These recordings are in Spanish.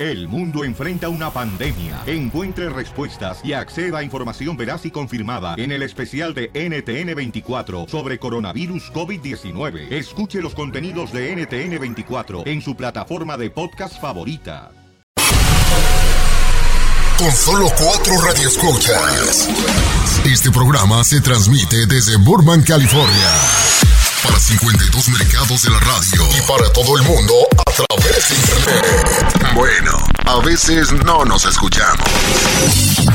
El mundo enfrenta una pandemia. Encuentre respuestas y acceda a información veraz y confirmada en el especial de NTN24 sobre coronavirus COVID-19. Escuche los contenidos de NTN24 en su plataforma de podcast favorita. Con solo cuatro radioescuchas. Este programa se transmite desde Burbank, California. Para 52 mercados de la radio. Y para todo el mundo a través de internet. Bueno, a veces no nos escuchamos.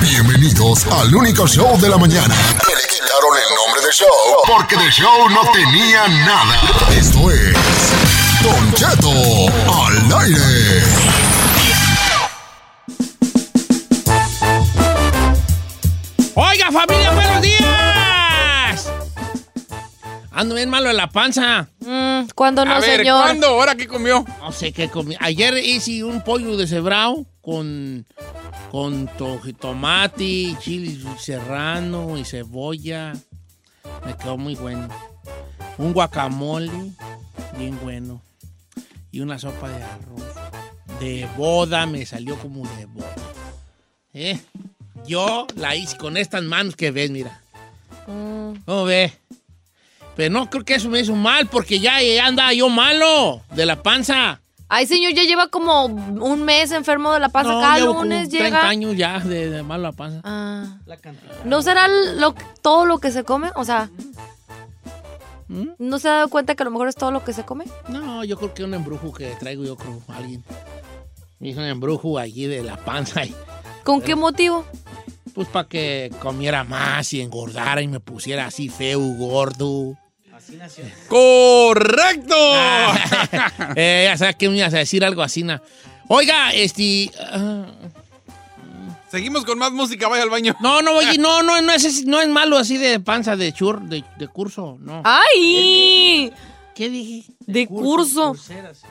Bienvenidos al único show de la mañana. Que le quitaron el nombre de show. Porque de show no tenía nada. Esto es. Don al aire. Oiga, familia, buenos días. Ando bien malo de la panza. Mm, ¿Cuándo no, A ver, señor? ¿cuándo? ¿Ahora qué comió? No sé qué comí. Ayer hice un pollo deshebrado con, con to- tomate, chile serrano y cebolla. Me quedó muy bueno. Un guacamole, bien bueno. Y una sopa de arroz. De boda, me salió como de boda. ¿Eh? Yo la hice con estas manos que ves, mira. Mm, ¿Cómo ve? Pero no creo que eso me hizo mal, porque ya, ya andaba yo malo de la panza. Ay, señor, ya lleva como un mes enfermo de la panza. No, Cada llevo como lunes 30 llega. años ya de, de malo la panza. Ah. ¿No será lo, todo lo que se come? O sea, ¿Mm? ¿no se ha dado cuenta que a lo mejor es todo lo que se come? No, yo creo que es un embrujo que traigo yo, creo, alguien. Me hizo un embrujo allí de la panza. Y, ¿Con qué motivo? pues para que comiera más y engordara y me pusiera así feo, gordo. ¡Correcto! eh, ya sabes que me ibas a decir algo así, na. Oiga, este... ah, Seguimos con más música, vaya al baño. no, no, oye, no, no, no es, no es malo así de panza, de chur, de, de curso, no. ¡Ay! ¿Qué dije? De curso.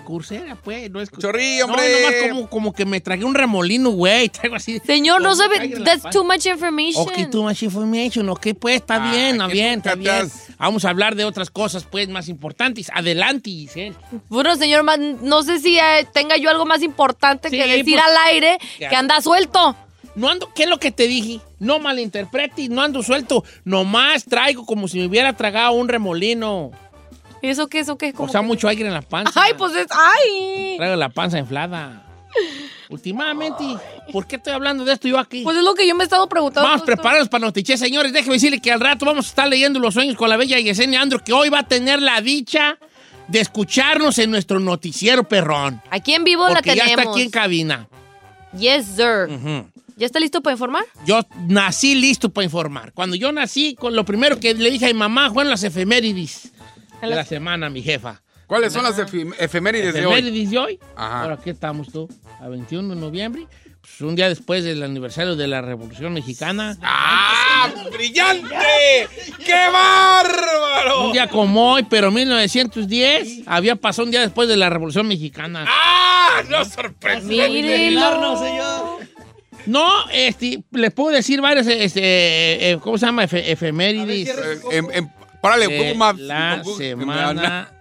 Cursera, pues, no es Chorrillo, No, hombre. nomás como, como que me tragué un remolino, güey. Traigo así. Señor, no sabe. That's too much information. Ok, too much information. Ok, pues está Ah, bien, está bien, está bien. Vamos a hablar de otras cosas, pues, más importantes. Adelante, Giselle. Bueno, señor, no sé si eh, tenga yo algo más importante Sí, que decir pues, al aire ya. que anda suelto. No ando, ¿qué es lo que te dije? No malinterpretes, no ando suelto. Nomás traigo como si me hubiera tragado un remolino. ¿Y eso qué? ¿Eso qué? O ¿Cómo sea, que? mucho aire en la panza. Ay, pues es. ¡Ay! Traigo la panza inflada. Últimamente, ¿por qué estoy hablando de esto yo aquí? Pues es lo que yo me he estado preguntando. Vamos preparados para noticias, señores. Déjeme decirle que al rato vamos a estar leyendo los sueños con la bella Yesenia Andro, que hoy va a tener la dicha de escucharnos en nuestro noticiero perrón. Aquí en vivo la Porque ya tenemos. está aquí en cabina. Yes, sir. ¿Ya está listo para informar? Yo nací listo para informar. Cuando yo nací, con lo primero que le dije a mi mamá fueron las efemérides de la semana, mi jefa. ¿Cuáles son las efi- efemérides de hoy? ¿Efemérides de hoy? Ajá. Ahora, ¿qué estamos tú? A 21 de noviembre. Pues un día después del aniversario de la Revolución Mexicana. ¡Ah! ¡Brillante! ¡Qué bárbaro! Un día como hoy, pero 1910, había pasado un día después de la Revolución Mexicana. ¡Ah! ¡No sorprende! Mírenlo. No, este, les puedo decir varios, este, eh, eh, ¿cómo se llama? Efe- efemérides. Em- em- párale, de Google Maps. la Google- semana.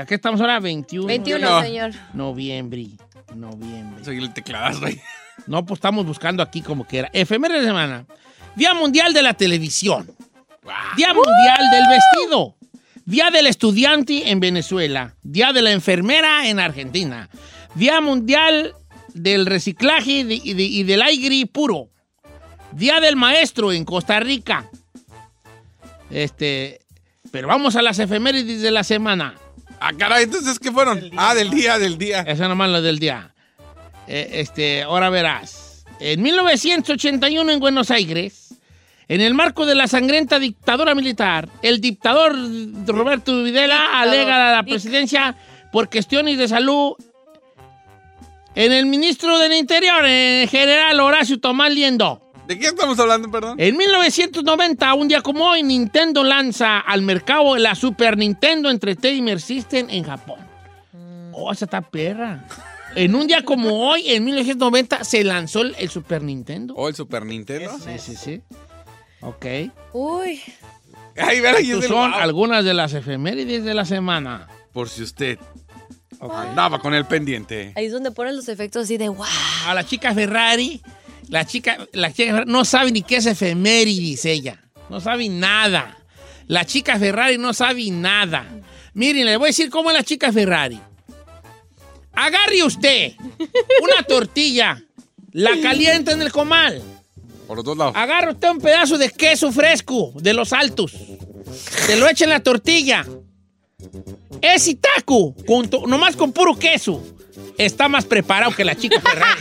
¿A qué estamos ahora? 21. 21, No. señor. Noviembre. Noviembre. Soy el tecladazo ahí. No, pues estamos buscando aquí como que era. Efemérides de semana. Día Mundial de la Televisión. Día Mundial del Vestido. Día del Estudiante en Venezuela. Día de la Enfermera en Argentina. Día Mundial del Reciclaje de- y, de- y del Aire Puro. Día del Maestro en Costa Rica. Este, pero vamos a las efemérides de la semana. Ah, caray, entonces, ¿qué fueron? Ah, del día, del día. Eso nomás lo del día. Eh, este, ahora verás. En 1981 en Buenos Aires, en el marco de la sangrienta dictadura militar, el dictador Roberto Videla Dictador. alega a la presidencia por cuestiones de salud en el ministro del Interior, en general Horacio Tomás Liendo. ¿De qué estamos hablando, perdón? En 1990, un día como hoy, Nintendo lanza al mercado la Super Nintendo Entertainment System en Japón. Oh, esa está perra. En un día como hoy, en 1990, se lanzó el, Super Nintendo. ¿O el Super Nintendo? Sí, sí, sí. Ok. Uy. Ay, ver, Estas son wow. algunas de las efemérides de la semana. Por si usted andaba con el pendiente. Ahí es donde ponen los efectos así de wow. A la chica Ferrari, la chica, la chica Ferrari no sabe ni qué es efemérides ella. No sabe nada. La chica Ferrari no sabe nada. Miren, le voy a decir cómo es la chica Ferrari. Agarre usted una tortilla, la calienta en el comal. Por los dos lados. Agarra usted un pedazo de queso fresco de los altos. Se lo echa en la tortilla. Ese taco, con nomás con puro queso, está más preparado que la chica Ferrari.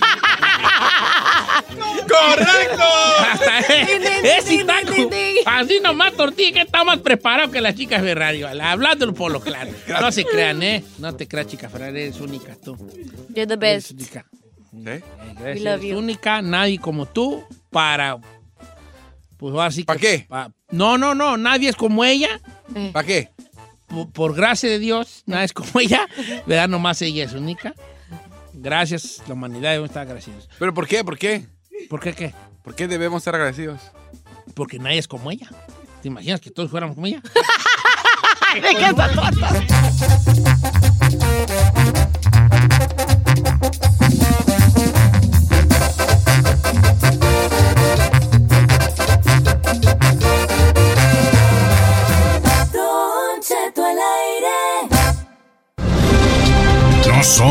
¡Correcto! Hasta ese ding, taco, ding, ding. así nomás tortilla que está más preparado que la chica Ferrari. Hablándolo por lo claro. No se crean, ¿eh? No te creas, chica Ferrari, eres única tú. You're the Eres best. única. ¿Eh? Eh, gracias, We love eres you. única, nadie como tú para... Pues así ¿Pa qué? no, no, no, nadie es como ella. ¿Para qué? Por, por gracia de Dios, nadie es como ella. ¿Verdad? Nomás ella es única. Gracias, la humanidad debe estar agradecidos. ¿Pero por qué? ¿Por qué? ¿Por qué qué? ¿Por qué debemos ser agradecidos? Porque nadie es como ella. ¿Te imaginas que todos fuéramos como ella? No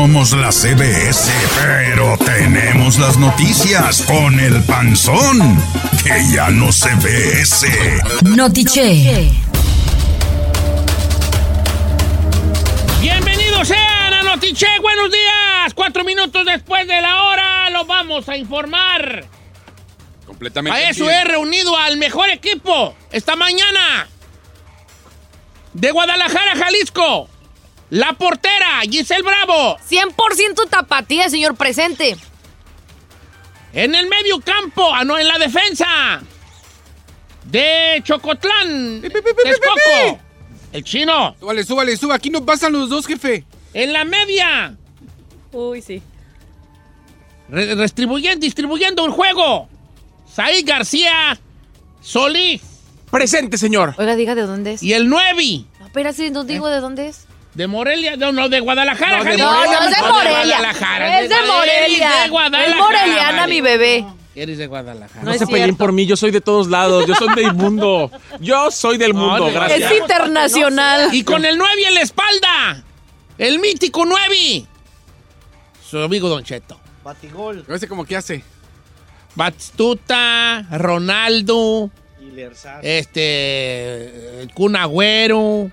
somos la CBS, pero tenemos las noticias con el panzón, que ya no se ve ese. Notiche. Bienvenidos sean a Notiche, buenos días. Cuatro minutos después de la hora los vamos a informar. Completamente. A eso bien. he reunido al mejor equipo esta mañana. De Guadalajara, Jalisco. La portera, Giselle Bravo. 100% tapatía, señor presente. En el medio campo, ah, no, en la defensa. De Chocotlán. pi, pi, pi, pi, Texcoco. El chino. Súbale, súbale, súbale. Aquí no pasan los dos, jefe. En la media. Uy, sí. Re- distribuyendo, distribuyendo el juego. Said García Solís. Presente, señor. Oiga, diga de dónde es. Y el 9 No, pero sí, no digo de dónde es. De Morelia. No, no, de Guadalajara. No, de Jalisco. No, no es de Morelia. Guadalajara. Es de Morelia. De Guadalajara. Es moreliana, vale. mi bebé. Eres de Guadalajara. No se peleen por mí, yo soy de todos lados, yo soy del mundo. Yo soy del No, mundo, de- gracias. Es internacional. Y con el 9 en la espalda. El mítico 9. Su amigo Don Cheto. Ese como que hace. Batistuta, Ronaldo, este, Kun Agüero,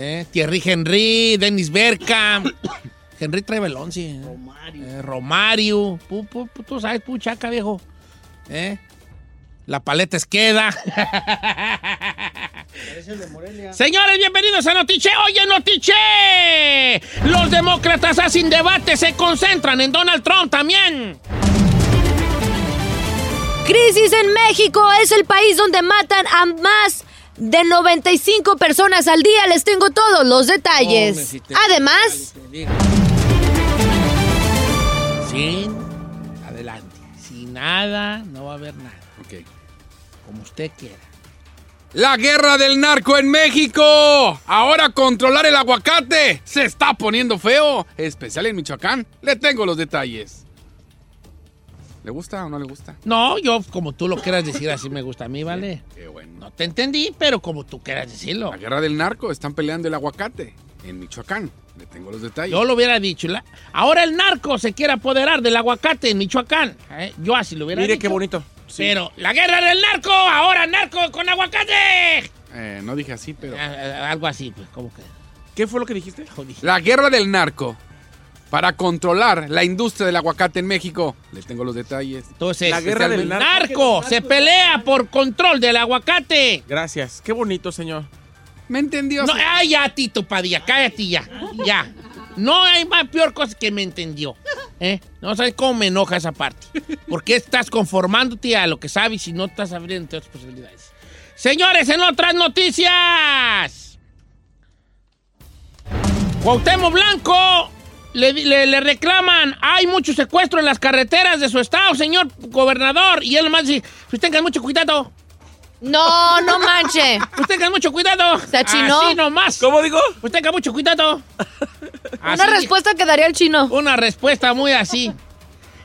eh, Thierry Henry, Dennis Bergkamp. Henry trae el 11. Romario. Romario. Pu- pu- pu- tú sabes, puchaca, viejo. Eh, La paleta esqueda. Señores, bienvenidos a Notiche. Oye, Notiche. Los demócratas hacen debate, se concentran en Donald Trump también. Crisis en México es el país donde matan a más de 95 personas al día. Les tengo todos los detalles. Si Además. Sin adelante. Sin nada, no va a haber nada. Ok. Como usted quiera. La guerra del narco en México. Ahora controlar el aguacate se está poniendo feo, especial en Michoacán. Le tengo los detalles. ¿Le gusta o no le gusta? No, yo como tú lo quieras decir, así me gusta a mí, ¿vale? Qué bueno. No te entendí, pero como tú quieras decirlo. La guerra del narco, están peleando el aguacate en Michoacán. Le tengo los detalles. Yo lo hubiera dicho. la- Ahora el narco se quiere apoderar del aguacate en Michoacán. ¿eh? Yo así lo hubiera Mire dicho. qué bonito. Sí. Pero la guerra del narco, ahora narco con aguacate. Eh, no dije así, pero... Ah, ah, algo así, pues, ¿cómo que? ¿Qué fue lo que dijiste? La guerra del narco para controlar la industria del aguacate en México. Le tengo los detalles. Entonces, La guerra del narco, narco. se pelea por control del aguacate. Gracias. Qué bonito, señor. ¿Me entendió? No, ay, ya, Tito Padilla, cállate ya. Ya. No hay más peor cosa que me entendió. ¿eh? No sabes cómo me enoja esa parte. Porque estás conformándote a lo que sabes y no estás abriendo otras posibilidades. Señores, en otras noticias. Cuauhtémoc Blanco le, le- le reclaman, hay mucho secuestro en las carreteras de su estado, señor gobernador. Y él nomás dice, pues tengan mucho cuidado. No, no manche. Pues tengan mucho cuidado. Se achinó. Así nomás. ¿Cómo digo? Pues tenga mucho cuidado. Una respuesta que daría el chino. Una respuesta muy así.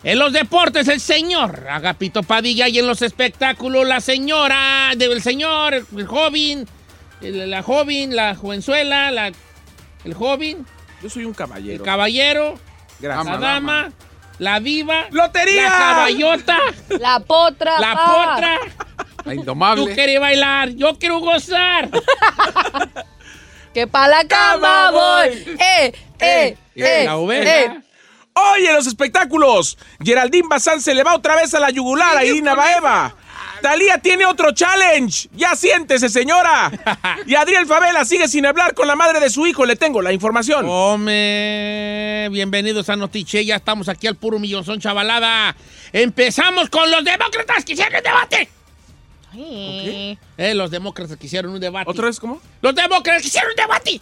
En los deportes, el señor Agapito Padilla y en los espectáculos, la señora, el señor, el joven, la joven, la jovenzuela, la, el joven, Yo soy un el caballero. caballero, Gracias. la Dama, dama, la diva, ¡Lotería! la caballota, La potra. la pa. potra. La Tú indomable. quieres bailar, yo quiero gozar. Que pa' la cama voy. Eh, eh, eh. la oveja. eh. Hoy en los espectáculos, Geraldine Bazán se le va otra vez a la yugular a Irina Baeva. Talía tiene otro challenge. Ya siéntese, señora. Y Adriel Favela sigue sin hablar con la madre de su hijo. Le tengo la información. Hombre, bienvenidos a Notiche. Ya estamos aquí al puro millonzón chavalada. Empezamos con los demócratas que hicieron un debate. Eh, los demócratas que hicieron un debate. ¿Otra vez cómo? Los demócratas que hicieron un debate.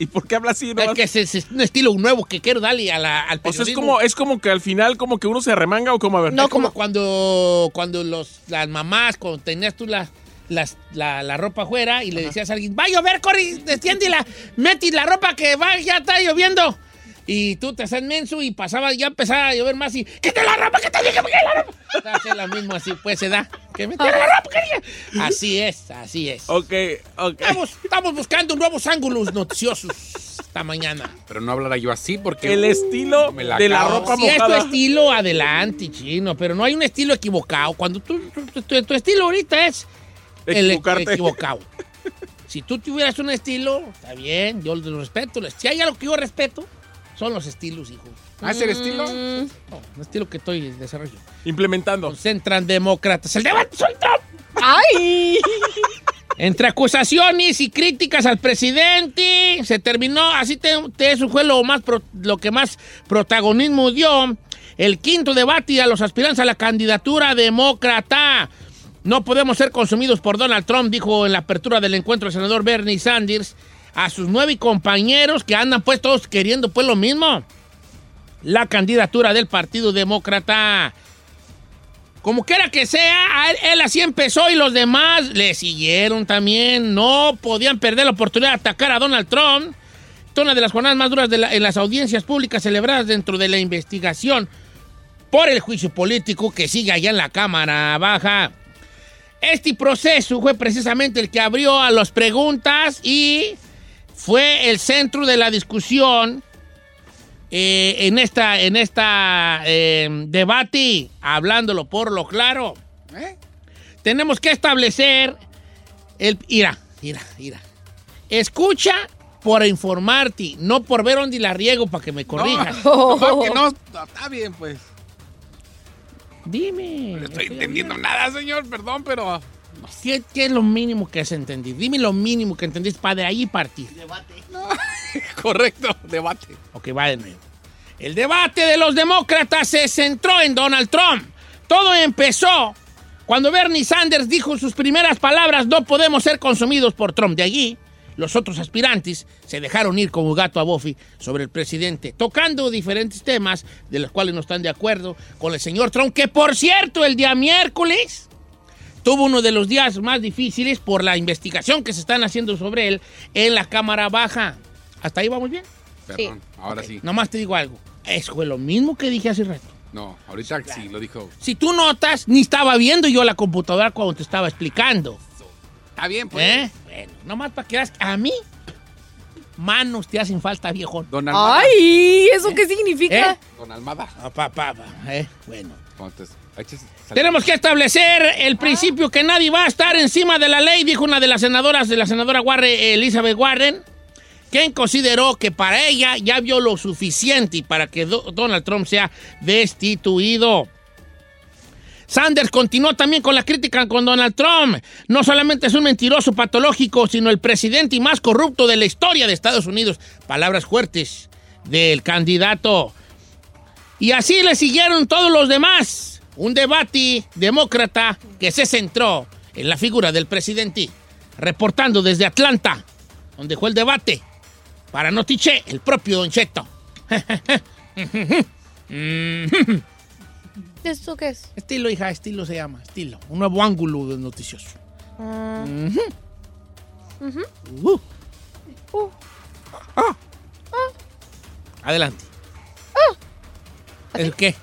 ¿Y por qué habla así? no? Es que es, es un estilo nuevo que quiero darle a la- al O sea, es periodismo. como, es como que al final como que uno se remanga o como a ver. No, como cuando, cuando los, las mamás, cuando tenías tú la, las- la, la ropa afuera y le decías a alguien, va a llover, corre, desciéndela, meti la ropa que va, ya está lloviendo. Y tú te haces menso y pasaba, ya empezaba a llover más y, ¡quita la ropa, que te dije, quita la ropa! Hace lo mismo así, pues se da. Que mete la ropa, que dije. Así es, así es. Ok, ok. Estamos, estamos buscando nuevos ángulos noticiosos esta mañana. Pero no hablará yo así porque... El estilo Me la de la ropa Si es tu estilo, adelante, chino. Pero no hay un estilo equivocado. Cuando tú, tu, tu- tu estilo ahorita es el equivocado. Si tú tuvieras un estilo, está bien, yo lo respeto. Si hay algo que yo respeto, son los estilos, hijo. ¿Ah, es el estilo? No, un estilo que estoy desarrollando. Implementando. Concentran demócratas. El debate soy Trump. ¡Ay! Entre acusaciones y críticas al presidente, se terminó, así te, te- eso fue lo, más pro- lo que más protagonismo dio, el quinto debate a los aspirantes a la candidatura demócrata. No podemos ser consumidos por Donald Trump, dijo en la apertura del encuentro el senador Bernie Sanders a sus nueve compañeros que andan pues todos queriendo pues lo mismo. La candidatura del Partido Demócrata. Como quiera que sea, él, así empezó y los demás le siguieron también. No podían perder la oportunidad de atacar a Donald Trump. Una de las jornadas más duras de en las audiencias públicas celebradas dentro de la investigación por el juicio político que sigue allá en la Cámara Baja. Este proceso fue precisamente el que abrió a las preguntas y fue el centro de la discusión eh, en esta, en esta eh, debate, hablándolo por lo claro. ¿Eh? Tenemos que establecer el... Mira, mira, mira. Escucha por informarte, no por ver dónde la riego para que me corrijas. No, que no, no, está bien, pues. Dime. No estoy entendiendo nada, señor, perdón, pero... ¿Qué, qué es lo mínimo que has entendido? Dime lo mínimo que entendiste para de ahí partir. Correcto, debate. Ok, va de nuevo. El debate de los demócratas se centró en Donald Trump. Todo empezó cuando Bernie Sanders dijo sus primeras palabras, no podemos ser consumidos por Trump. De allí, los otros aspirantes se dejaron ir como gato a Buffy sobre el presidente, tocando diferentes temas de los cuales no están de acuerdo con el señor Trump, que por cierto, el día miércoles tuvo uno de los días más difíciles por la investigación que se están haciendo sobre él en la Cámara Baja. ¿Hasta ahí vamos bien? Perdón, ahora sí. Nomás te digo algo. Eso fue lo mismo que dije hace rato. No, ahorita sí, lo dijo. Si tú notas, ni estaba viendo yo la computadora cuando te estaba explicando. Está bien, pues. ¿Eh? Bueno, nomás para que veas, a mí, manos te hacen falta, viejo. Don Almada. Ay, ¿eso qué significa? ¿Eh? Don Almada. Ah, pa, pa, pa, eh, bueno. Eches- Tenemos que establecer el principio que nadie va a estar encima de la ley, dijo una de las senadoras, de la senadora Warren, Elizabeth Warren, quien consideró que para ella ya vio lo suficiente y para que Do- Donald Trump sea destituido. Sanders continuó también con la crítica con Donald Trump. No solamente es un mentiroso patológico, sino el presidente y más corrupto de la historia de Estados Unidos. Palabras fuertes del candidato. Y así le siguieron todos los demás. Un debate demócrata que se centró en la figura del presidente. Reportando desde Atlanta, donde fue el debate. Para Notiche, el propio Don Cheto. ¿Esto qué es? Estilo, hija, estilo se llama. Estilo. Un nuevo ángulo del noticioso. Ah, Ujú. Uh. Ah. Adelante. ¿El qué?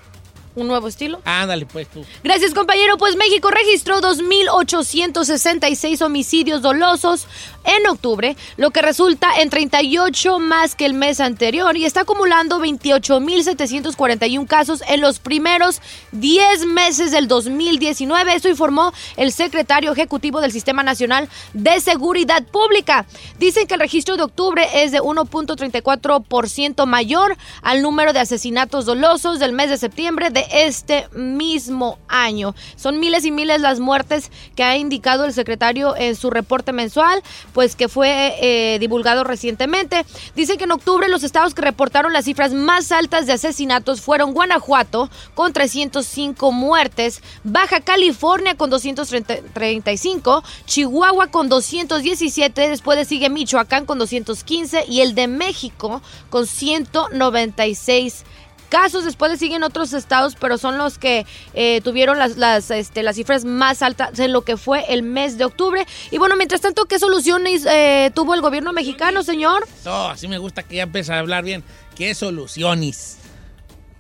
¿Un nuevo estilo? Ándale, pues tú. Gracias, compañero. Pues México registró 2.866 homicidios dolosos en octubre, lo que resulta en 38 más que el mes anterior y está acumulando 28.741 casos en los primeros 10 meses del 2019. Esto informó el secretario ejecutivo del Sistema Nacional de Seguridad Pública. Dicen que el registro de octubre es de 1.34% mayor al número de asesinatos dolosos del mes de septiembre de este mismo año. Son miles y miles las muertes que ha indicado el secretario en su reporte mensual, pues que fue eh, divulgado recientemente. Dice que en octubre los estados que reportaron las cifras más altas de asesinatos fueron Guanajuato con 305 muertes, Baja California con 235, Chihuahua con 217, después le sigue Michoacán con 215 y el de México con 196 casos. Después le siguen otros estados, pero son los que eh, tuvieron las, las, este, las cifras más altas en lo que fue el mes de octubre. Y bueno, mientras tanto, ¿qué soluciones eh, tuvo el gobierno mexicano, señor? No, así me gusta que ya empiece a hablar bien. ¿Qué soluciones?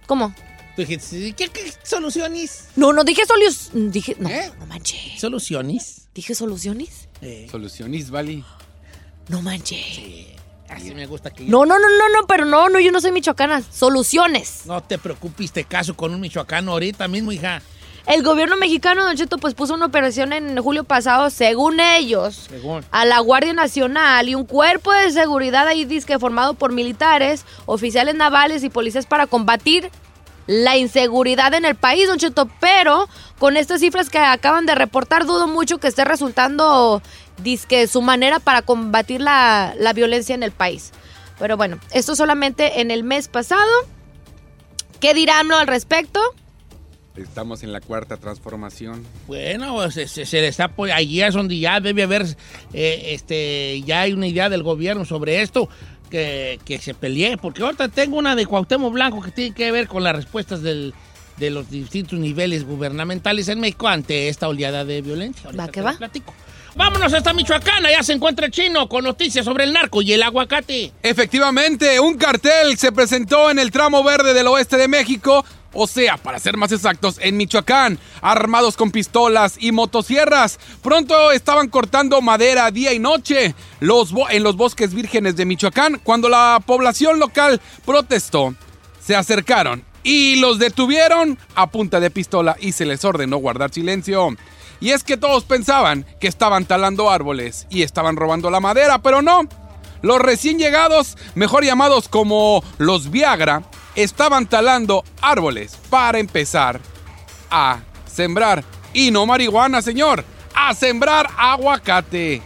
¿Cómo? Tú dijiste, ¿qué, qué soluciones? No, no dije soluciones. Dije, no, ¿Eh? no manches. ¿Soluciones? ¿Dije soluciones? Eh, Soluciones, Vali. No manches. Así me gusta que... No, no, no, no, no, pero no, no, yo no soy michoacana. Soluciones. No te preocupes, te caso con un michoacano ahorita mismo, hija. El gobierno mexicano, Don Cheto, pues puso una operación en julio pasado, según ellos, Según. a la Guardia Nacional y un cuerpo de seguridad ahí disque formado por militares, oficiales navales y policías para combatir la inseguridad en el país, Don Cheto. Pero con estas cifras que acaban de reportar, dudo mucho que esté resultando disque su manera para combatir la, la violencia en el país. Pero bueno, esto solamente en el mes pasado. ¿Qué dirán al respecto? Estamos en la cuarta transformación. Bueno, pues, se, se- se le está apo- allí es donde ya debe haber, eh, este, ya hay una idea del gobierno sobre esto, que, que se pelee, porque ahorita tengo una de Cuauhtémoc Blanco que tiene que ver con las respuestas del- de los distintos niveles gubernamentales en México ante esta oleada de violencia. Ahorita Va que va. platico. Vámonos hasta Michoacán, allá se encuentra el chino con noticias sobre el narco y el aguacate. Efectivamente, un cartel se presentó en el tramo verde del oeste de México, o sea, para ser más exactos, en Michoacán, armados con pistolas y motosierras. Pronto estaban cortando madera día y noche en los bosques vírgenes de Michoacán. Cuando la población local protestó, se acercaron y los detuvieron a punta de pistola y se les ordenó guardar silencio. Y es que todos pensaban que estaban talando árboles y estaban robando la madera, pero no. Los recién llegados, mejor llamados como los Viagra, estaban talando árboles para empezar a sembrar. Y no marihuana, señor, a sembrar aguacate.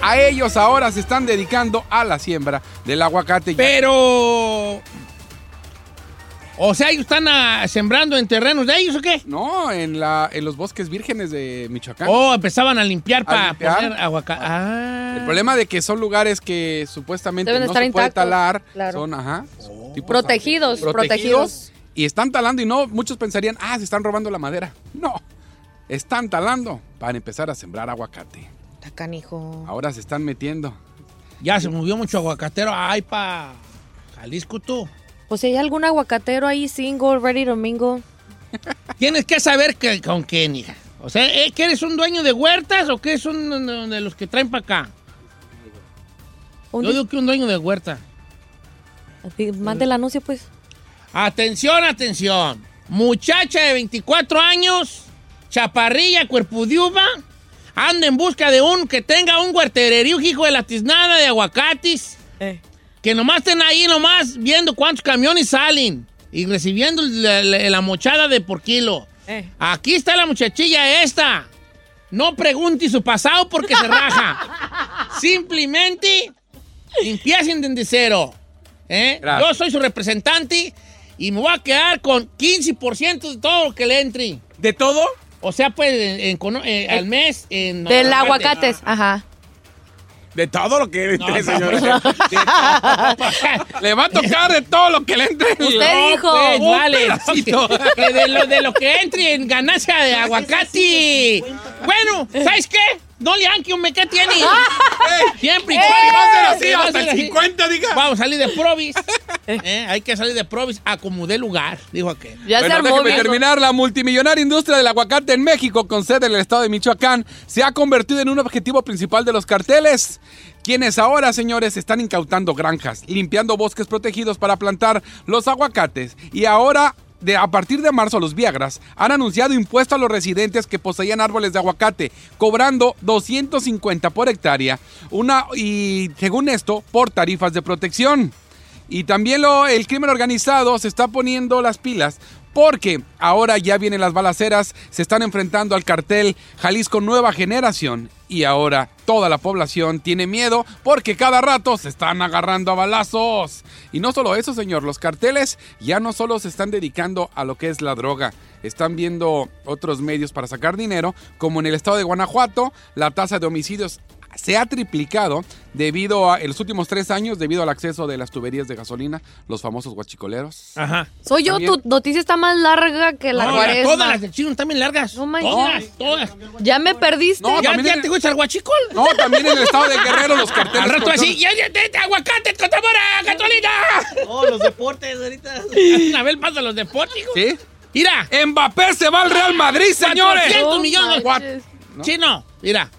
A ellos ahora se están dedicando a la siembra del aguacate. Pero... O sea, ellos están ah, sembrando en terrenos de ellos o qué? No, en, la, en los bosques vírgenes de Michoacán. Oh, empezaban a limpiar ¿A para limpiar? poner aguacate. Ah. El problema de que son lugares que supuestamente Deben no estar se puede intactos, talar, claro. son, ajá, tipo- Protegidos, protegidos. y están talando y no, muchos pensarían, ah, se están robando la madera. No, están talando para empezar a sembrar aguacate. Está canijo. Ahora se están metiendo. Ya se movió mucho aguacatero. Ay, pa. Jalisco tú. Pues si hay algún aguacatero ahí single, ready to mingle. Tienes que saber que, con quién, hija. O sea, ¿eh, ¿que eres un dueño de huertas o que es uno de los que traen para acá? Un Yo digo que un dueño de huerta. Mande el anuncio, pues. Atención, atención. Muchacha de 24 años, chaparrilla, cuerpo de uva, anda en busca de un que tenga un huertererío, hijo de la tiznada de aguacates. Que nomás estén ahí, nomás viendo cuántos camiones salen y recibiendo la, la- la mochada de por kilo. Aquí está la muchachilla esta. No pregunte su pasado porque se raja. Simplemente empiecen desde cero. ¿eh? Yo soy su representante y me voy a quedar con 15% de todo lo que le entre. ¿De todo? O sea, pues, en- en eh, al mes en... Del aguacates, ajá. De todo lo que No, entre, no, señora. Le va a tocar de todo lo que le entre. Usted No, dijo. pues, Un vale. Que de, lo, de lo que entre en ganancia de aguacate. Bueno, ¿sabes qué? No le han que un meca tiene. Siempre y ¡Eh! cuando. Va a ser así, va a hasta ser el así. 50, diga. Vamos a salir de Provis. Eh, hay que salir de Provis a como dé lugar, dijo aquel. Ya se Bueno, armó, déjeme viejo. terminar. La multimillonaria industria del aguacate en México, con sede en el estado de Michoacán, se ha convertido en un objetivo principal de los carteles. Quienes ahora, señores, están incautando granjas, limpiando bosques protegidos para plantar los aguacates. Y ahora, de, a partir de marzo, los Viagras han anunciado impuesto a los residentes que poseían árboles de aguacate, cobrando 250 por hectárea. Una, y según esto, por tarifas de protección. Y también lo, el crimen organizado se está poniendo las pilas porque ahora ya vienen las balaceras, se están enfrentando al cartel Jalisco Nueva Generación y ahora toda la población tiene miedo porque cada rato se están agarrando a balazos. Y no solo eso, señor, los carteles ya no solo se están dedicando a lo que es la droga, están viendo otros medios para sacar dinero, como en el estado de Guanajuato, la tasa de homicidios se ha triplicado debido a en los últimos tres años debido al acceso de las tuberías de gasolina, los famosos guachicoleros. Ajá. Soy yo, También- tu noticia está más larga que la No, cuaresma. todas las del chino están bien largas. No manches. todas, todas. Ya me perdiste. No, ¿Ya, también ya en- te gusta el guachicol? No, también en el estado de Guerrero los carteles. Al rato así, ya, ya, te, te, aguacate, cotamora, gatolina. Oh, los deportes ahorita. Una vez más de los deportes, hijo. ¿Sí? Mira, Mbappé se va al Real Madrid, señores. 400 No millones. manches. Chino, mira.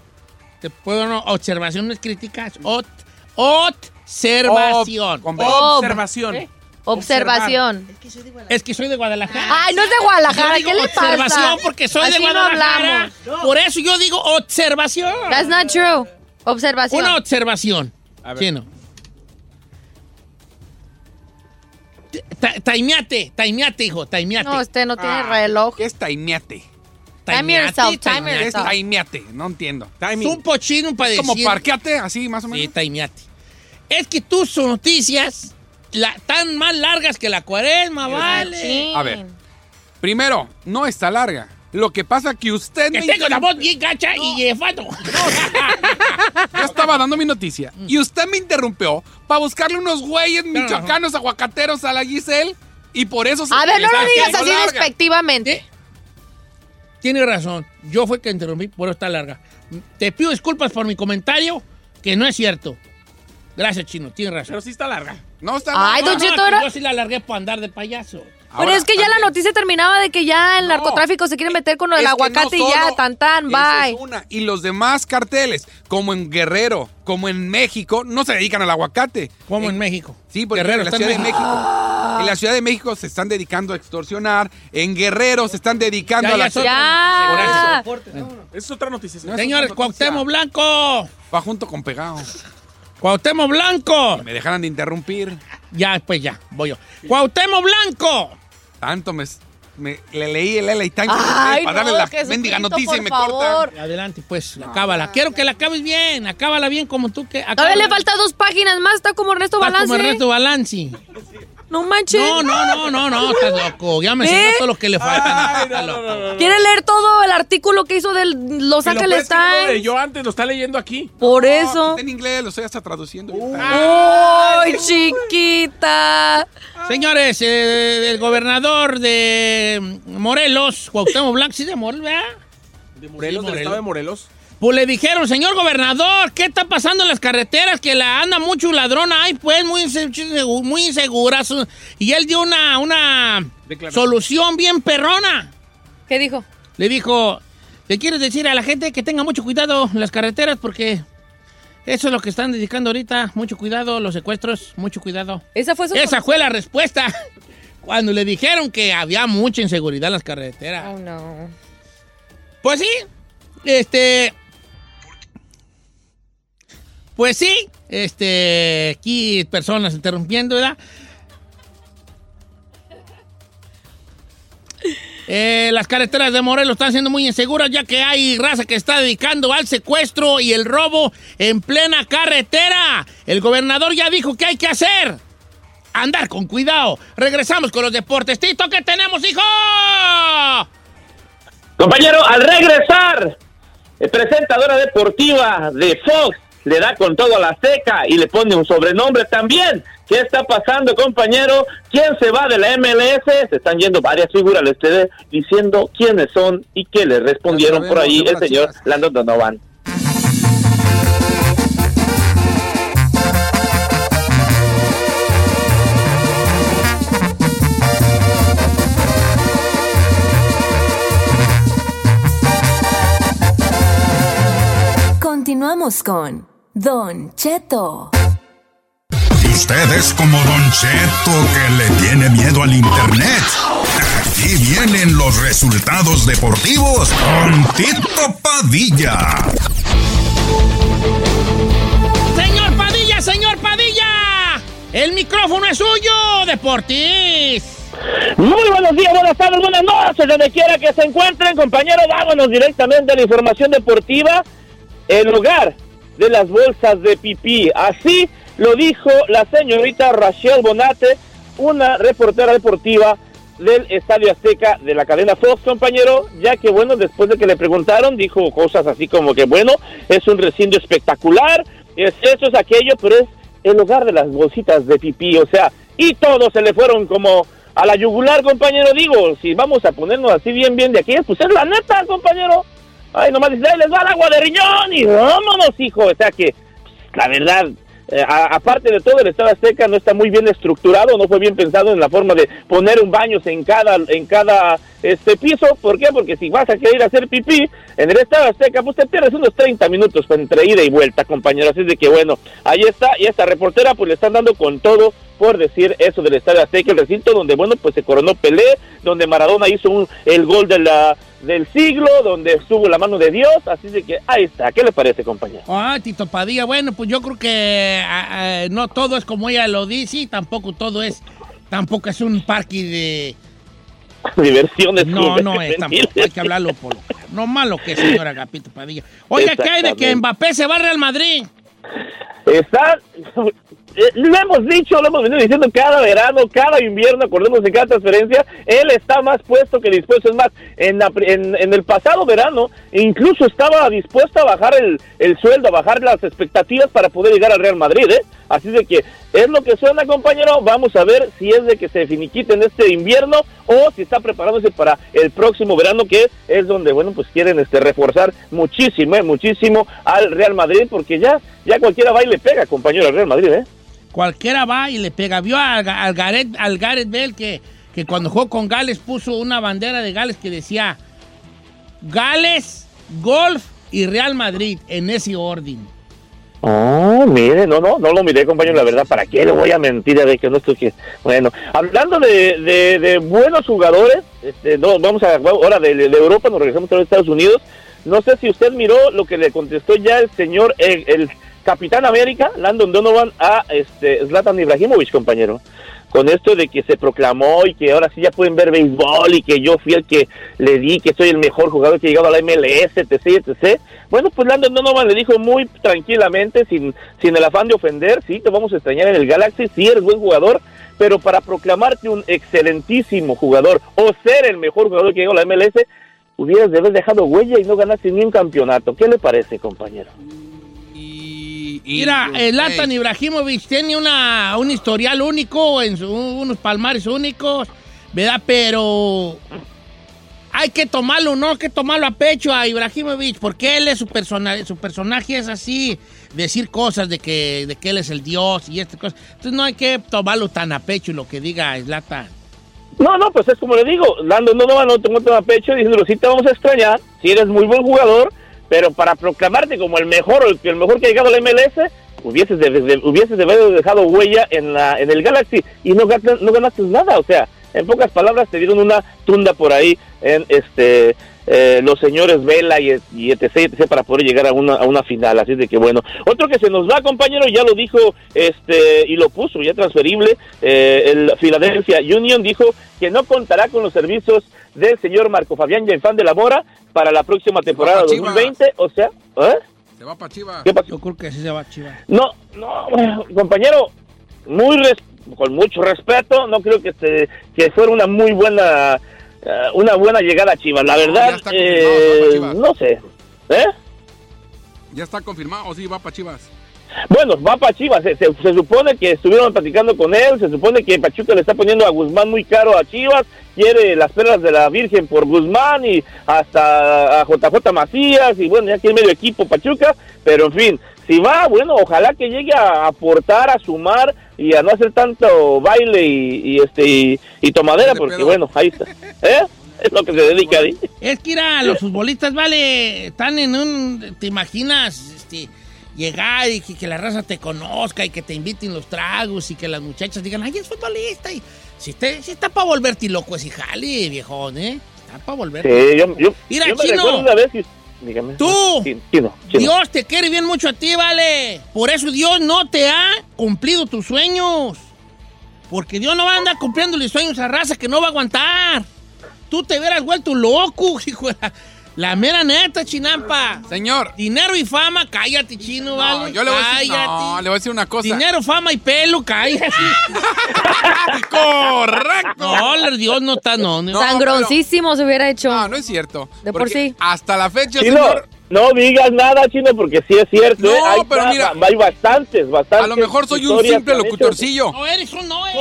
Te puedo no, observaciones críticas. Ot, observación. Observación. ¿Eh? Observación. Es que soy de Guadalajara. Ay, no es de Guadalajara. Yo ¿Qué le pasa? observación porque soy Así de no Guadalajara. hablamos. Por eso yo digo observación. That's not true. Observación. Una observación. A ver. Chino. Ta- Taimeate, taimeate, hijo, taimeate. No, usted no Ah. tiene reloj. ¿Qué es taimiate? Time yourself, time taimeate. ¿Qué es yourself. taimiate? No entiendo. Es un pochino para ¿Es decir... como parqueate, así más o Sí, menos? taimeate. Es que tus noticias la, tan más largas que la cuaresma, vale. Sí. A ver. Primero, no está larga. Lo que pasa que usted Que me tengo la voz bien gacha y elefato. Yo estaba dando mi noticia y usted me interrumpió para buscarle unos güeyes no. michoacanos aguacateros a la Giselle y por eso se A ver, no lo digas así larga. despectivamente. Tiene razón. Yo fui que interrumpí, por eso está larga. Te pido disculpas por mi comentario, que no es cierto. Gracias, Chino, tienes razón. Pero sí está larga. No está Ay, larga. Don Cheto, que ahora- yo sí la largué por andar de payaso. Pero es que ya la noticia terminaba de que ya el No. narcotráfico se quiere meter con lo del Es que aguacate no y ya, tan tan, bye. es una. Y los demás carteles, como en Guerrero, como en México, no se dedican al aguacate. Como en México. Sí, porque Guerrero en la Ciudad en de México. En la Ciudad de México se están dedicando a extorsionar. En Guerrero se están dedicando Ya, a la. ya. Deportes, vámonos. Es otra noticia. señor. Señores, Cuauhtémoc Blanco. Va junto con pegado. Cuauhtémoc Blanco. Me dejaran de interrumpir. Ya, pues ya, voy yo. Cuauhtémoc Blanco. Tanto me, me- le leí el LA Times Ay, para darle la mendiga noticia y me favor. cortan. Adelante, pues, acábala. Quiero que la acabes bien. Acábala bien como tú que. Todavía le falta dos páginas más, está como Ernesto Está Balance. como Ernesto Balanci. No manches. No, no, no, no, no, estás loco. Ya me ¿Eh? todo lo que le falta. No, no, no, no. ¿Quiere leer todo el artículo que hizo del Los Ángeles Times? leyó antes, lo está leyendo aquí. Por No, eso. está en inglés, lo estoy hasta traduciendo. ¡Ay, chiquita! Señores, eh, el gobernador de Morelos, Cuauhtémoc Blanco, sí de Morelos, ¿verdad? De Morelos, del Morelos. estado de Morelos. Pues le dijeron, señor gobernador, ¿qué está pasando en las carreteras? Que la anda mucho ladrón ahí, pues, muy, inse- muy insegura. Y él dio una, una solución bien perrona. ¿Qué dijo? Le dijo, ¿le quieres decir a la gente que tenga mucho cuidado en las carreteras? Porque eso es lo que están dedicando ahorita. Mucho cuidado, los secuestros, mucho cuidado. Esa fue su... Esa fue la respuesta. Cuando le dijeron que había mucha inseguridad en las carreteras. Oh, no. Pues sí, este. Pues sí, este. Aquí personas interrumpiendo, ¿verdad? Eh, las carreteras de Morelos están siendo muy inseguras ya que hay raza que está dedicando al secuestro y el robo en plena carretera. El gobernador ya dijo que hay que hacer. Andar con cuidado. Regresamos con los deportes. Tito, ¿qué tenemos, hijo? Compañero, al regresar, el presentadora deportiva de Fox le da con todo a la seca y le pone un sobrenombre también. ¿Qué está pasando, compañero? ¿Quién se va de la MLS? Se están yendo varias figuras al ustedes diciendo quiénes son y qué le respondieron por ahí el señor Landon Donovan. Continuamos con Don Cheto. Y usted es como Don Cheto que le tiene miedo al internet. Aquí vienen los resultados deportivos con Tito Padilla. Señor Padilla, señor Padilla. El micrófono es suyo, Deportis. Muy buenos días, buenas tardes, buenas noches, donde quiera que se encuentren, compañeros, vámonos directamente a la información deportiva. El lugar de las bolsas de pipí, así lo dijo la señorita Rachel Bonate, una reportera deportiva del Estadio Azteca de la cadena Fox, compañero, ya que bueno, después de que le preguntaron, dijo cosas así como que bueno, es un recinto espectacular, es eso, es aquello, pero es el lugar de las bolsitas de pipí, o sea, y todos se le fueron como a la yugular, compañero, digo, si vamos a ponernos así bien, bien de aquí, pues es la neta, compañero. Ay, nomás dice, "Ay, les va el agua de riñón y vámonos, hijo. O sea que, la verdad, eh, aparte de todo, el Estado Azteca no está muy bien estructurado, no fue bien pensado en la forma de poner un baño en cada, en cada este piso. ¿Por qué? Porque si vas a querer hacer pipí en el Estado Azteca, pues te pierdes unos 30 minutos entre ida y vuelta, compañero. Así de que, bueno, ahí está. Y esta reportera, pues le están dando con todo por decir eso del Estadio Azteca, el recinto donde, bueno, pues se coronó Pelé, donde Maradona hizo un- el gol de la, del siglo, donde estuvo la mano de Dios, así de que ahí está. ¿Qué le parece, compañero? Ah, Tito Padilla, bueno, pues yo creo que ah, ah, no todo es como ella lo dice, y tampoco todo es, tampoco es un parque de... Diversiones. No, no es, tampoco, hay que hablarlo por lo no malo que es, señora Agapito Padilla. Oiga, ¿qué hay de que. Mbappé se va al Real Madrid? Está, lo hemos dicho, lo hemos venido diciendo cada verano, cada invierno, acordemos de cada transferencia, él está más puesto que dispuesto. Es más, en, la en, en el pasado verano, incluso estaba dispuesto a bajar el, el sueldo, a bajar las expectativas para poder llegar al Real Madrid, ¿eh? Así de que es lo que suena, compañero. Vamos a ver si es de que se finiquite en este invierno o si está preparándose para el próximo verano, que es donde, bueno, pues quieren este reforzar muchísimo, ¿eh? muchísimo al Real Madrid, porque ya, ya cualquiera va y le pega, compañero, al Real Madrid, ¿eh? Cualquiera va y le pega. Vio al, al Gareth, al Gareth Bale que, que cuando jugó con Gales puso una bandera de Gales que decía Gales, Golf y Real Madrid en ese orden. Oh, mire, no, no, no lo miré, compañero, la verdad, ¿para qué le voy a mentir? A ver, que no estoy que... Bueno, hablando de, de, buenos jugadores, este, no, vamos a ahora de, de Europa, nos regresamos a Estados Unidos. No sé si usted miró lo que le contestó ya el señor, el Capitán América, Landon Donovan, a este Zlatan Ibrahimovic, compañero. Con esto de que se proclamó y que ahora sí ya pueden ver béisbol y que yo fui el que le di, que soy el mejor jugador que ha llegado a la MLS, etc, etc. Bueno, pues Landon Donovan le dijo muy tranquilamente, sin, sin el afán de ofender, sí, te vamos a extrañar en el Galaxy, sí eres buen jugador, pero para proclamarte un excelentísimo jugador o ser el mejor jugador que llegó a la MLS, hubieras de haber dejado huella y no ganaste ni un campeonato. ¿Qué le parece, compañero? Mira, el Latan Ibrahimovic tiene una, un historial único, en su- unos palmares únicos, ¿verdad? Pero hay que tomarlo, no hay que tomarlo a pecho a Ibrahimovic, porque él es su personaje, su personaje es así, decir cosas de que, de que él es el dios y estas cosas. Entonces no hay que tomarlo tan a pecho lo que diga Zlatan. No, no, pues es como le digo, Lando no, no, no te montes a pecho diciéndolo, sí te vamos a extrañar, si eres muy buen jugador, pero para proclamarte como el mejor, el, el mejor que ha llegado al MLS, hubieses, de, de- hubieses de haber dejado huella en, la, en el Galaxy y no, no ganaste nada, o sea, en pocas palabras te dieron una tunda por ahí en este eh, los señores Vela y, y etc, etc, para poder llegar a una, a una final, así de que bueno. Otro que se nos va, compañero, ya lo dijo este y lo puso ya transferible, eh, el Philadelphia Union dijo que no contará con los servicios del señor Marco Fabián Yaifán de la Mora para la próxima temporada pa' Chivas. 2020, o sea, ¿eh? Se va para Chivas. ¿Qué? Yo creo que sí se va a chivar. No, no, bueno, compañero, muy res- con mucho respeto, no creo que se, que fuera una muy buena eh, una buena llegada a Chivas. La verdad, eh, Chivas. no sé. ¿Eh? Ya está confirmado, o sí, va para Chivas. Bueno, va para Chivas. Se, se- se supone que estuvieron platicando con él. Se supone que Pachuca le está poniendo a Guzmán muy caro a Chivas. Quiere las perlas de la Virgen por Guzmán y hasta a JJ Macías. Y bueno, ya tiene medio equipo Pachuca. Pero en fin, si va, bueno, ojalá que llegue a aportar, a sumar y a no hacer tanto baile y, y, este y, y tomadera. Porque bueno, ahí está. ¿Eh? Es lo que se dedica ahí. Es que ir los futbolistas, vale, están en un, te imaginas, este, llegar y que, que la raza te conozca y que te inviten los tragos y que las muchachas digan, ay, es futbolista. Y si, te- si está para volverte loco ese jale, viejón, ¿eh? Está para volverte Sí, yo, yo, Mira, yo Chino. una vez que- Dígame. Tú. Chino, Chino. Dios te quiere bien mucho a ti, vale. Por eso Dios no te ha cumplido tus sueños. Porque Dios no va a andar cumpliéndole sueños a raza que no va a aguantar. Tú te hubieras vuelto loco, hijo. La, mera neta, chinampa. Señor. Dinero y fama, cállate, chino, vale. No, yo le voy a decir, cállate. no, le voy a decir una cosa. Dinero, fama y pelo, cállate. Correcto. No, Dios no está, no. no. Sangroncísimo se hubiera hecho. No, no es cierto. De por sí. Hasta la fecha, Chino, señor. no digas nada, Chino, porque sí es cierto. No, ¿eh? Hay, pero mira, hay bastantes, bastantes. A lo mejor soy un simple locutorcillo. No eres un no eres.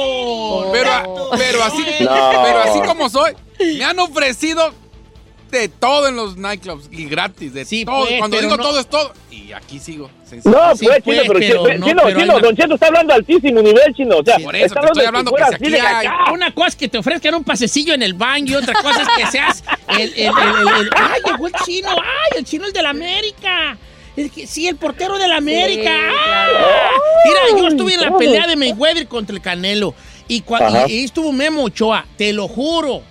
Pero, pero así, No. pero así como soy, me han ofrecido de todo en los nightclubs y gratis, de Sí, todo. pues, Cuando digo no- todo es todo. Y aquí sigo. sencillo. No, Sí, pues, Chino, pero, pero Chino, no, Chino, pero Chino, hay- Don Cheto está hablando altísimo nivel, Chino. O sea, por eso está te estoy de hablando que si de aquí hay-. Una cosa es que te ofrezcan un pasecillo en el baño y otra cosa es que seas el, el, el, el- el- ¡Ay, llegó el chino! ¡Ay, el chino el del América! El que- sí, el portero del América. ¡Ah! Mira, yo estuve en la pelea de Mayweather contra el Canelo y, y- y estuvo Memo Ochoa, te lo juro.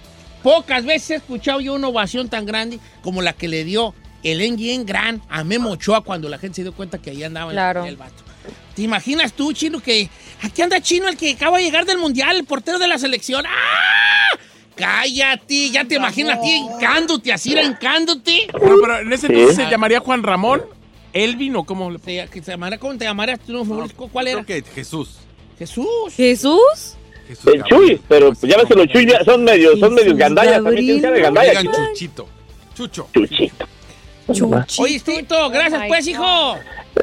Pocas veces he escuchado yo una ovación tan grande como la que le dio el NGN Gran a Memo Ochoa cuando la gente se dio cuenta que ahí andaba en la Claro. pelea el vato. ¿Te imaginas tú, Chino, que aquí anda Chino, el que acaba de llegar del Mundial, el portero de la selección? ¡Ah! Cállate, ya te imaginas a ti hincándote, así hincándote. Pero, pero en ese Sí. entonces se llamaría Juan Ramón Elvin o cómo le Se, se llamara, ¿Cómo te llamarías tú? no, ¿Cuál era? Creo que Jesús. Jesús. ¿Jesús? Jesús El Chuy, pero pues, ya ves que los Chuy ya son medios, son medios gandallas, también tienen cara de gandalla. Chuchito. Chucho. Chuchito. Oye, Tito, gracias, pues, hijo.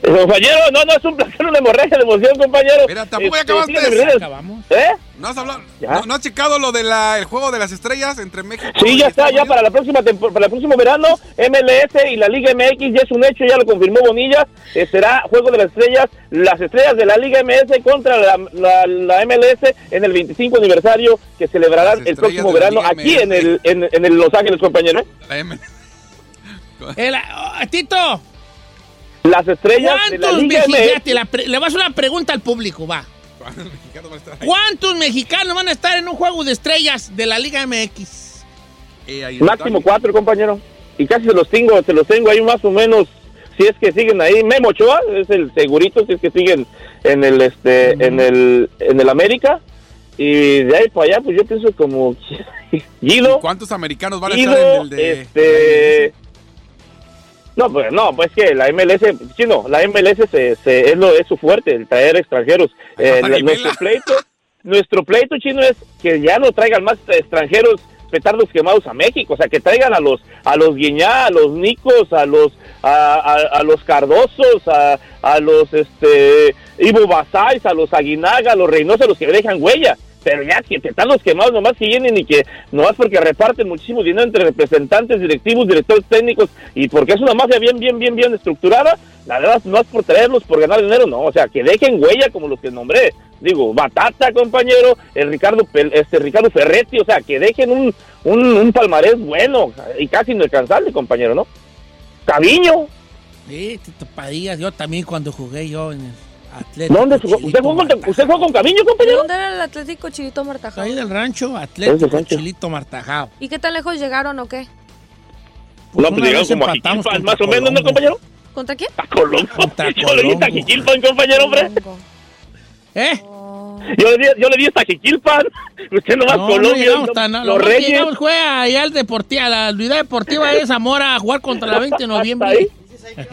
Compañero, no, no, es un placer, una hemorragia de emoción, compañero. Mira, tampoco ya Este, acabaste. Acabamos. ¿Eh? ¿No has hablado? ¿Ya? ¿No, no has checado lo del juego de las estrellas entre México Sí, y ya está, Estados ya Unidos? para la próxima para el próximo verano, MLS y la Liga MX ya es un hecho, ya lo confirmó Bonilla, eh, será Juego de las Estrellas, las estrellas de la Liga MS contra la, la- la MLS en el 25 aniversario que celebrarán el próximo de verano aquí en el, en, en el Los Ángeles, compañero. La M. El- oh, Tito, Las estrellas de la le vas a hacer una pregunta al público, va. ¿Cuántos mexicanos van a estar ahí? ¿Cuántos mexicanos van a estar en un juego de estrellas de la Liga MX? Eh, Máximo está. cuatro, compañero. Y casi se los tengo, se los tengo ahí más o menos. Si es que siguen ahí, Memo Ochoa es el segurito, si es que siguen en el este, en el, en el América. Y de ahí para allá, pues yo pienso como Guido, ¿Cuántos americanos van a estar en el de este, no, pues no, pues que la MLS, chino, la MLS se, se- es lo es su fuerte, el traer extranjeros. Eh, la- nuestro pleito, nuestro pleito chino es que ya no traigan más extranjeros petardos quemados a México, o sea, que traigan a los a los Guiñá, a los Nicos, a los a, a- a los Cardosos, a, a los este Ivo Basáis, a los Aguinaga, a los Reynosa, a los que dejan huella. Pero ya que te están los quemados nomás que vienen y que nomás porque reparten muchísimo dinero entre representantes, directivos, directores técnicos y porque es una mafia bien, bien, bien, bien estructurada, la verdad no es por traerlos por ganar dinero, no, o sea, que dejen huella como los que nombré. Digo, Batata, compañero, el Ricardo, este Ricardo Ferretti, o sea, que dejen un, un, un palmarés bueno y casi inalcanzable, compañero, ¿no? Caviño, Sí, Tito Padilla, yo también cuando jugué yo en el Atlético. ¿dónde? ¿Usted jugó, con, ¿Usted jugó con Caviño, ¿De compañero? dónde era el Atlético Chilito Martajao? Ahí del rancho, Atlético rancho. Chilito Martajao. ¿Y qué tan lejos llegaron o qué? No, pues una llegaron como a Jiquilpan, contra más o menos, ¿no, compañero? ¿Contra quién? A Colombo. Contra Yo le di hasta. Jiquilpan, compañero, hombre. ¿Eh? Yo le di, yo le di hasta Jiquilpan. Usted No, no Colombia. llegamos no- tan a los lo Reyes. llegamos fue allá al Deportiva, a la unidad deportiva de Zamora a jugar contra la 20 de Hasta ahí. noviembre.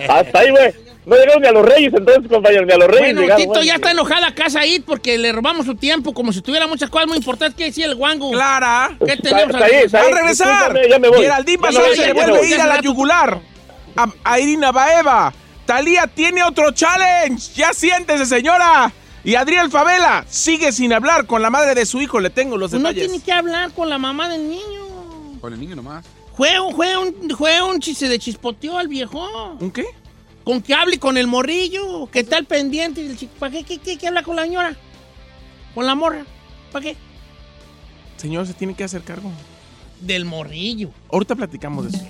Hasta ahí, güey. No llegaron ni a los Reyes, entonces, compañero, ni a los Reyes Bueno, llegaron. Tito ya está enojada casa ahí porque le robamos su tiempo como si tuviera muchas cosas muy importantes que decir el guango. Clara. ¿Qué tenemos está ahí, está Va ahí. a regresar. Ya me voy. Geraldine se vuelve a ir a la yugular. A, a Irina Baeva. Talía tiene otro challenge. Ya siéntese, señora. Y Adriel Favela sigue sin hablar con la madre de su hijo. Le tengo los Pues no detalles. tiene que hablar con la mamá del niño. Con el niño nomás. Fue un, fue un, fue un chi- se de chispoteó al viejo. ¿Un qué? Con que hable con el morrillo, que está al pendiente del chico. ¿Para qué, qué, qué, qué habla con la señora? Con la morra. ¿Para qué? Señor, se tiene que hacer cargo. Del morrillo. Ahorita platicamos de eso.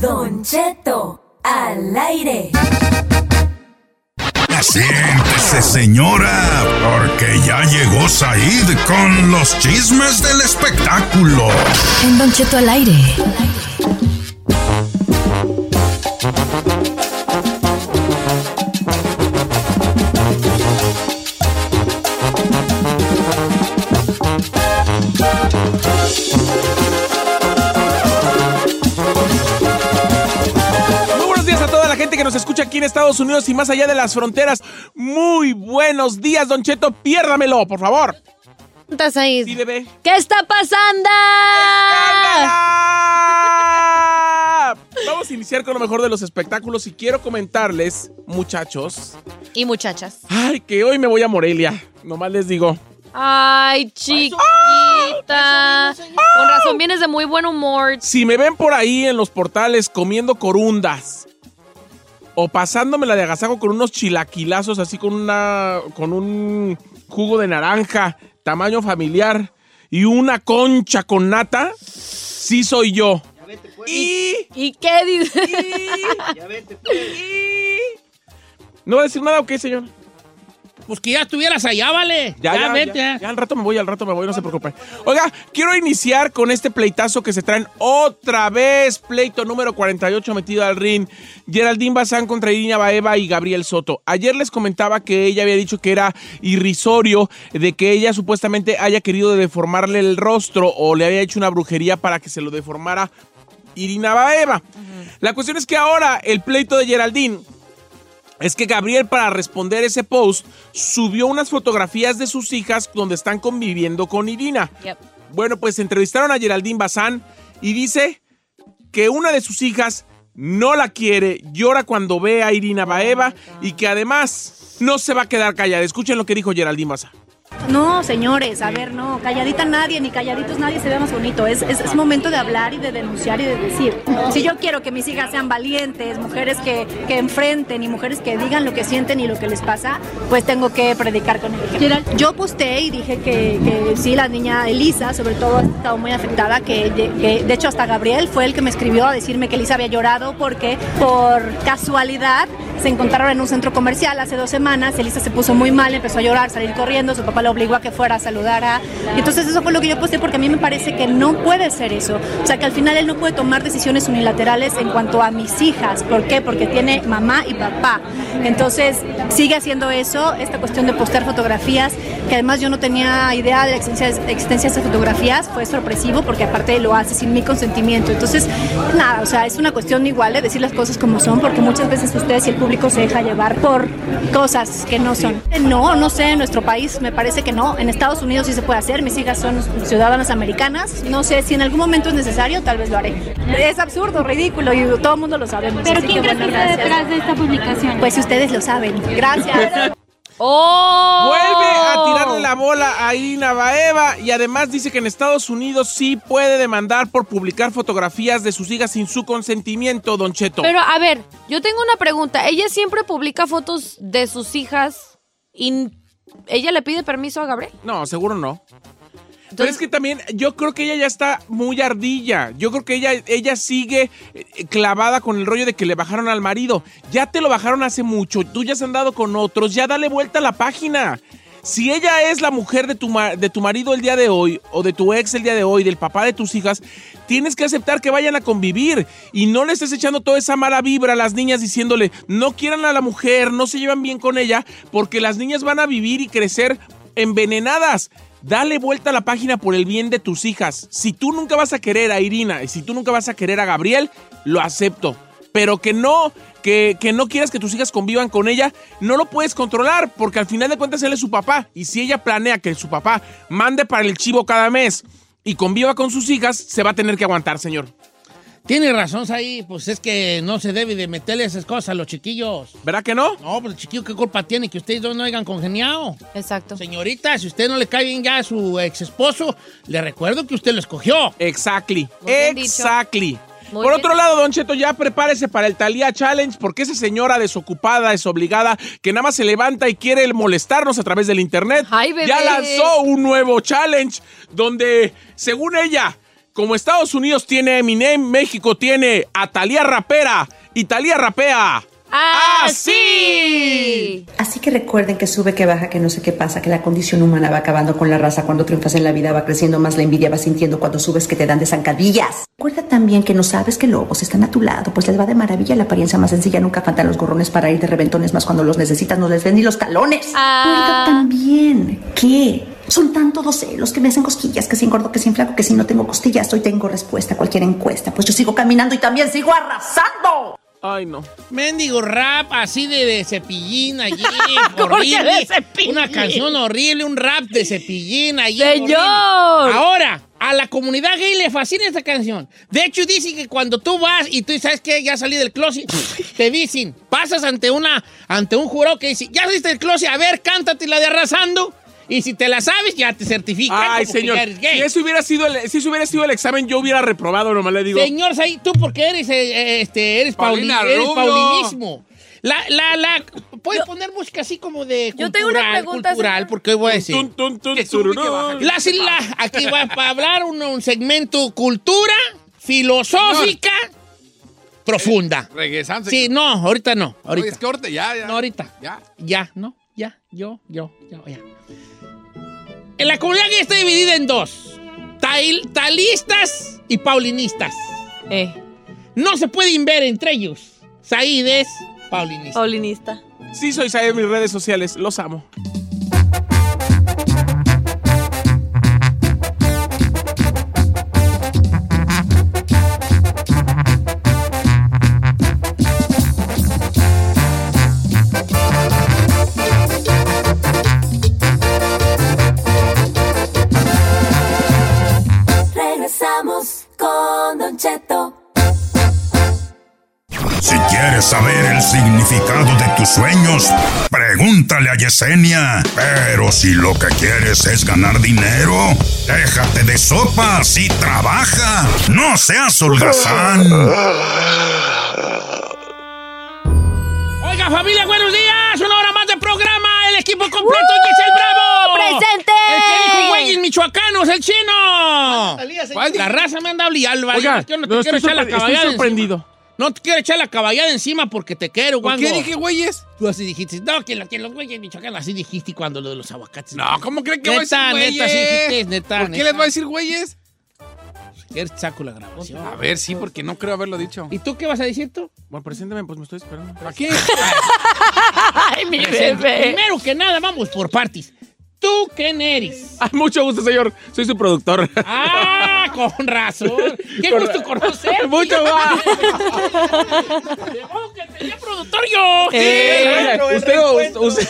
Don Cheto, al aire. Siéntese, señora, porque ya llegó Said con los chismes del espectáculo. En Don Cheto al aire. Estados Unidos y más allá de las fronteras. Muy buenos días, Don Cheto. Piérdamelo, por favor. ¿Estás ahí? Sí, bebé. ¿Qué está pasando? Vamos a iniciar con lo mejor de los espectáculos y quiero comentarles, muchachos, Y muchachas. ay, que hoy me voy a Morelia. Nomás les digo. Ay, chiquita. Con razón vienes de muy buen humor. Si me ven por ahí en los portales comiendo corundas o pasándomela de agasajo con unos chilaquilazos así con una con un jugo de naranja tamaño familiar y una concha con nata, sí soy yo. Y ¿Y qué dices? no va a decir nada o qué, señor. Pues que ya estuvieras allá, vale. Ya, ya, vete. ya, ya, al rato me voy, al rato me voy, no se preocupen. Oiga, quiero iniciar con este pleitazo que se traen otra vez. Pleito número 48 metido al ring. Geraldine Bazán contra Irina Baeva y Gabriel Soto. Ayer les comentaba que ella había dicho que era irrisorio de que ella supuestamente haya querido deformarle el rostro o le había hecho una brujería para que se lo deformara Irina Baeva. La cuestión es que ahora el pleito de Geraldine es que Gabriel, para responder ese post, subió unas fotografías de sus hijas donde están conviviendo con Irina. Yep. Bueno, pues entrevistaron a Geraldine Bazán y dice que una de sus hijas no la quiere, llora cuando ve a Irina Baeva y que además no se va a quedar callada. Escuchen lo que dijo Geraldine Bazán. No, señores, a ver, no, calladita nadie, ni calladitos nadie se ve más bonito. Es, es, es momento de hablar y de denunciar y de decir. Si yo quiero que mis hijas sean valientes, mujeres que, que enfrenten y mujeres que digan lo que sienten y lo que les pasa, pues tengo que predicar con el ejemplo. Yo posté y dije que, que sí, la niña Elisa, sobre todo, ha estado muy afectada, que de, que de hecho hasta Gabriel fue el que me escribió a decirme que Elisa había llorado porque por casualidad se encontraron en un centro comercial hace dos semanas, Elisa se puso muy mal, empezó a llorar, salir corriendo, su papá lo obligó a que fuera a saludar a... Y entonces eso fue lo que yo posté porque a mí me parece que no puede ser eso. O sea, que al final él no puede tomar decisiones unilaterales en cuanto a mis hijas. ¿Por qué? Porque tiene mamá y papá. Entonces sigue haciendo eso, esta cuestión de postear fotografías, que además yo no tenía idea de la existencia, existencia de esas fotografías, fue sorpresivo porque aparte lo hace sin mi consentimiento. Entonces, nada, o sea, es una cuestión igual de decir las cosas como son, porque muchas veces ustedes y el público se deja llevar por cosas que no son. No, no sé, en nuestro país me parece que no. En Estados Unidos sí se puede hacer. Mis hijas son ciudadanas americanas. No sé si en algún momento es necesario, tal vez lo haré. Es absurdo, ridículo y todo el mundo lo sabemos. ¿Pero así quién que, crees que está gracias. detrás de esta publicación? Pues ustedes lo saben. Gracias. ¡Oh! Vuelve a tirarle la bola a Irina Baeva y además dice que en Estados Unidos sí puede demandar por publicar fotografías de sus hijas sin su consentimiento, Don Cheto. Pero a ver, yo tengo una pregunta. Ella siempre publica fotos de sus hijas y ella le pide permiso a Gabriel. No, seguro no. Pero es que también yo creo que ella ya está muy ardilla. Yo creo que ella, ella sigue eh, clavada con el rollo de que le bajaron al marido. Ya te lo bajaron hace mucho, tú ya has andado con otros, ya dale vuelta a la página. Si ella es la mujer de tu, de tu marido el día de hoy, o de tu ex el día de hoy, del papá de tus hijas, tienes que aceptar que vayan a convivir. Y no le estés echando toda esa mala vibra a las niñas diciéndole, no quieran a la mujer, no se llevan bien con ella, porque las niñas van a vivir y crecer envenenadas. Dale vuelta a la página por el bien de tus hijas. Si tú nunca vas a querer a Irina y si tú nunca vas a querer a Gabriel, lo acepto. Pero que no, que, que no quieras que tus hijas convivan con ella, no lo puedes controlar, porque al final de cuentas él es su papá. Y si ella planea que su papá mande para el chivo cada mes y conviva con sus hijas, se va a tener que aguantar, señor. Tiene razón ahí, pues es que no se debe de meterle esas cosas a los chiquillos. ¿Verdad que no? No, pues el chiquillo, ¿qué culpa tiene que ustedes dos no hayan congeniado? Exacto. Señorita, si usted no le cae bien ya a su ex esposo, le recuerdo que usted lo escogió. Exactly. Exactly. Muy Por bien. otro lado, Don Cheto, ya prepárese para el Talía Challenge, porque esa señora desocupada, desobligada, que nada más se levanta y quiere molestarnos a través del internet, bebé. ya lanzó un nuevo challenge donde, según ella, como Estados Unidos tiene Eminem, México tiene a Talía Rapera y Talía Rapea. ¡Así! Así que recuerden que sube, que baja, que no sé qué pasa, que la condición humana va acabando con la raza. Cuando triunfas en la vida va creciendo más la envidia, vas sintiendo cuando subes que te dan de zancadillas. Recuerda también que no sabes que lobos están a tu lado, pues les va de maravilla la apariencia más sencilla. Nunca faltan los gorrones para ir de reventones, más cuando los necesitas no les ven ni los talones. Recuerda también que son tan todos celos que me hacen cosquillas, que si engordo, que si inflaco, que si no tengo costillas. Hoy tengo respuesta a cualquier encuesta, pues yo sigo caminando y también sigo arrasando. Ay, no. Mendigo rap así de, de cepillín allí, ¿Cómo que de horrible. Cepillín? Una canción horrible, un rap de cepillín allí. ¡Señor! horrible. Ahora, a la comunidad gay le fascina esta canción. De hecho, dice que cuando tú vas y tú sabes que ya salí del closet, te dicen, pasas ante una, ante un jurado que dice, ya saliste del closet, a ver, cántate la de arrasando. Y si te la sabes, ya te certifican. Ay, que señor. eres gay. Si eso hubiera sido el, si eso hubiera sido el examen, yo hubiera reprobado, nomás le digo. Señor, tú porque eres, eh, eh, este, eres, Paulina Pauli- eres paulinismo. La, la, la, puedes poner música así como de Yo tengo una cultural, pregunta, cultural, señor. porque voy a decir. Tun, tun, tun, Que sube que. La, aquí va para hablar un, un segmento cultura filosófica profunda. Regresando. Sí, no, ahorita no, ahorita. es corte, ya, ya. No, ahorita. Ya. Ya, no, ya, yo, yo, yo, ya. En la comunidad gay está dividida en dos. Tal- talistas y paulinistas. Eh, No se pueden ver entre ellos. Said es paulinista. paulinista. Sí, soy Said en mis redes sociales. Los amo. Quieres saber el significado de tus sueños, pregúntale a Yesenia. Pero si lo que quieres es ganar dinero, déjate de sopas y trabaja. No seas holgazán. Oiga, familia, buenos días. Una hora más de programa. El equipo completo y es el Bravo. ¡Presente! El que dijo güeyes michoacanos, el chino. ¿Cuál? La raza me anda obligando. ¿vale? Oiga, que no te quiero echar la estoy sorprendido. No te quiero echar la caballada encima porque te quiero, ¿Por guango. qué dije güeyes? Tú así dijiste. No, que, lo- que los güeyes michoacanos así dijiste cuando lo de los aguacates. No, ¿cómo creen que voy a decir Neta, güeyes? neta, sí dijiste, neta, ¿Por qué les voy a decir güeyes? Quieres, saco la grabación. A ver, sí, porque no creo haberlo dicho. ¿Y tú qué vas a decir tú? Bueno, preséntame, pues me estoy esperando. ¿Para qué? ¡Ay, mi Presente. bebé! Primero que nada, vamos por partes. ¿Tú quién eres? Mucho gusto, señor. Soy su productor. Ah, con razón. Qué Con- gusto conocer. Mucho más. ¡Qué productor yo! Eh, usted, no- usted-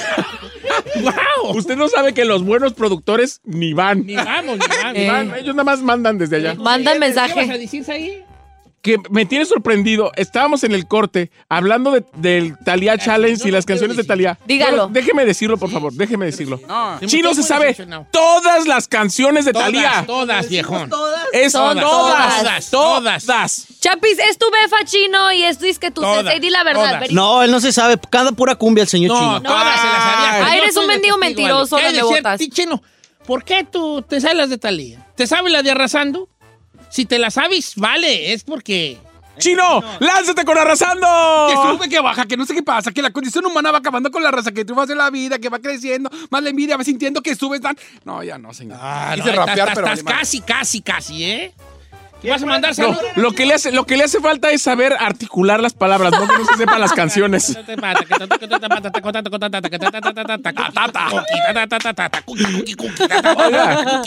usted no sabe que los buenos productores ni van. Ni vamos, ni vamos. Ni van. Ellos nada más mandan desde allá. Manda ¿Qué mensaje. vas a decir ahí? Que me tiene sorprendido. Estábamos en el corte hablando de- del Talía Challenge y las canciones de Talía. Dígalo. déjeme decirlo, por favor. Déjeme decirlo. Sí, Chino se sabe todas las canciones de Todas, Talía. todas, viejón. Es Todas, todas, todas, todas. Chapis, es tu befa chino y es que tú Todas, sensei. Di la verdad. todas. No, él no se sabe. Cada pura cumbia el señor No, chino. todas se las sabía. Ah, eres un de mendigo mentiroso. ¿Qué no me decir, botas. ti, Chino, ¿por qué tú te sabes las de Talía? ¿Te sabes las de Arrasando? Si te las sabes, vale, es porque... ¡Chino! ¡Lánzate con Arrasando! Que sube, que baja, que no sé qué pasa, que la condición humana va acabando con la raza, que triunfas en la vida, que va creciendo, más la envidia, va sintiendo que subes tan... No, ya no, señor. Ah, no, Quise rapear, estás- pero... estás casi, casi, casi, ¿eh? ¿Qué vas a mandar No, saludos? lo que, le hace, lo que le hace falta es saber articular las palabras, no que no se sepan las canciones. Oiga,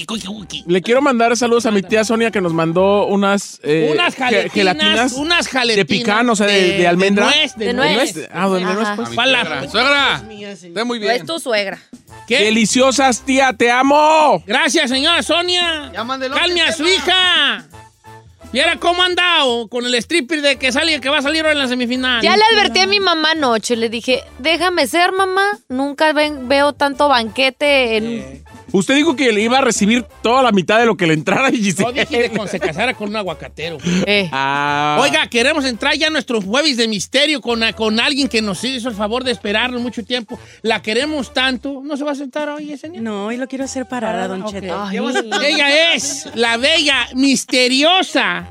le quiero mandar saludos a mi tía Sonia que nos mandó unas, eh, unas ge- jaletinas, gelatinas unas jaletinas. de picán, o sea, de, de almendra. De nuez, de nuez. Ah, de nuez, pues. ¿Cuál la- Suegra, está muy No es bien. tu suegra. ¿Qué? Deliciosas, tía, te amo. Gracias, señora Sonia. Calme a su hija. Viera cómo ha andado con el stripper de que sale, que va a salir ahora en la semifinal. Ya le advertí a mi mamá anoche. Le dije, déjame ser, mamá. Nunca ven- veo tanto banquete en... Usted dijo que le iba a recibir toda la mitad de lo que le entrara y No dije que con- se casara con un aguacatero. Eh. Ah. Oiga, queremos entrar ya a nuestros jueves de misterio con, con alguien que nos hizo el favor de esperarnos mucho tiempo. La queremos tanto. ¿No se va a sentar hoy, ese señor? No, y lo quiero hacer parada, don ok. Cheto. Ay, Ella es la bella, misteriosa,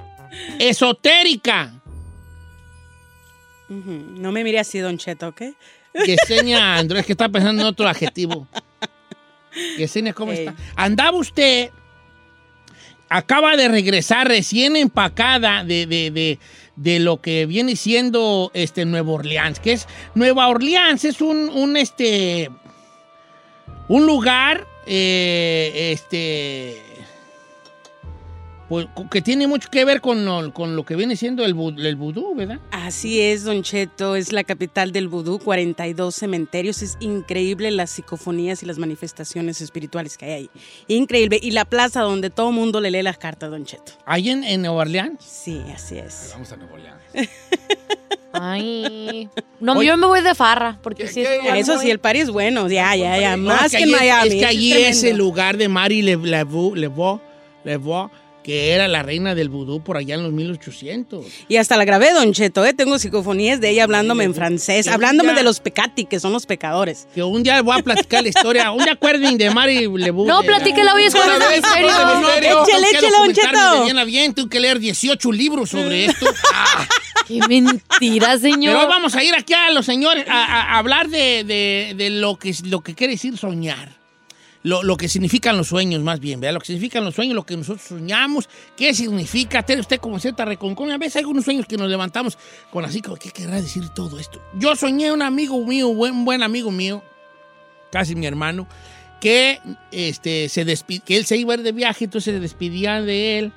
esotérica. No me mire así, don Cheto, ¿ok? Yesenia Andrés, que está pensando en otro adjetivo. Yesenia, ¿cómo Ey. está? Andaba usted, acaba de regresar recién empacada de, de, de, de lo que viene siendo este Nueva Orleans, que es Nueva Orleans es un, un este un lugar eh, este pues, que tiene mucho que ver con lo, con lo que viene siendo el, el vudú, ¿verdad? Así es, Don Cheto, es la capital del vudú, 42 cementerios, es increíble las psicofonías y las manifestaciones espirituales que hay ahí. Increíble. Y la plaza donde todo mundo le lee las cartas, Don Cheto. ¿Ahí en, en Nueva Orleans? Sí, así es. Vamos a Nuevo León. Ay. No, Oye. yo me voy de farra, porque sí es muy- Eso sí, el party es bueno, ya, ya, ya, No, más es que, en allí- Miami. Es que allí tremendo. es el lugar de Mary Le- Leveau, Leveau, Leveau, que era la reina del vudú por allá en los 1800. Y hasta la grabé, Don Cheto, ¿eh? Tengo psicofonías de ella hablándome en francés, hablándome día- de los pecati, que son los pecadores. Que un día voy a platicar la historia, un día acuerden de Mary Leveau. No, platíquela hoy, es jueves de misterio. No, tengo Échale, que échale, Don Cheto. bien bien, tengo que leer 18 libros sobre esto. Ah, Qué mentira, señor. Pero vamos a ir aquí a los señores a, a- a hablar de, de- de lo, que, lo que quiere decir soñar. Lo, lo que significan los sueños, más bien, ¿verdad? Lo que significan los sueños, lo que nosotros soñamos, qué significa, tiene usted como cierta reconcón. A veces hay algunos sueños que nos levantamos con así, como, ¿qué querrá decir todo esto? Yo soñé un amigo mío, buen, un buen amigo mío, casi mi hermano, que, este, se que él se iba a ir de viaje, entonces se despidía de él,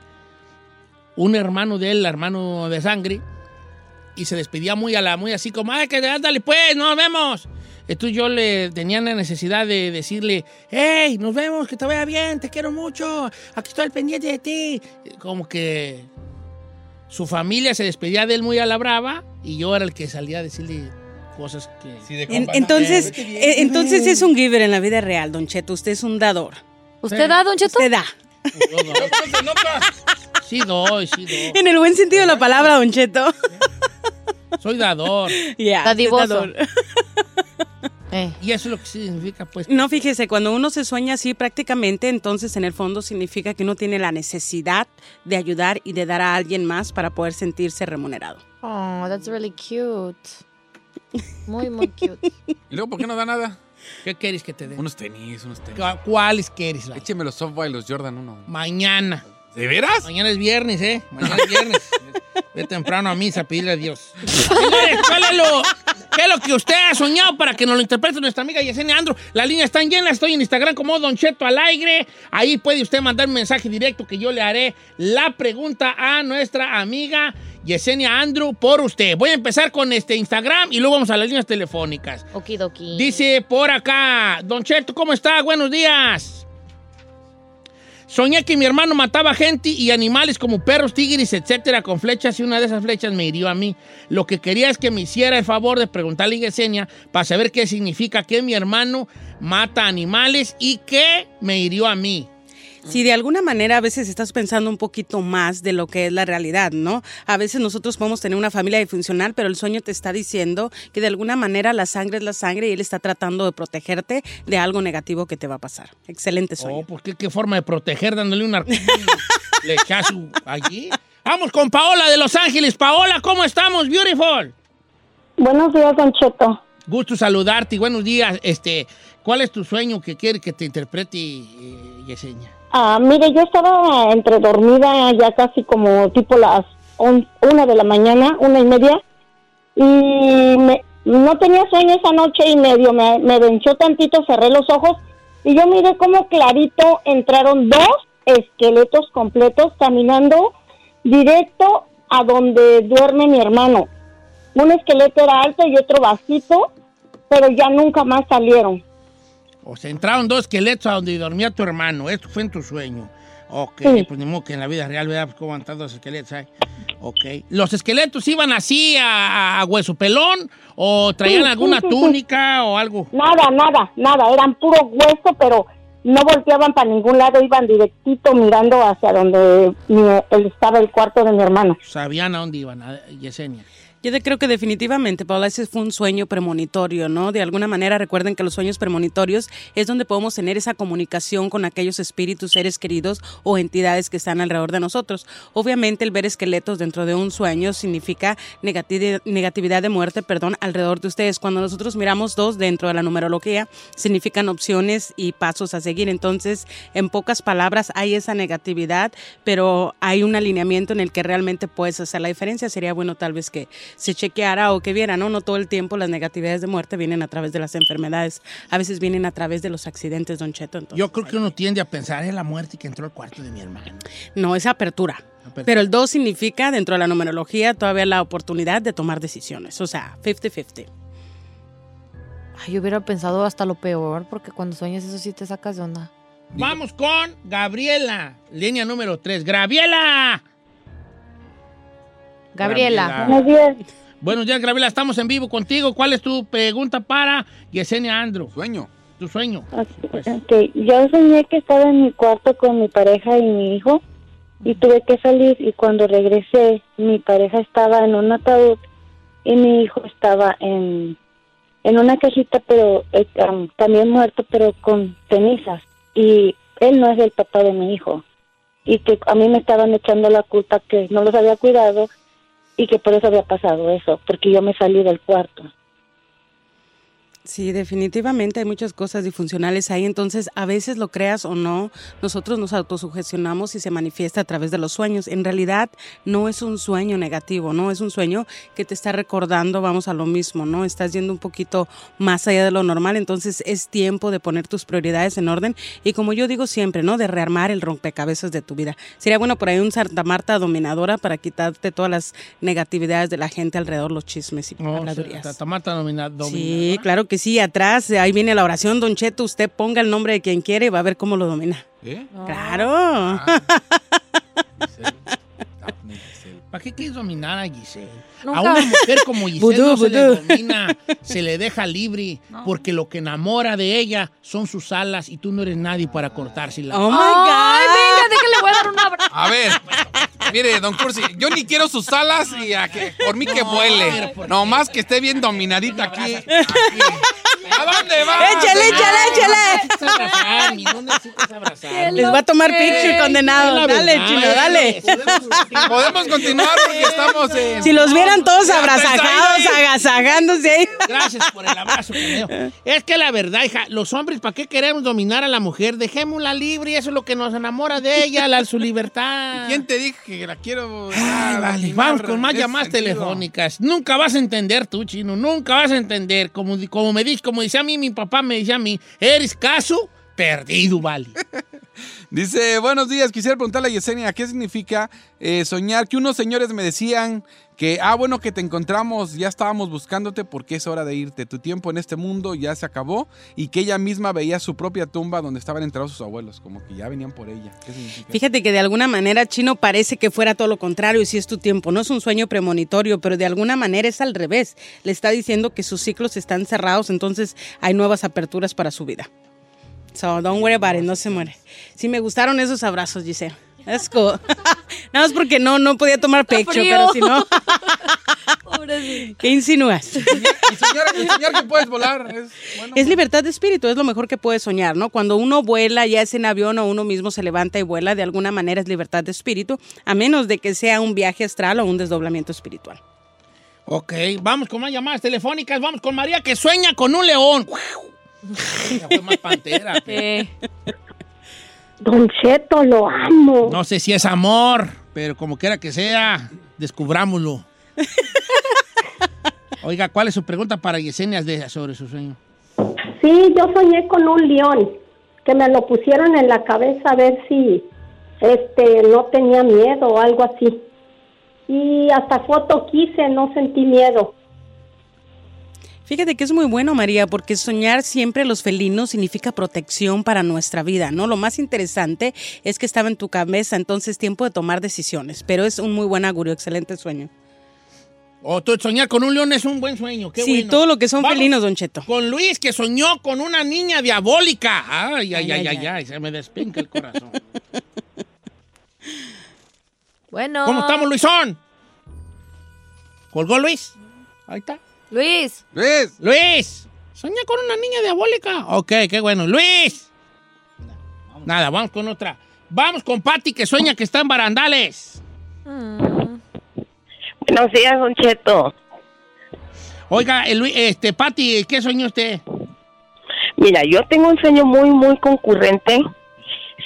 un hermano de él, hermano de sangre, y se despedía muy a la, muy así como, ay, que ándale pues, nos vemos. Entonces yo le tenía la necesidad de decirle, hey, nos vemos, que te vaya bien, te quiero mucho, aquí estoy al pendiente de ti. Como que su familia se despedía de él muy a la brava y yo era el que salía a decirle cosas que... En- entonces, eh, entonces es un giver en la vida real, Don Cheto. Usted es un dador. ¿Usted da, Don Cheto? Usted da. Sí doy, sí doy. En el buen sentido de la palabra, Don Cheto. Soy dador. Ya, usted dador. Eh. Y eso es lo que significa, pues. No, fíjese, cuando uno se sueña así prácticamente, entonces en el fondo significa que uno tiene la necesidad de ayudar y de dar a alguien más para poder sentirse remunerado. Oh, that's really cute. Muy, muy cute. ¿Y luego por qué no da nada? ¿Qué quieres que te dé? Unos tenis, unos tenis. ¿Cu- ¿Cuáles quieres? Écheme los softball, los Jordan 1. Mañana. ¿De veras? Mañana es viernes, ¿eh? Mañana es viernes. Ve temprano a misa a pedirle a Dios. Señores, ¿cuál es lo, ¿Qué es lo que usted ha soñado para que nos lo interprete nuestra amiga Yesenia Andro? Las líneas están llenas, estoy en Instagram como Don Cheto al aire. Ahí puede usted mandar un mensaje directo que yo le haré la pregunta a nuestra amiga Yesenia Andrew por usted. Voy a empezar con este Instagram y luego vamos a las líneas telefónicas. Okidoki. Dice por acá, Don Cheto, ¿cómo está? Buenos días. Soñé que mi hermano mataba gente y animales como perros, tigres, etcétera, con flechas y una de esas flechas me hirió a mí. Lo que quería es que me hiciera el favor de preguntarle a Yesenia para saber qué significa que mi hermano mata animales y que me hirió a mí. Si de alguna manera a veces estás pensando un poquito más de lo que es la realidad, ¿no? A veces nosotros podemos tener una familia disfuncional, pero el sueño te está diciendo que de alguna manera la sangre es la sangre y él está tratando de protegerte de algo negativo que te va a pasar. Excelente sueño. Oh, pues qué, qué forma de proteger dándole un arco- lechazo allí. Vamos con Paola de Los Ángeles. Paola, ¿cómo estamos? Beautiful. Buenos días, Don Cheto. Gusto saludarte y buenos días. Este, ¿cuál es tu sueño que quiere que te interprete eh, Yesenia? Ah, mire, yo estaba entre dormida ya casi como tipo las una de la mañana, una y media, y me- no tenía sueño esa noche y medio me, me venció tantito, cerré los ojos y yo miré como clarito entraron dos esqueletos completos caminando directo a donde duerme mi hermano. Un esqueleto era alto y otro bajito, pero ya nunca más salieron. O sea, entraron dos esqueletos a donde dormía tu hermano. Esto fue en tu sueño. Ok, Sí. pues ni modo que en la vida real, ¿verdad? Pues, ¿Cómo tantos dos esqueletos ahí? Ok. ¿Los esqueletos iban así a, a hueso pelón? ¿O traían Sí, alguna sí, túnica o algo? Nada, nada, nada, eran puro hueso, pero no volteaban para ningún lado, iban directito mirando hacia donde estaba el cuarto de mi hermano. Sabían a dónde iban, a Yesenia. Yo de- creo que definitivamente, Paula, ese fue un sueño premonitorio, ¿no? De alguna manera recuerden que los sueños premonitorios es donde podemos tener esa comunicación con aquellos espíritus, seres queridos o entidades que están alrededor de nosotros. Obviamente el ver esqueletos dentro de un sueño significa negati- negatividad de muerte, perdón, alrededor de ustedes. Cuando nosotros miramos dos dentro de la numerología, significan opciones y pasos a seguir. Entonces, en pocas palabras, hay esa negatividad, pero hay un alineamiento en el que realmente puedes hacer la diferencia. Sería bueno tal vez que se chequeara o que viera, ¿no? No todo el tiempo las negatividades de muerte vienen a través de las enfermedades. A veces vienen a través de los accidentes, don Cheto. Entonces, Yo creo que uno tiende a pensar en la muerte que entró al cuarto de mi hermano. no, es apertura. Pero el 2 significa, dentro de la numerología, todavía la oportunidad de tomar decisiones. O sea, 50-50. Ay, yo hubiera pensado hasta lo peor, porque cuando sueñas eso sí te sacas de onda. Vamos con Gabriela, línea número 3. ¡Gabriela! Gabriela. Buenos días. Buenos días, Gabriela. Estamos en vivo contigo. ¿Cuál es tu pregunta para Yesenia Andro? Sueño. Tu sueño. Ok, yo soñé que estaba en mi cuarto con mi pareja y mi hijo y tuve que salir y cuando regresé mi pareja estaba en un ataúd y mi hijo estaba en, en una cajita pero eh, um, también muerto pero con cenizas y él no es el papá de mi hijo y que a mí me estaban echando la culpa que no los había cuidado y que por eso había pasado eso porque yo me salí del cuarto. Sí, definitivamente hay muchas cosas disfuncionales ahí, entonces a veces lo creas o no, nosotros nos autosugestionamos y se manifiesta a través de los sueños. En realidad no es un sueño negativo, ¿no? Es un sueño que te está recordando, vamos a lo mismo, ¿no? Estás yendo un poquito más allá de lo normal, entonces es tiempo de poner tus prioridades en orden y como yo digo siempre, ¿no? De rearmar el rompecabezas de tu vida. Sería bueno por ahí un Santa Marta dominadora para quitarte todas las negatividades de la gente alrededor, los chismes y habladurías. Tata Marta domina, Sí, claro que sí. Atrás, ahí viene la oración, Don Cheto. Usted ponga el nombre de quien quiere y va a ver cómo lo domina. ¿Eh? Claro. ¿Para qué quieres dominar a Giselle? Nunca. A una mujer como Giselle no se le domina, se le deja libre, porque lo que enamora de ella son sus alas y tú no eres nadie para cortárselas. Oh my Ay, venga, déjale, voy a dar un abrazo. A ver, mire, don Cursi, yo ni quiero sus alas y a que, por mí que vuele. No más que esté bien dominadita aquí. aquí. ¿A dónde vas? ¡Échale, échale, échale! No necesitas abrazar. Les va a tomar picture, condenado. Dale, chino, dale. Podemos continuar porque estamos en... Si los vieran todos abrazajados, pues, agasajándose ahí. Gracias por el abrazo. Es que la verdad, hija, los hombres, ¿para qué queremos dominar a la mujer? Dejémosla libre y eso es lo que nos enamora de ella, la, su libertad. ¿Quién te dijo que la quiero? Ay, ah, vale, vamos con más llamadas sentido? telefónicas. Nunca vas a entender tú, chino. Nunca vas a entender. Como, como me dice, como decía a mí, mi papá me decía a mí, eres caso perdido, vale. Dice, buenos días, quisiera preguntarle a Yesenia, ¿qué significa eh, soñar? Que unos señores me decían que, ah, bueno, que te encontramos, ya estábamos buscándote porque es hora de irte. Tu tiempo en este mundo ya se acabó y que ella misma veía su propia tumba donde estaban enterrados sus abuelos, como que ya venían por ella. Fíjate que de alguna manera, Chino, parece que fuera todo lo contrario y si es tu tiempo. No es un sueño premonitorio, pero de alguna manera es al revés. Le está diciendo que sus ciclos están cerrados, entonces hay nuevas aperturas para su vida. So, don't worry about it, no se muere. Sí, me gustaron esos abrazos, Giselle. That's cool. Nada más porque no, no podía tomar frío. pero si no. ¿qué insinúas? Y soñar, y soñar que puedes volar. Es, bueno, Es libertad de espíritu, es lo mejor que puedes soñar, ¿no? Cuando uno vuela, ya es en avión o uno mismo se levanta y vuela, de alguna manera es libertad de espíritu, a menos de que sea un viaje astral o un desdoblamiento espiritual. Ok, vamos con más llamadas telefónicas. Vamos con María que sueña con un león. Ya fue más pantera. pero- Don Cheto, lo amo. No sé si es amor, pero como quiera que sea, descubrámoslo. Oiga, ¿cuál es su pregunta para Yesenia de, sobre su sueño? Sí, yo soñé con un león, que me lo pusieron en la cabeza a ver si este no tenía miedo o algo así. Y hasta foto quise, no sentí miedo. Fíjate que es muy bueno, María, porque soñar siempre los felinos significa protección para nuestra vida, ¿no? Lo más interesante es que estaba en tu cabeza, entonces tiempo de tomar decisiones, pero es un muy buen augurio, excelente sueño. O tú soñar con un león es un buen sueño. Qué sí, bueno. todo lo que son Vamos felinos, Don Cheto. Con Luis, que soñó con una niña diabólica. Ay, ay, Ay, ay, ay, ay, ay, se me despinca el corazón. Bueno. ¿Cómo estamos, Luisón? ¿Colgó Luis? Ahí está. Luis. Luis. Luis. Soñé con una niña diabólica. Ok, qué bueno. Luis. Nada, vamos con otra. Vamos con Patti, que sueña que está en barandales. Buenos días, Don Cheto. Oiga, el Luis- este, Patti, ¿qué soñó usted? Mira, yo tengo un sueño muy, muy concurrente.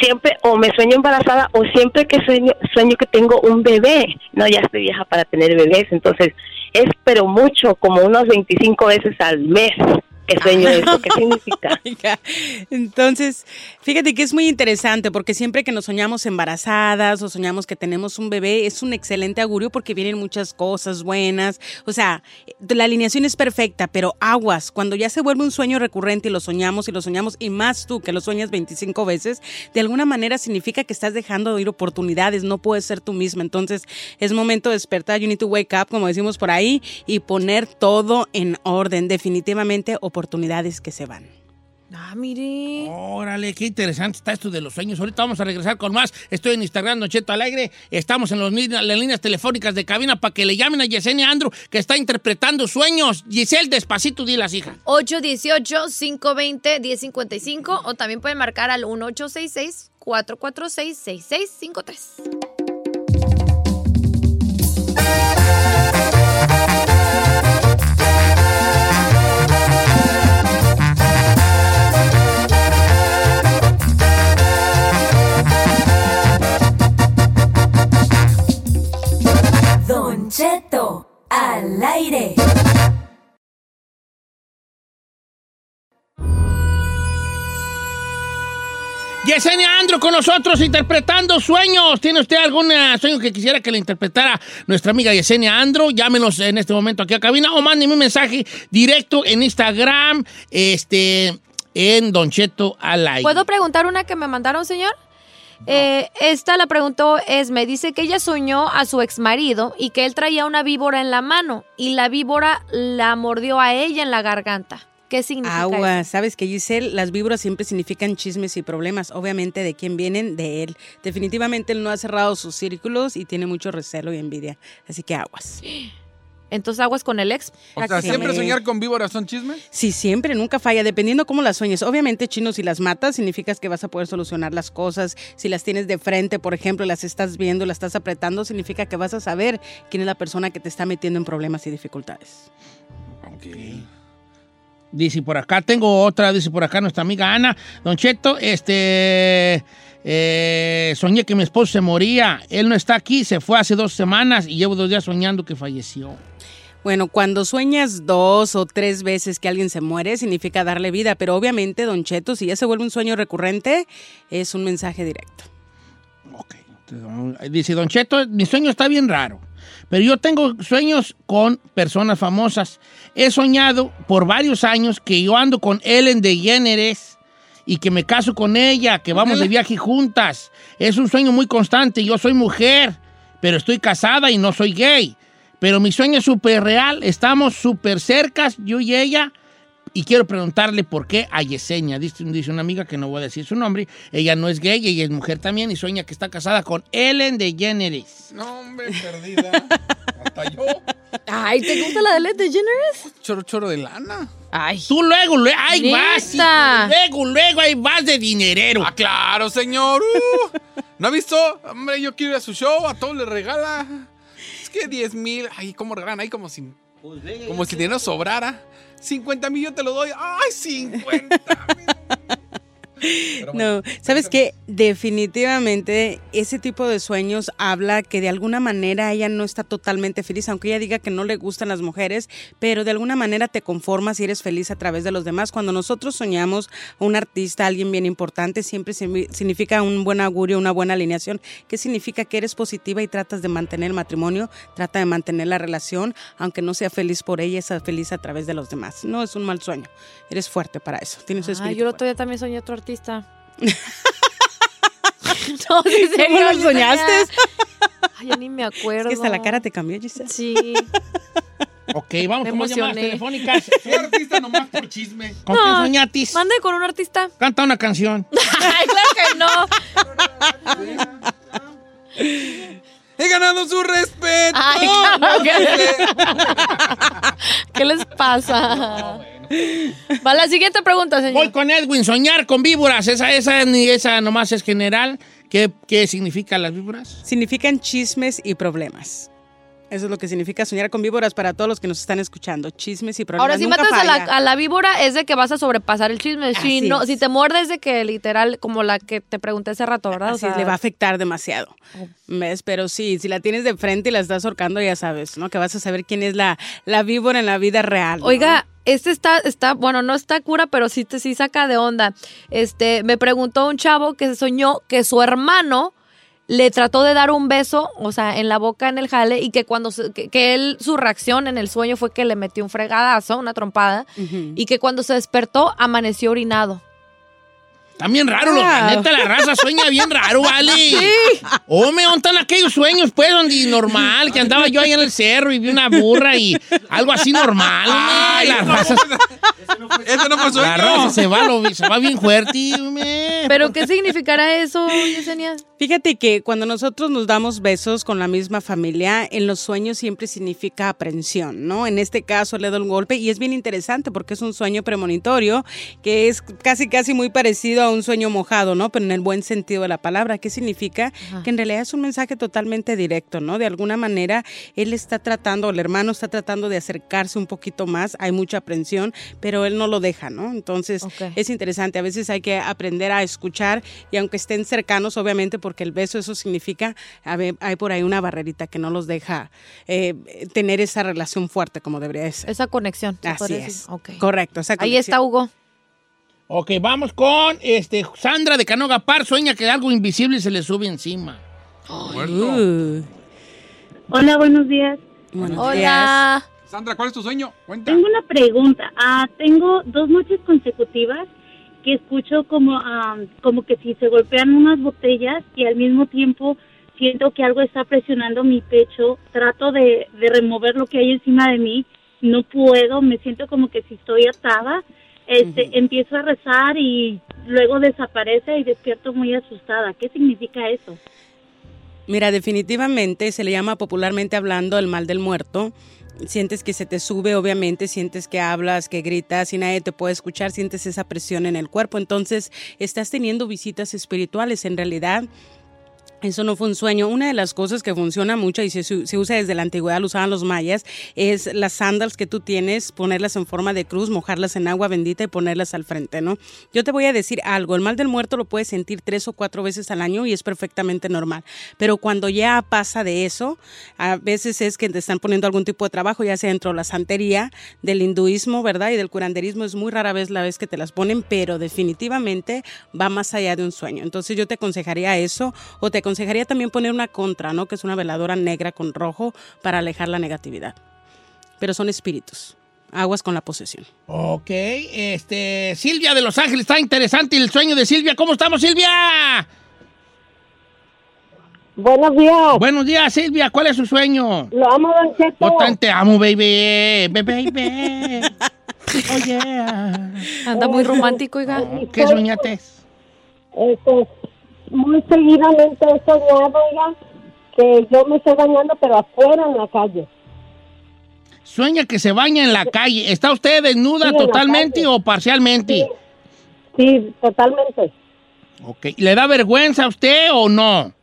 Siempre, o me sueño embarazada, o siempre que sueño, sueño que tengo un bebé. No, ya estoy vieja para tener bebés, entonces es, pero mucho, como unas 25 veces al mes que sueño eso. ¿Qué significa? Entonces, fíjate que es muy interesante porque siempre que nos soñamos embarazadas o soñamos que tenemos un bebé, es un excelente augurio porque vienen muchas cosas buenas. O sea, la alineación es perfecta, pero aguas, cuando ya se vuelve un sueño recurrente y lo soñamos y lo soñamos, y más tú que lo sueñas 25 veces, de alguna manera significa que estás dejando de ir oportunidades, no puedes ser tú misma. Entonces, es momento de despertar, you need to wake up, como decimos por ahí, y poner todo en orden. Definitivamente, oportunidades que se van. Ah, mire. Órale, qué interesante está esto de los sueños. Ahorita vamos a regresar con más. Estoy en Instagram, Don Cheto Alegre. Estamos en los las líneas telefónicas de cabina para que le llamen a Yesenia Andrew, que está interpretando sueños. Giselle, despacito, di las hijas. 818-520-1055 o también pueden marcar al 1866-446-6653. Cheto, al aire. Yesenia Andrew con nosotros interpretando sueños. ¿Tiene usted algún eh, sueño que quisiera que le interpretara nuestra amiga Yesenia Andrew? Llámenos en este momento aquí a cabina o mándenme un mensaje directo en Instagram, este, en Don Cheto al aire. ¿Puedo preguntar una que me mandaron, señor? Eh, esta la preguntó Esme. Dice que ella soñó a su ex marido y que él traía una víbora en la mano y la víbora la mordió a ella en la garganta. ¿Qué significa Agua, eso? sabes que Giselle, las víboras siempre significan chismes y problemas. Obviamente, ¿de quién vienen? De él. Definitivamente él no ha cerrado sus círculos y tiene mucho recelo y envidia. Así que aguas. Entonces aguas con el ex. O sea, ¿siempre soñar con víboras son chismes? Sí, siempre, nunca falla, dependiendo cómo las sueñes. Obviamente, chino, si las matas, significa que vas a poder solucionar las cosas. Si las tienes de frente, por ejemplo, las estás viendo, las estás apretando, significa que vas a saber quién es la persona que te está metiendo en problemas y dificultades. Dice por acá, tengo otra, dice por acá nuestra amiga Ana. Don Cheto, este. Eh, soñé que mi esposo se moría. Él no está aquí, se fue hace dos semanas y llevo dos días soñando que falleció. Bueno, cuando sueñas dos o tres veces que alguien se muere, significa darle vida, pero obviamente, Don Cheto, si ya se vuelve un sueño recurrente, es un mensaje directo. Dice Don Cheto, mi sueño está bien raro, pero yo tengo sueños con personas famosas. He soñado por varios años que yo ando con Ellen DeGeneres y que me caso con ella, que vamos de viaje juntas. Es un sueño muy constante. Yo soy mujer, pero estoy casada y no soy gay. Pero mi sueño es súper real. Estamos súper cercas, yo y ella. Y quiero preguntarle por qué a Yesenia. Dice, dice una amiga que no voy a decir su nombre. Ella no es gay, ella es mujer también y sueña que está casada con Ellen DeGeneres. No, hombre, perdida. Hasta yo. Ay, ¿te gusta la de Ellen DeGeneres? Choro, choro de lana. Ay. Tú luego, luego, ahí vas. hijo, Luego, luego, ahí vas de dinerero. Ah, claro, señor. Uh, ¿No ha visto? Hombre, yo quiero ir a su show, a todos les regala. Es que 10 mil, ay, ¿cómo regalan? Ahí como si, como si el dinero sobrara. 50 mil yo te lo doy. Ay, 50. No, sabes que definitivamente ese tipo de sueños habla que de alguna manera ella no está totalmente feliz, aunque ella diga que no le gustan las mujeres, pero de alguna manera te conformas y eres feliz a través de los demás. Cuando nosotros soñamos a un artista, a alguien bien importante, siempre signi- significa un buen augurio, una buena alineación, que significa que eres positiva y tratas de mantener el matrimonio, trata de mantener la relación, aunque no sea feliz por ella, sea feliz a través de los demás. No es un mal sueño, eres fuerte para eso, tienes espíritu yo el otro día también soñé otro artista. no, sí, ¿Cómo lo soñaste? tenía- Ay, ya ni me acuerdo. Es que hasta la cara te cambió, Giselle. Sí. Ok, vamos Me con más llamadas emocioné. telefónicas. Soy artista nomás por chisme. ¿Con quién soñatis? Mande con un artista. Canta una canción. Ay, claro que no. He ganado su respeto. Ay, claro que- ¿Qué les pasa? Va la siguiente pregunta, señor. Voy con Edwin, soñar con víboras. Esa, esa, esa nomás es general. ¿Qué, qué significan las víboras? Significan chismes y problemas. Eso es lo que significa soñar con víboras para todos los que nos están escuchando. Chismes y problemas. Ahora, si Nunca matas a la, falla. a la víbora es de que vas a sobrepasar el chisme. Si, no, es. si te muerdes de que literal, como la que te pregunté hace rato, ¿verdad? O Así es, sea, le va a afectar demasiado. ¿Ves? Pero sí, si la tienes de frente y la estás ahorcando, ya sabes, ¿no? Que vas a saber quién es la, la víbora en la vida real. ¿no? Oiga, este está, está, bueno, no está cura, pero sí te sí saca de onda. Este, me preguntó un chavo que soñó que su hermano le trató de dar un beso, o sea, en la boca en el jale, y que cuando se- que, que él, su reacción en el sueño fue que le metió un fregadazo, una trompada, y que cuando se despertó amaneció orinado. También raro, lo- la neta, la raza sueña bien raro, ¿vale? O me ontan aquellos sueños, pues, donde normal, que andaba yo ahí en el cerro y vi una burra y algo así normal. hombre. la raza, Eso no fue la raza se va, lo- se va bien fuerte. hombre. ¿Pero qué significará eso, Yesenia? Fíjate que cuando nosotros nos damos besos con la misma familia, en los sueños siempre significa aprensión, ¿no? En este caso le doy un golpe y es bien interesante porque es un sueño premonitorio que es casi casi muy parecido a un sueño mojado, ¿no? Pero en el buen sentido de la palabra. ¿Qué significa? Ajá. Que en realidad es un mensaje totalmente directo, ¿no? De alguna manera él está tratando, el hermano está tratando de acercarse un poquito más, hay mucha aprensión, pero él no lo deja, ¿no? Entonces es interesante, a veces hay que aprender a escuchar y aunque estén cercanos, obviamente, porque el beso eso significa, a ver, hay por ahí una barrerita que no los deja eh, tener esa relación fuerte como debería de ser. Esa conexión. Así es. decir. Ok. Correcto. esa Ahí conexión. está Hugo. Ok, vamos con este, Sandra de Canoga Par. Sueña que algo invisible se le sube encima. Uh, Hola, buenos días. Hola. Sandra, ¿cuál es tu sueño? Cuenta. Tengo una pregunta. Ah, tengo dos noches consecutivas que escucho como, ah, como que si se golpean unas botellas y al mismo tiempo siento que algo está presionando mi pecho. Trato de, de remover lo que hay encima de mí. No puedo, me siento como que si estoy atada. Este, Empiezo a rezar y luego desaparece y despierto muy asustada. ¿Qué significa eso? Mira, definitivamente se le llama popularmente hablando el mal del muerto. sientes que se te sube, obviamente, sientes que hablas, que gritas y nadie te puede escuchar, sientes esa presión en el cuerpo. Entonces, estás teniendo visitas espirituales. En realidad, eso no fue un sueño. Una de las cosas que funciona mucho y se, se, usa desde la antigüedad, lo usaban los mayas, es las sandals que tú tienes, ponerlas en forma de cruz, mojarlas en agua bendita y ponerlas al frente, ¿no? Yo te voy a decir algo, el mal del muerto lo puedes sentir tres o cuatro veces al año y es perfectamente normal. Pero cuando ya pasa de eso, a veces es que te están poniendo algún tipo de trabajo, ya sea dentro de la santería, del hinduismo, ¿verdad? Y del curanderismo, es muy rara vez la vez que te las ponen, pero definitivamente va más allá de un sueño. Entonces yo te aconsejaría eso o te aconsejaría también poner una contra, ¿no? Que es una veladora negra con rojo para alejar la negatividad. Pero son espíritus. Aguas con la posesión. Ok, este, Silvia de Los Ángeles, está interesante el sueño de Silvia. ¿Cómo estamos, Silvia? Buenos días. Buenos días, Silvia. ¿Cuál es su sueño? Lo amo, Don Cheto. Yo también te amo, baby. Baby, baby. Oh, yeah. Anda muy romántico, oiga. ¿Qué soñaste? Este, muy seguidamente he soñado, oiga, que yo me estoy bañando, pero afuera en la calle. Sueña que se baña en la calle. ¿Está usted desnuda Sí, totalmente o parcialmente? Sí, totalmente. Ok. ¿Le da vergüenza a usted o no?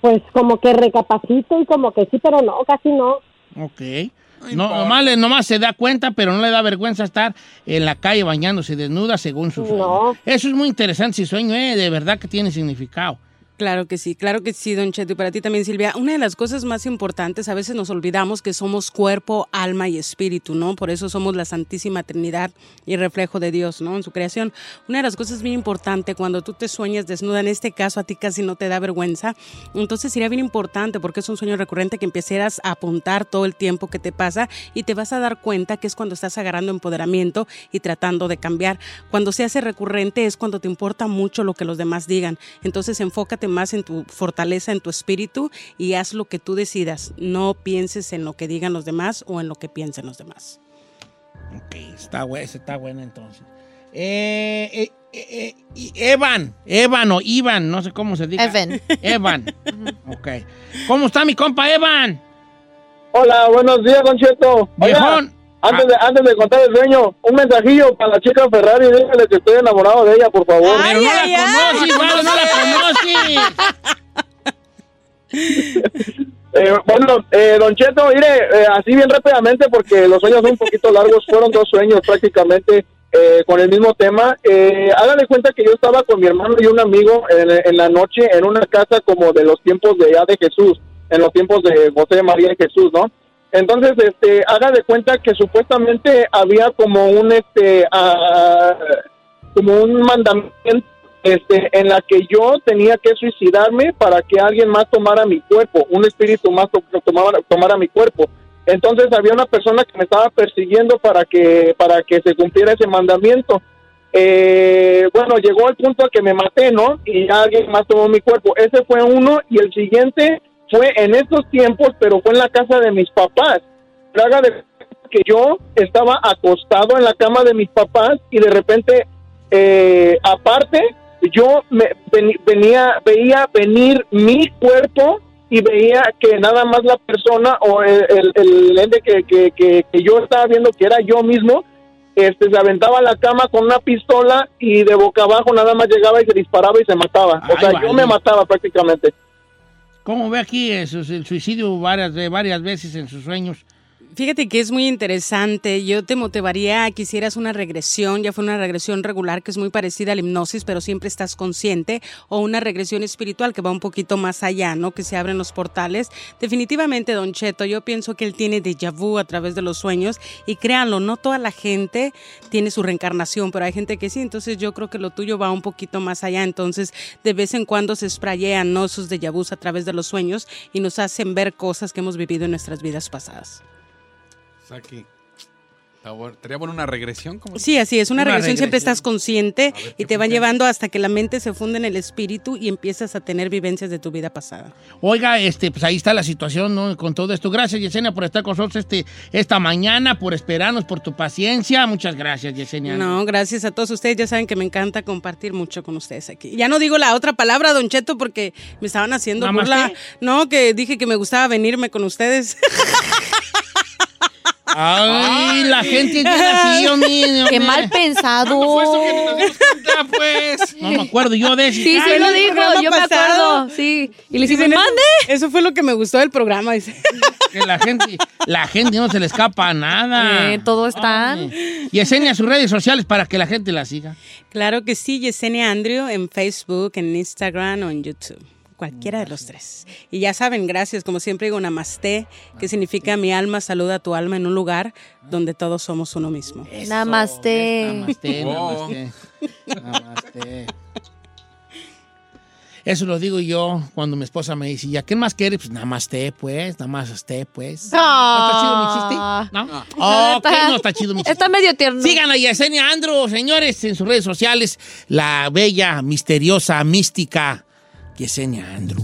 Pues como que recapacito y como que sí, pero no, casi no. Ok. No, nomás, le- nomás se da cuenta, pero no le da vergüenza estar en la calle bañándose desnuda según su sueño. Eso es muy interesante, si sueño, ¿eh? De verdad que tiene significado. Claro que sí, claro que sí, don Cheto. Y para ti también, Silvia, una de las cosas más importantes, a veces nos olvidamos que somos cuerpo, alma y espíritu, ¿no? Por eso somos la Santísima Trinidad y reflejo de Dios, ¿no? En su creación. Una de las cosas bien importantes cuando tú te sueñas desnuda, en este caso a ti casi no te da vergüenza, entonces sería bien importante porque es un sueño recurrente que empieces a apuntar todo el tiempo que te pasa y te vas a dar cuenta que es cuando estás agarrando empoderamiento y tratando de cambiar. Cuando se hace recurrente es cuando te importa mucho lo que los demás digan. Entonces enfócate más en tu fortaleza, en tu espíritu y haz lo que tú decidas. No pienses en lo que digan los demás o en lo que piensen los demás. Ok, está buena, está buena entonces. Eh, eh, eh, Evan, Evan o Ivan, no sé cómo se dice. Evan. Evan. ok. ¿Cómo está mi compa Evan? Hola, buenos días, Don Cheto. Viejón. Antes de, antes de contar el sueño, un mensajillo para la chica Ferrari. Dígale que estoy enamorado de ella, por favor. Pero no la conoces, vale, no la conoces. Eh, bueno, eh, Don Cheto, mire, eh, así bien rápidamente, porque los sueños son un poquito largos, fueron dos sueños prácticamente eh, con el mismo tema. Eh, hágale cuenta que yo estaba con mi hermano y un amigo en, en la noche en una casa como de los tiempos de ya de Jesús, en los tiempos de José, María y Jesús, ¿no? Entonces, este, haga de cuenta que supuestamente había como un, este, ah, como un mandamiento este, en la que yo tenía que suicidarme para que alguien más tomara mi cuerpo, un espíritu más to- tomara, tomara mi cuerpo. Entonces había una persona que me estaba persiguiendo para que para que se cumpliera ese mandamiento. Eh, bueno, llegó el punto a que me maté, ¿no? Y alguien más tomó mi cuerpo. Ese fue uno y el siguiente fue en estos tiempos, pero fue en la casa de mis papás. Pero haga de que yo estaba acostado en la cama de mis papás y de repente, eh, aparte, yo me venía, veía venir mi cuerpo y veía que nada más la persona o el, el, el ente que, que, que, que yo estaba viendo que era yo mismo, este, se aventaba a la cama con una pistola y de boca abajo nada más llegaba y se disparaba y se mataba. o Ay, sea, vale. yo me mataba prácticamente. ¿Cómo ve aquí el suicidio varias, varias veces en sus sueños? Fíjate que es muy interesante. Yo te motivaría a que hicieras una regresión, ya fue una regresión regular que es muy parecida a la hipnosis, pero siempre estás consciente, o una regresión espiritual que va un poquito más allá, ¿no? Que se abren los portales. Definitivamente, Don Cheto, yo pienso que él tiene déjà vu a través de los sueños y créanlo, no toda la gente tiene su reencarnación, pero hay gente que sí, entonces yo creo que lo tuyo va un poquito más allá. Entonces, de vez en cuando se sprayean, ¿no? Sus déjà a través de los sueños y nos hacen ver cosas que hemos vivido en nuestras vidas pasadas. Aquí. ¿Sería bueno una regresión? como Sí, así es, una, Una regresión, siempre estás consciente y te va llevando hasta que la mente se funde en el espíritu y empiezas a tener vivencias de tu vida pasada. Oiga, este, pues ahí está la situación, ¿no? Con todo esto. Gracias, Yesenia, por estar con nosotros este, esta mañana, por esperarnos, por tu paciencia. Muchas gracias, Yesenia. No, gracias a todos ustedes. Ya saben que me encanta compartir mucho con ustedes aquí. Ya no digo la otra palabra, Don Cheto, porque me estaban haciendo burla. No, que dije que me gustaba venirme con ustedes. Ay, la gente es bien así, hombre, Qué hombre. mal pensado. pues? No me acuerdo yo de eso. Sí, sí Ay, lo dijo, yo me acuerdo. Sí. Y le eso- mande. Eso fue lo que me gustó del programa. Dice. Que la gente, la gente no se le escapa a nada. Eh, todo está. Yesenia, sus redes sociales para que la gente la siga. Claro que sí, Yesenia Andrew en Facebook, en Instagram o en YouTube. Cualquiera de los tres. Y ya saben, gracias. Como siempre digo, Namaste, que significa mi alma saluda a tu alma en un lugar donde todos somos uno mismo. Namaste. Namaste, namaste. Namaste. Eso lo digo yo cuando mi esposa me dice, ¿ya qué más quieres? Pues namaste, pues, namaste, pues. ¿No está chido mi chiste? ¿No? Oh, ok, no está chido mi chiste. Está medio tierno. Sigan a Yesenia Andro, señores, en sus redes sociales. La bella, misteriosa, mística Yesenia Andro.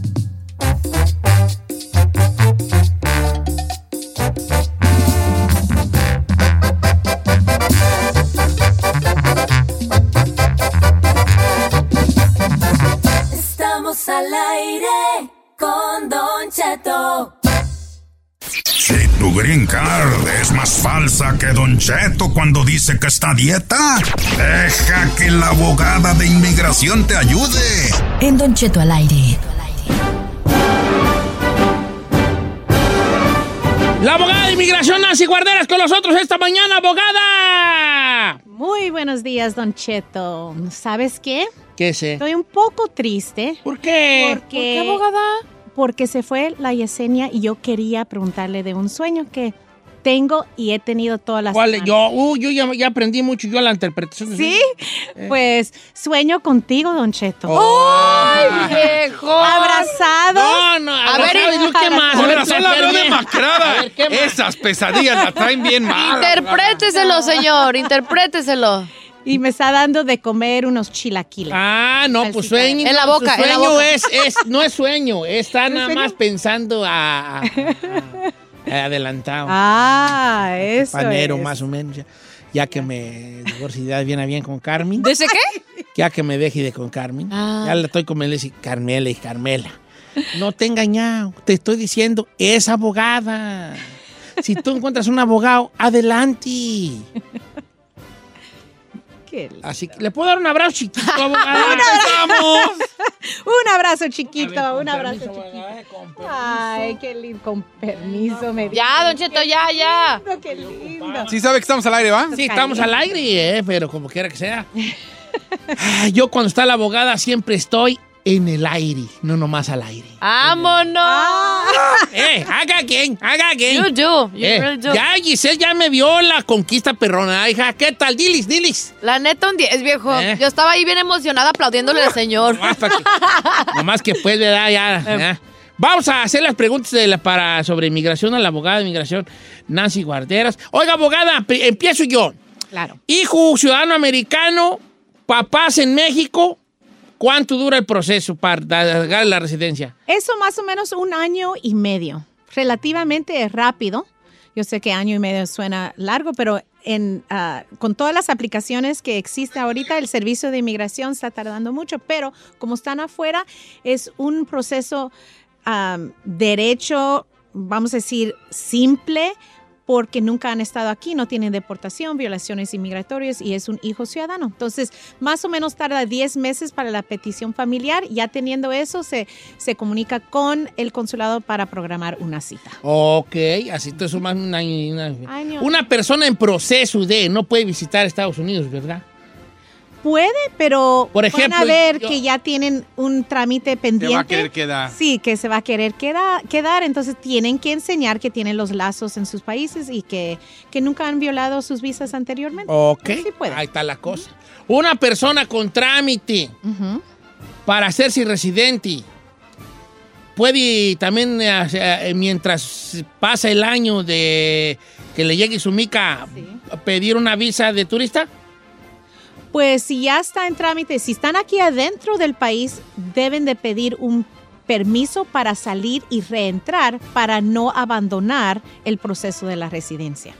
Estamos al aire con Don Cheto. Si tu green card es más falsa que Don Cheto cuando dice que está a dieta, deja que la abogada de inmigración te ayude. En Don Cheto al aire. La abogada de inmigración Nancy Guarderas con nosotros esta mañana, abogada. Muy buenos días, Don Cheto. ¿Sabes qué? ¿Qué sé? Estoy un poco triste. ¿Por qué? Porque, ¿Por qué, abogada? Porque se fue la Yesenia y yo quería preguntarle de un sueño que tengo y he tenido todas las ¿Cuál? Yo, uh, yo ya, ya aprendí mucho yo la interpretación. ¿Sí? Eh. Pues sueño contigo, Don Cheto. ¡Ay, viejo! Abrazados. No, no, A ver, abrazado, ¿y tú ¿qué más? A Con ver, razón la veo demacrada. A ver, ¿qué más? Esas pesadillas la traen bien mal. Interpréteselo, señor. Interpréteselo. Y me está dando de comer unos chilaquiles. Ah, no, pues sueño. En la boca, su en la sueño boca. Es, es, no es sueño, está nada sueño? más pensando a, a- a- adelantado. Ah, eso panero, es. más o menos. Ya, ya que me divorcie ya bien a bien con Carmen. ¿Desde qué? Ya que me deje de con Carmen. Ah. Ya le estoy con él y Carmela y Carmela. No te he engañado. Te estoy diciendo, es abogada. Si tú encuentras un abogado, adelante. Así que le puedo dar un abrazo chiquito, abogada. ¡Vamos! un abrazo chiquito, ver, un abrazo permiso, chiquito. Ay, qué lindo. Con permiso, me Ya, Don Cheto, ya, ya. Qué lindo. Sí sabe que estamos al aire, ¿va? Sí, estamos al aire, eh, pero como quiera que sea. Ay, yo cuando está la abogada siempre estoy en el aire, no nomás al aire. ¡Vámonos! Eh, haga quien, haga quien. You do, you Eh, really do. ya Giselle ya me vio la conquista perrona, hija. ¿Qué tal? Dilis, dilis. La neta, un 10, viejo. Eh. Yo estaba ahí bien emocionada aplaudiéndole al señor. Nomás, pa' que- nomás que pues, ¿verdad? Ya, ya. Vamos a hacer las preguntas de la- para, sobre inmigración a la abogada de inmigración, Nancy Guarderas. Oiga, abogada, empiezo yo. Claro. Hijo ciudadano americano, papás en México, ¿cuánto dura el proceso para dar la residencia? Eso más o menos un año y medio. Relativamente rápido. Yo sé que año y medio suena largo, pero en, ah, con todas las aplicaciones que existe ahorita, el servicio de inmigración está tardando mucho, pero como están afuera, es un proceso am, derecho, vamos a decir, simple, porque nunca han estado aquí, no tienen deportación, violaciones inmigratorias y es un hijo ciudadano. Entonces, más o menos tarda 10 meses para la petición familiar. Ya teniendo eso, se, se comunica con el consulado para programar una cita. Ok, así año y una, Año. una persona en proceso de no puede visitar Estados Unidos, ¿verdad? Puede, pero Por van ejemplo, a ver yo- que ya tienen un trámite Te pendiente. va a querer quedar. Sí, que se va a querer queda- quedar, entonces tienen que enseñar que tienen los lazos en sus países y que, que nunca han violado sus visas anteriormente. Ok, Sí puede. ahí está la cosa. Una persona con trámite Ujú. para hacerse residente puede también, eh, eh, mientras pasa el año de que le llegue su mica, pedir una visa de turista? Pues si ya está en trámite, si están aquí adentro del país, deben de pedir un permiso para salir y reentrar para no abandonar el proceso de la residencia.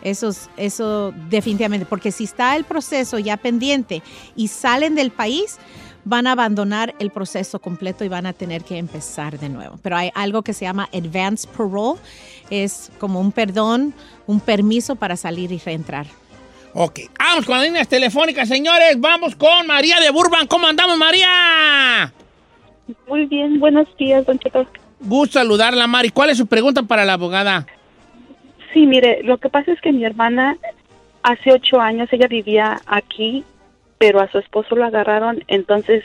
Eso, es- eso definitivamente, porque si está el proceso ya pendiente y salen del país, van a abandonar el proceso completo y van a tener que empezar de nuevo. Pero hay algo que se llama advance parole, es como un perdón, un permiso para salir y reentrar. Ok, vamos con las líneas telefónicas, señores. Vamos con María de Burban. ¿Cómo andamos, María? Muy bien, buenos días, don Cheto. Gusto saludarla, Mari. ¿Cuál es su pregunta para la abogada? Sí, mire, lo que pasa es que mi hermana hace ocho años ella vivía aquí, pero a su esposo lo agarraron, entonces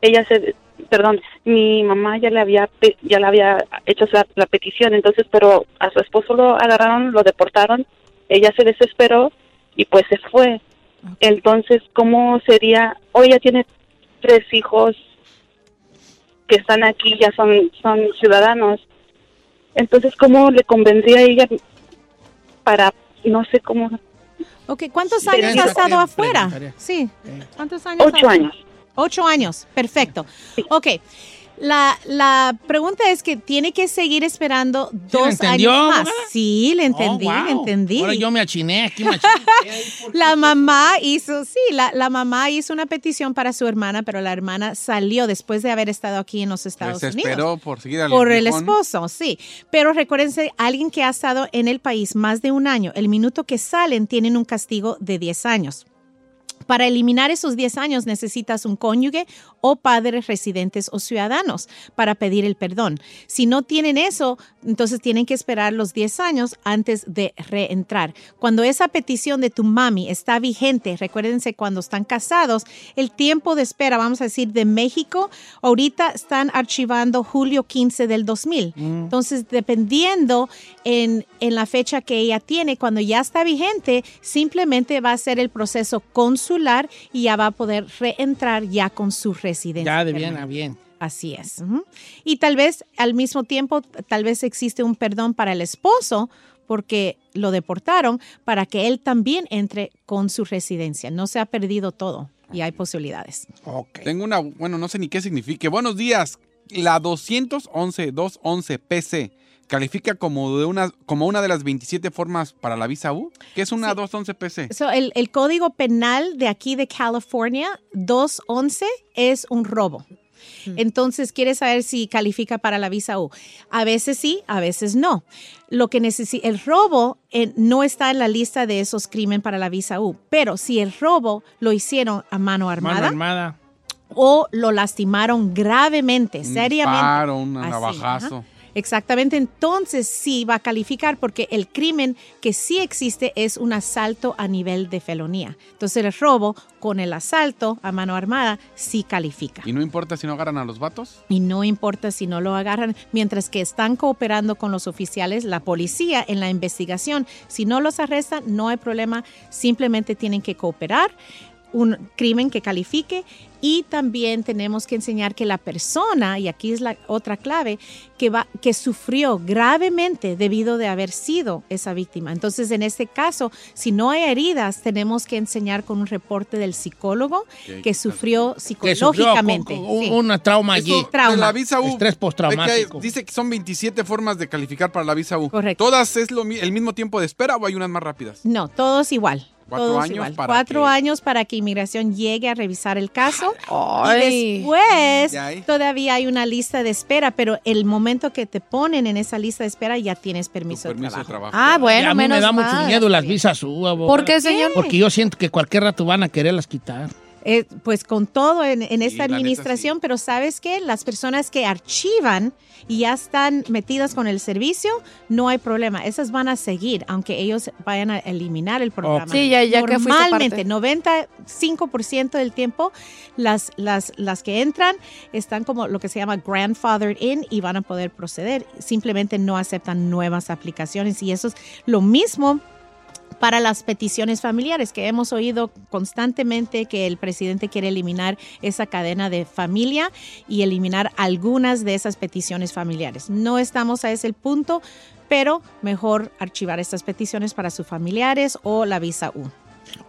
ella se, perdón, mi mamá ya le había ya le había hecho la, la petición, entonces, pero a su esposo lo agarraron, lo deportaron, ella se desesperó y pues se fue. Entonces, ¿cómo sería? Hoy ella tiene tres hijos que están aquí, ya son son ciudadanos. Entonces, ¿cómo le convendría a ella para, no sé cómo... Ok, ¿cuántos Sí, años ha estado ¿Qué afuera? Sí. ¿Cuántos años? Ocho años. Ocho años, perfecto. Ok. La, la pregunta es que tiene que seguir esperando dos entendió, años más. abogada? Sí, le entendí, Oh, wow. le entendí. Ahora yo me achiné aquí, me achiné. La mamá hizo, sí, la, la mamá hizo una petición para su hermana, pero la hermana salió después de haber estado aquí en los Estados Unidos. esperó por seguir al Por el esposo, sí. Pero recuérdense, alguien que ha estado en el país más de un año, el minuto que salen tienen un castigo de 10 años. Para eliminar esos 10 años necesitas un cónyuge o padres residentes o ciudadanos para pedir el perdón. Si no tienen eso, entonces tienen que esperar los 10 años antes de reentrar. Cuando esa petición de tu mami está vigente, recuérdense cuando están casados, el tiempo de espera, vamos a decir, de México, ahorita están archivando julio 15 del 2000. Entonces, dependiendo en, en la fecha que ella tiene, cuando ya está vigente, simplemente va a ser el proceso consular y ya va a poder reentrar ya con su residencia. Ya de bien a bien. Así es. Y tal vez al mismo tiempo, tal vez existe un perdón para el esposo porque lo deportaron para que él también entre con su residencia. No se ha perdido todo y hay posibilidades. Tengo una, bueno, no sé ni qué signifique. Buenos días. La 211 211 PC califica como de una como una de las 27 formas para la visa U. ¿Qué es una 211 PC? So, el, el código penal de aquí de California, 211, es un robo. Entonces, quiere saber si califica para la visa U. A veces sí, a veces no. Lo que necesita, el robo eh, no está en la lista de esos crímenes para la visa U, pero si el robo lo hicieron a mano armada, Mano armada. o lo lastimaron gravemente, Un seriamente. un navajazo. Exactamente, entonces sí va a calificar porque el crimen que sí existe es un asalto a nivel de felonía. Entonces el robo con el asalto a mano armada sí califica. ¿Y no importa si no agarran a los vatos? Y no importa si no lo agarran, mientras que están cooperando con los oficiales, la policía en la investigación. Si no los arrestan, no hay problema, simplemente tienen que cooperar un crimen que califique y también tenemos que enseñar que la persona, y aquí es la otra clave, que, va, que sufrió gravemente debido de haber sido esa víctima. Entonces, en este caso, si no hay heridas, tenemos que enseñar con un reporte del psicólogo que sufrió Que sufrió psicológicamente. con- con- sí. un trauma allí. Eso de la visa U. Estrés postraumático. es que dice que son 27 formas de calificar para la visa U. Correcto. ¿Todas es lo, el mismo tiempo de espera o hay unas más rápidas? No, todos igual. Cuatro todos años igual. para Cuatro que- años para que inmigración llegue a revisar el caso. Ay. Y después todavía hay una lista de espera, pero el momento que te ponen en esa lista de espera ya tienes permiso, de trabajo. Ah, Y bueno, a mí menos me da mucho miedo las visas U, abogada. ¿Por qué, señor? Porque yo siento que cualquier rato van a quererlas quitar. Eh, pues con todo en, en esta neta, administración, pero ¿sabes qué? Las personas que archivan y ya están metidas con el servicio, no hay problema. Esas van a seguir, aunque ellos vayan a eliminar el programa. Sí, ya- ya que Normalmente, parte. 95% del tiempo, las, las, las que entran están como lo que se llama grandfathered in y van a poder proceder. Simplemente no aceptan nuevas aplicaciones y eso es lo mismo para las peticiones familiares, que hemos oído constantemente que el presidente quiere eliminar esa cadena de familia y eliminar algunas de esas peticiones familiares. No estamos a ese punto, pero mejor archivar estas peticiones para sus familiares o la visa U.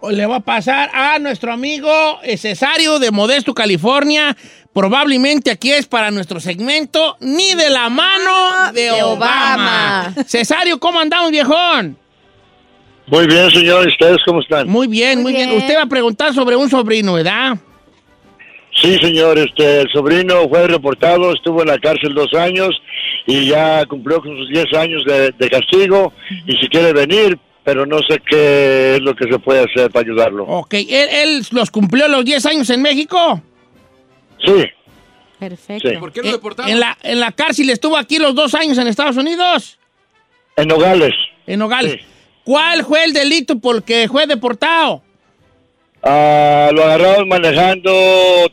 O Le va a pasar a nuestro amigo Cesario de Modesto, California. Probablemente aquí es para nuestro segmento Ni de la mano de, de Obama. Obama. Cesario, ¿cómo andamos, viejón? Muy bien, señor. ¿Y ustedes cómo están? Muy bien, muy, bien. bien. Usted va a preguntar sobre un sobrino, ¿verdad? Sí, señor. Este, el sobrino fue reportado, estuvo en la cárcel dos años y ya cumplió con sus 10 años de, de castigo y si quiere venir, pero no sé qué es lo que se puede hacer para ayudarlo. Ok, ¿él, él los cumplió los 10 años en México? Sí. Perfecto. Sí. ¿Por qué lo Eh, deportaron? En la, en la cárcel estuvo aquí los dos años en Estados Unidos, En Nogales. en Nogales. Sí. ¿Cuál fue el delito por el que fue deportado? Ah, lo agarraron manejando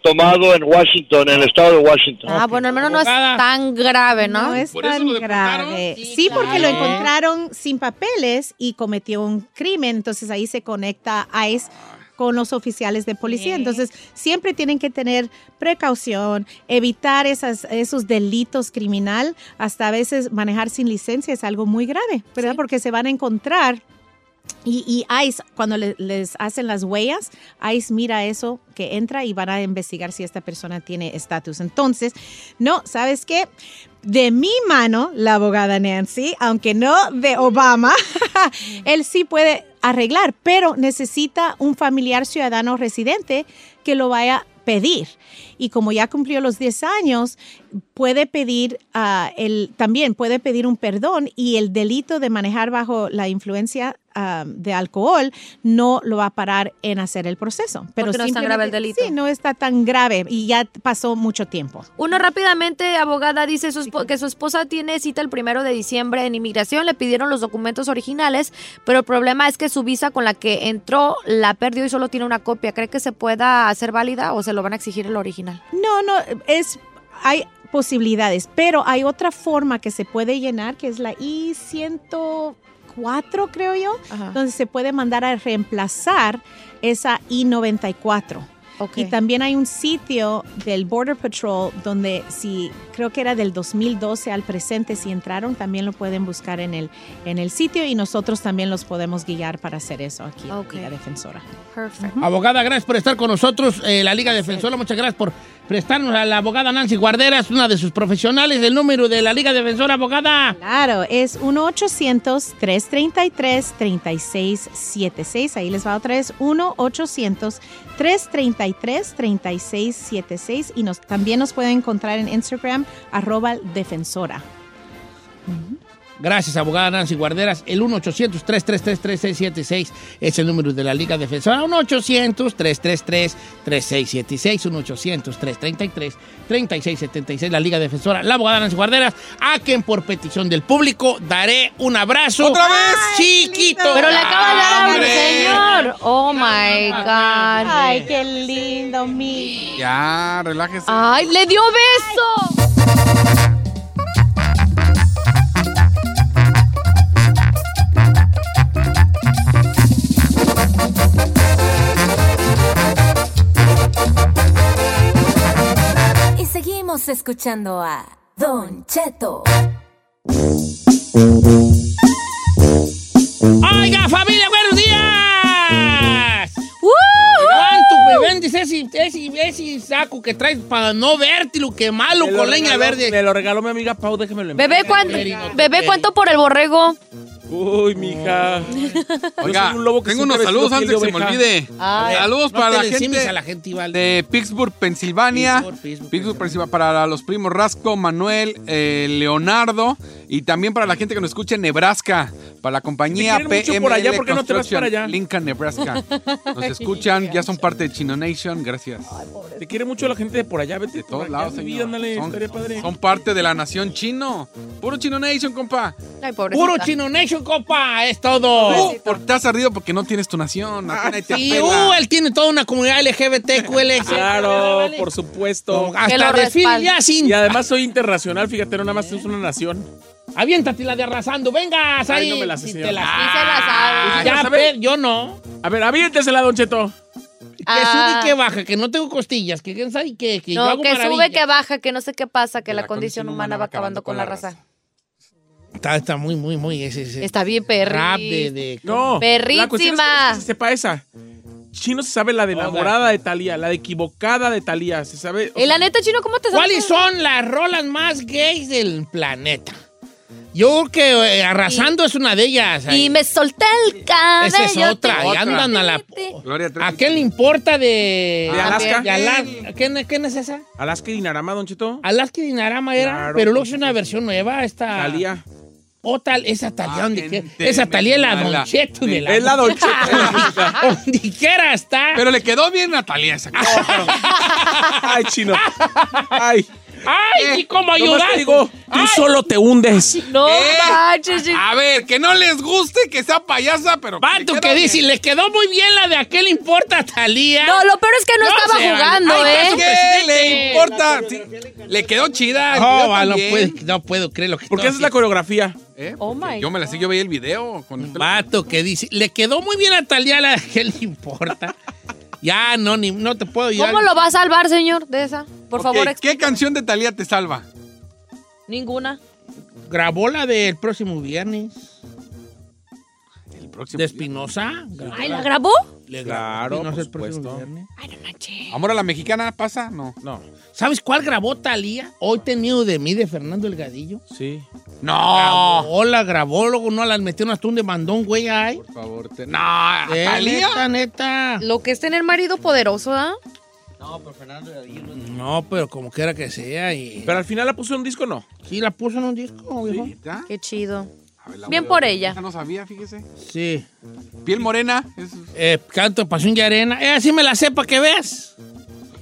tomado en Washington, en el estado de Washington. Ah, bueno, al menos no es tan grave, ¿no? No es ¿Por eso tan grave. Sí, Sí, porque lo encontraron sin papeles y cometió un crimen. Entonces ahí se conecta ICE con los oficiales de policía. Entonces siempre tienen que tener precaución, evitar esas, esos delitos criminal. Hasta a veces manejar sin licencia es algo muy grave, ¿verdad? Porque se van a encontrar y, y ICE, cuando le- les hacen las huellas, ICE mira eso que entra y van a investigar si esta persona tiene estatus. Entonces, no, ¿sabes qué? De mi mano, la abogada Nancy, aunque no de Obama, él sí puede arreglar, pero necesita un familiar ciudadano residente que lo vaya a pedir. Y como ya cumplió los 10 años, puede pedir ah, el, también puede pedir un perdón y el delito de manejar bajo la influencia de alcohol no lo va a parar en hacer el proceso. Pero Porque no es tan grave el delito. Sí, no está tan grave y ya pasó mucho tiempo. Uno rápidamente, abogada, dice su que su esposa tiene cita el primero de diciembre en inmigración, le pidieron los documentos originales, pero el problema es que su visa con la que entró la perdió y solo tiene una copia. ¿Cree que se pueda hacer válida o se lo van a exigir el original? No, no, es hay posibilidades, pero hay otra forma que se puede llenar que es la I-104, creo yo, Ajá. donde se puede mandar a reemplazar esa I-94. Ok. Y también hay un sitio del Border Patrol donde si creo que era del 2012 al presente, si entraron, también lo pueden buscar en el, en el sitio y nosotros también los podemos guiar para hacer eso aquí en la defensora. Perfecto. Abogada, gracias por estar con nosotros. eh, la Liga Defensora, muchas gracias por prestarnos a la abogada Nancy Guarderas, una de sus profesionales. El número de la Liga Defensora, abogada. Claro, es 1-800-333-3676. Ahí les va otra vez, 1-800-333-3676. Y nos, también nos pueden encontrar en Instagram, arroba defensora. Gracias, abogada Nancy Guarderas. El 1-800-333-3676 es el número de la Liga Defensora. 1-800-333-3676. 1-800-333-3676. La Liga Defensora. La abogada Nancy Guarderas. A quien por petición del público daré un abrazo. ¿Otra vez? Chiquito. Pero le acaba de dar a un ¡Hombre! señor. Oh my God. Ay, qué lindo, mi. Ya, relájese. Ay, le dio beso. Y seguimos escuchando a Don Cheto. Oiga, familia, buenos días. ¿Cuánto me vendes ese, ese, ese saco que traes para no verte lo que malo Me con leña regaló- verde? Me lo regaló mi amiga Pau, déjemelo en Bebé. ¿cuánto, bebé, ¿cuánto por el borrego? Uy, mija. Oiga, soy un lobo que tengo unos saludos antes que se me de olvide. Ay. Saludos No para la gente a la gente, Ivaldi. de Pittsburgh, Pensilvania. Pittsburgh, Pittsburgh, Pittsburgh, Pensilvania, para los primos Rasco, Manuel, eh, Leonardo y también para la gente que nos escucha en Nebraska, para la compañía quieren mucho por allá, PML ¿por qué no te vas Construction, para allá? Lincoln, Nebraska. Nos escuchan, ya son parte de Chino Nation, gracias. Te quiere mucho la gente de por allá, vete. De todos por lados, señor. ándale, Son- estaría padre. Son parte de la nación chino. Puro Chino Nation, compa. Ay. Puro Chino Nation, copa, es todo. Tú, por, te has ardido porque no tienes tu nación. te Sí, uh, él tiene toda una comunidad LGBTQL. Claro, por supuesto. Hasta desfile respalde. ya sin... Y además soy internacional, fíjate, no nada más es una nación. Aviéntate la de arrasando. Venga, Ay, ahí. no me la sé, Si señor. te la- Sí se la sabe. Ya, ¿sabe? pe- yo no. A ver, aviéntesela, Don Cheto. Que Ah. sube y que baja, que no tengo costillas, que quién sabe que, que yo No, hago que maravilla. sube, que baja, que no sé qué pasa, que la, condición humana va acabando con la raza. Está, está muy, muy, muy. Ese, ese Está bien perri. rap de. de No. Perrísima. La cuestión es que se sepa esa. Chino se sabe la de enamorada de Talía, la de equivocada de Talía. Se sabe. o Y la sea, neta, chino, ¿cómo te sabes? ¿Cuáles son las rolas más gays del planeta? Yo creo que eh, Arrasando es una de ellas. Y me solté el cabello. Esa es otra. Y andan a la. Gloria. ¿A qué le importa de. ¿De Alaska? de Ala- ¿Quién, quién es esa? Alaska y Dinarama, Don Cheto. Alaska y Dinarama era, Claro, pero luego es una versión nueva. Esta. Talía. O tal, esa Talía, donde quiera. Esa Talía es la mala. Don Cheto de la. Es la Don Cheto. Donde quiera está. Pero le quedó bien Natalia esa. Ay, Chino. Ay. ¡Ay! ¿Y cómo Nomás ayudar? te digo, tú Ay. solo te hundes. No Eh, manches. A ver, que no les guste que sea payasa, pero. Vato que dice, le quedó muy bien la de ¿A qué le importa Talía? No, lo peor es que no, No estaba sé, jugando, ay, ¿eh? ¿Qué le importa? Sí, le quedó chida. el No, no, puedo, no puedo creer lo que Porque esa es la coreografía. ¿Eh? Oh my Yo me la sé, yo veía el video. Con haciendo. Vato que dice, le quedó muy bien a Talía la de ¿A qué le importa? ya, no, ni, no te puedo ayudar. ¿Cómo lo va a salvar, señor, de esa? Por favor, ¿Qué canción de Talía te salva? ninguna. Grabó la del próximo viernes. Próximo. De Espinosa. Ay, ¿la grabó? Le grabó Claro, por supuesto. Ay, no manches. ¿Amor a la mexicana pasa? No. No. ¿Sabes cuál grabó Talía? Hoy tenido de mí de Fernando Elgadillo. Sí. No. Grabó, la grabó, luego no la metió hasta un de mandón, güey, ay. Por favor. te- No, ¿a Eh, Talía. neta, neta. Lo que es tener marido poderoso, ¿ah? No, pero como quiera que sea. Y... Pero al final la puso en un disco, no. Sí, la puso en un disco, viejo. ¿Neta? Qué chido. Bien por ella. Esa no sabía, fíjese. Sí. Piel morena. es- Eh, canto Pasión y Arena. Eh, así me la sé para que veas.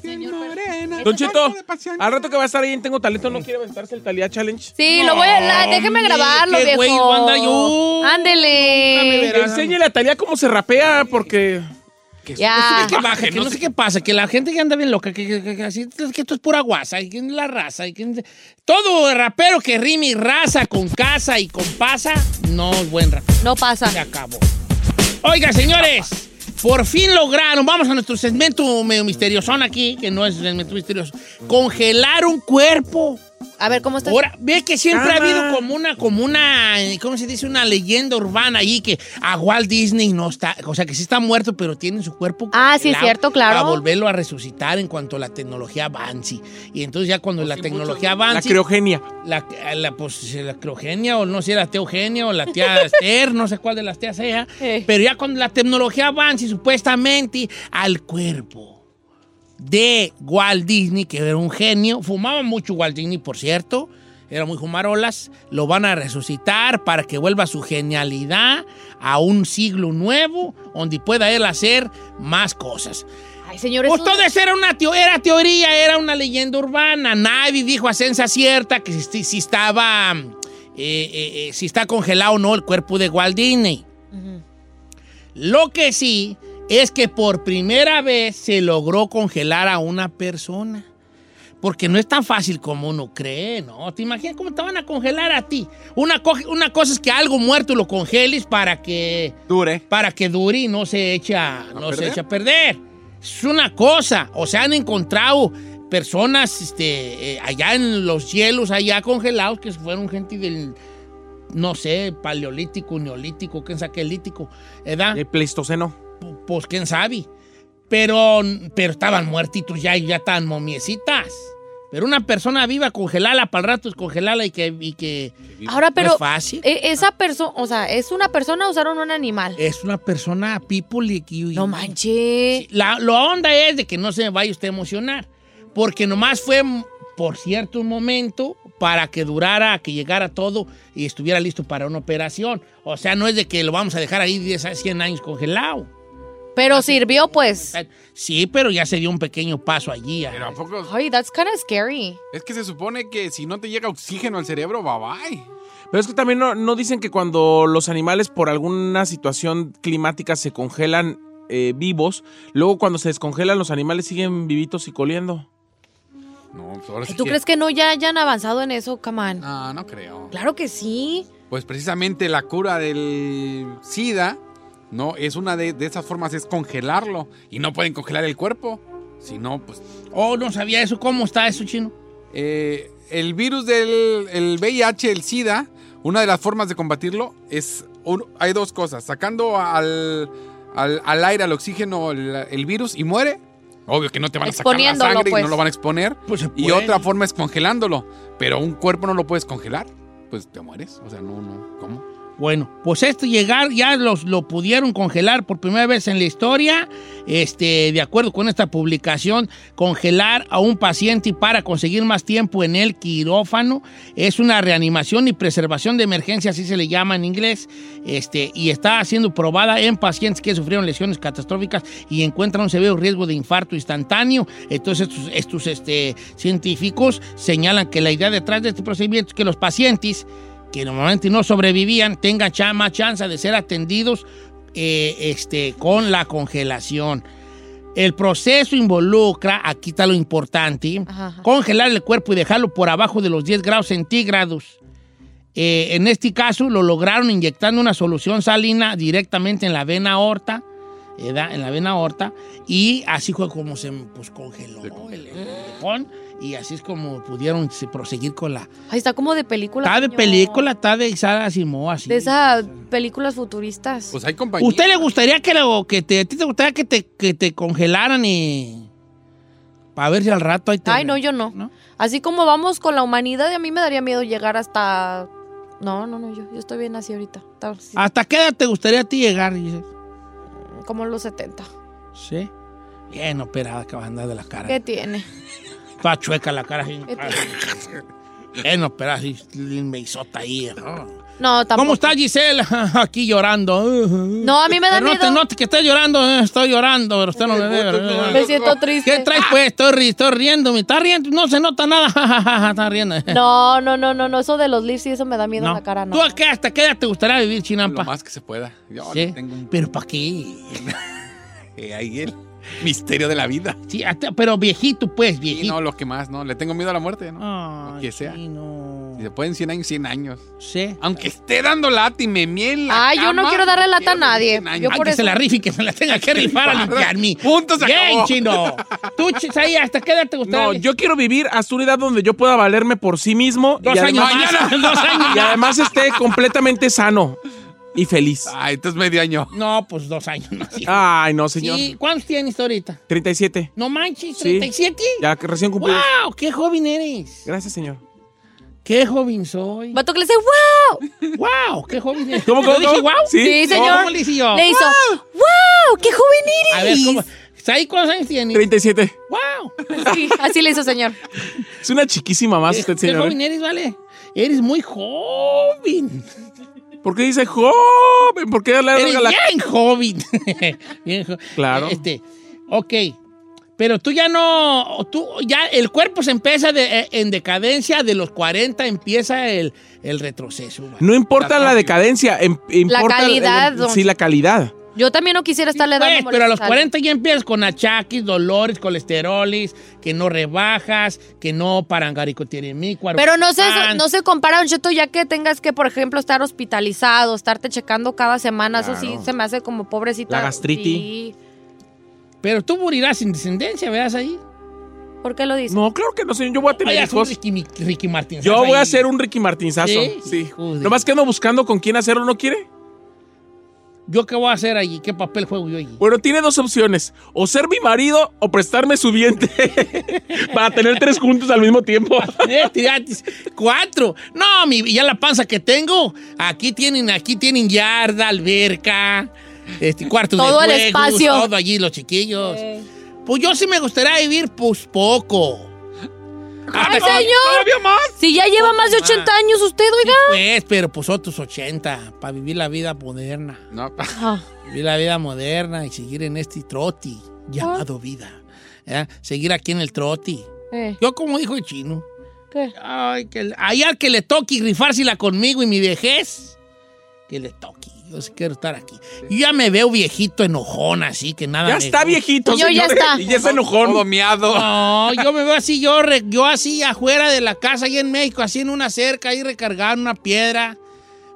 Piel morena. Don Cheto, de pasión. al rato que va a estar ahí en Tengo Talento, ¿no quiere aventarse el Talía Challenge? Sí, lo voy a... la- déjeme grabarlo, qué viejo. güey va a andar yo. Ándele. Enséñale a Talía cómo se rapea, porque... Ya. que baja, que no sé qué pasa, que la gente que anda bien loca, que, que- que- que así, que esto es pura guasa, y que es la raza, y que todo rapero que rime y raza con casa y con pasa, no es buen rapero. No pasa. Se acabó. Oiga, señores, por fin lograron, vamos a nuestro segmento medio misterioso aquí, que no es segmento misterioso, congelar un cuerpo. A ver, ¿cómo está? Ahora, ve que siempre ha habido como una, como una, ¿cómo se dice? Una leyenda urbana ahí que a Walt Disney no está, o sea, que sí está muerto, pero tiene su cuerpo Ah, sí, es cierto, claro. Para volverlo a resucitar en cuanto la tecnología avance. Y entonces ya cuando la tecnología La avance... criogenia. La, la, pues, la criogenia, o no sé, la tía Eugenia, o la tía Esther, no sé cuál de las tías sea. Eh. Pero ya cuando la tecnología avance, supuestamente, al cuerpo de Walt Disney, que era un genio, fumaba mucho Walt Disney, por cierto, era muy fumarolas, lo van a resucitar para que vuelva su genialidad a un siglo nuevo, donde pueda él hacer más cosas. Ay, señor, eso- todo eso era una teo- era teoría, era una leyenda urbana. Nadie dijo a ciencia cierta que si, si estaba, eh, eh, eh, si está congelado o no el cuerpo de Walt Disney. Lo que sí es que por primera vez se logró congelar a una persona. Porque no es tan fácil como uno cree, ¿no? ¿Te imaginas cómo te van a congelar a ti? Una, co- una cosa es que algo muerto lo congeles para que Dure. para que dure y no se echa, no se echa a perder. Es una cosa. O sea, han encontrado personas este, eh, allá en los hielos, allá congelados, que fueron gente del, no sé, paleolítico, neolítico, quién sabe qué lítico, ¿verdad? El Pleistoceno. Pues quién sabe. Pero, pero estaban muertitos ya y ya estaban momiecitas. Pero una persona viva, congelarla para el rato, descongelarla y que, y que Ahora, no pero... es fácil. e- Esa persona, o sea, ¿es una persona o usaron un animal? Es una persona people y, y- No manches. La, la onda es de que no se vaya usted a emocionar, porque nomás fue por cierto un momento para que durara, que llegara todo y estuviera listo para una operación. O sea, no es de que lo vamos a dejar ahí 10 a 100 años congelado. Pero sirvió, pues. Sí, pero ya se dio un pequeño paso allí. Pero a poco. Ay, that's kind of scary. Es que se supone que si no te llega oxígeno al cerebro, bye bye. Pero es que también no, no dicen que cuando los animales por alguna situación climática se congelan eh, vivos, luego cuando se descongelan los animales siguen vivitos y coliendo. No, ahora sí ¿Tú crees que no ya hayan avanzado en eso, Camán? No, no creo. Claro que sí. Pues precisamente la cura del SIDA, ¿no? Es una de, de esas formas, es congelarlo. Y no pueden congelar el cuerpo. Si no, pues. Oh, no sabía eso. ¿Cómo está eso, chino? Eh, el virus del el VIH, el SIDA, una de las formas de combatirlo es. un- hay dos cosas. Sacando al, al, al aire, al oxígeno, el, el virus y muere. Obvio que no te van a sacar la sangre y pues. no lo van a exponer. y puede. otra forma es congelándolo. Pero un cuerpo no lo puedes congelar. Pues te mueres. O sea, no, no. ¿Cómo? Bueno, pues esto llegar ya los, lo pudieron congelar por primera vez en la historia. Este, de acuerdo con esta publicación, congelar a un paciente para conseguir más tiempo en el quirófano es una reanimación y preservación de emergencia, así se le llama en inglés. Este, y está siendo probada en pacientes que sufrieron lesiones catastróficas y encuentran un severo riesgo de infarto instantáneo. Entonces, estos, estos, este, científicos señalan que la idea detrás de este procedimiento es que los pacientes que normalmente no sobrevivían tengan más chance de ser atendidos eh, este, con la congelación. El proceso involucra, aquí está lo importante, congelar el cuerpo y dejarlo por abajo de los 10 grados centígrados. Eh, en este caso lo lograron inyectando una solución salina directamente en la vena aorta, ¿verdad? en la vena aorta, y así fue como se pues, congeló el, el y así es como pudieron se, proseguir con la... Ahí está como de película. Está de señor. película, está de Sara Simó, así. De esas películas futuristas. Pues hay compañía. ¿Usted le gustaría que, lo, que te, a ti te gustaría que te, que te congelaran y... Para ver si al rato ahí te... Ay, no, yo no. Así como vamos con la humanidad, a mí me daría miedo llegar hasta... No, no, no, yo, yo estoy bien así ahorita. Así, ¿Hasta qué edad te gustaría a ti llegar? Dices? Como los 70. Sí. Bien operada que va a andar de la cara. ¿Qué tiene? Toda chueca la cara. así. ¿Qué Bien operada, así, meizota ahí. ¿no? No, tampoco. ¿Cómo está Giselle? Aquí llorando. No, a mí me da Pero no miedo. te note que estoy llorando. eh, Estoy llorando, pero usted no me ve. Me siento triste. ¿Qué traes, pues? Estoy, ri- estoy riéndome. ¿Está riendo? No se nota nada. Está riendo. No, no, no, no, no, eso de los lips y eso me da miedo en No. la cara, no. ¿Tú a qué, hasta qué edad te gustaría vivir, Chinampa? Lo más que se pueda. Yo Sí. tengo un... ¿Pero para qué? Eh, ahí el misterio de la vida. Sí, hasta- pero viejito, pues, Y viejito. no, lo que más, ¿no? Le tengo miedo a la muerte, ¿no? Lo que sea. Si se pueden 100 años, 100 años. Sí. Aunque esté dando lata y me miel la Ay, yo no quiero darle lata a nadie. Yo Ay, por que eso. se la rife y que se la tenga que rifar a limpiarme. Punto, se Bien, acabó. chino. Tú, Chisaya, ¿hasta qué edad te gustaría? No, yo quiero vivir hasta una edad donde yo pueda valerme por sí mismo. Dos y años además, más. Dos años Y más. además esté completamente sano y feliz. Ay, entonces medio año. No, pues dos años más. Ay, no, señor. Sí, ¿cuántos tienes ahorita? 37. No manches, Sí. ¿37? Ya que recién cumplí. ¡Wow! ¡Qué joven eres! Gracias, señor. ¡Qué joven soy! Vato que le dice, wow. ¡Wow! ¡Qué joven eres! ¿Cómo, ¿Yo cómo, dije cómo? wow? Sí. Sí, señor. ¿Cómo le hice yo? Le hizo, wow, qué joven A ver, eres. ¿cómo? ¿Sabes cuántos años tienes? 37. ¡Wow! Sí, así le hizo, señor. Es una chiquísima más ¿Qué, usted, qué señor. joven ¿eh? eres, vale? Eres muy joven. ¿Por qué dice joven? ¿Por qué le Eres la... bien joven. bien jo- Claro. Este, ok. Pero tú ya no, tú ya el cuerpo se empieza de- eh, en decadencia, de los 40 empieza el, el retroceso. No importa la decadencia, em- importa el- calidad, el- don- sí, la calidad. Yo también no quisiera estarle dando Pues, pero a los molestias 40 ya empiezas con achaques, dolores, colesteroles, que no rebajas, que no parangaricotinemia, Pero no se, no se compara, Don Cheto, ya que tengas que, por ejemplo, estar hospitalizado, estarte checando cada semana. Eso sí se me hace como pobrecita. La gastritis. Sí. Pero tú morirás sin descendencia, ¿veas ahí? ¿Por qué lo dices? No, claro que no, señor. Yo voy a tener hijos. Ricky, Mi- Ricky. Yo voy a hacer un Ricky Martinzazo. ¿Sí? Sí. Nomás que ando buscando con quién hacerlo, ¿no quiere? ¿Yo qué voy a hacer allí? ¿Qué papel juego yo allí? Bueno, tiene dos opciones. O ser mi marido o prestarme su vientre para tener tres juntos al mismo tiempo. Tiratis, Cuatro. No, mi, ya la panza que tengo. Aquí tienen, aquí tienen yarda, alberca, este, cuartos Todo de el juegos, espacio. Todo allí, los chiquillos. Pues yo sí me gustaría vivir, pues, poco. ¡Ay, Hasta- señor! ¿Todavía más? Si ya lleva más de 80 años usted, oiga. Pues, pero pues otros 80, para vivir la vida moderna. No, Ah, Vivir la vida moderna y seguir en este troti llamado vida. ¿eh? Seguir aquí en el troti. eh, Yo, como dijo el chino, ¿Qué? ay, que, ahí al que le toque rifarse conmigo y mi vejez, que le toque. Yo sí quiero estar aquí. Yo ya me veo viejito enojón, así que nada. Ya me está gusta. viejito, Yo ya señor, está. Y ya está enojón. Todo miado. No, yo me veo así, yo, re- yo así afuera de la casa, ahí en México, así en una cerca, ahí recargado en una piedra,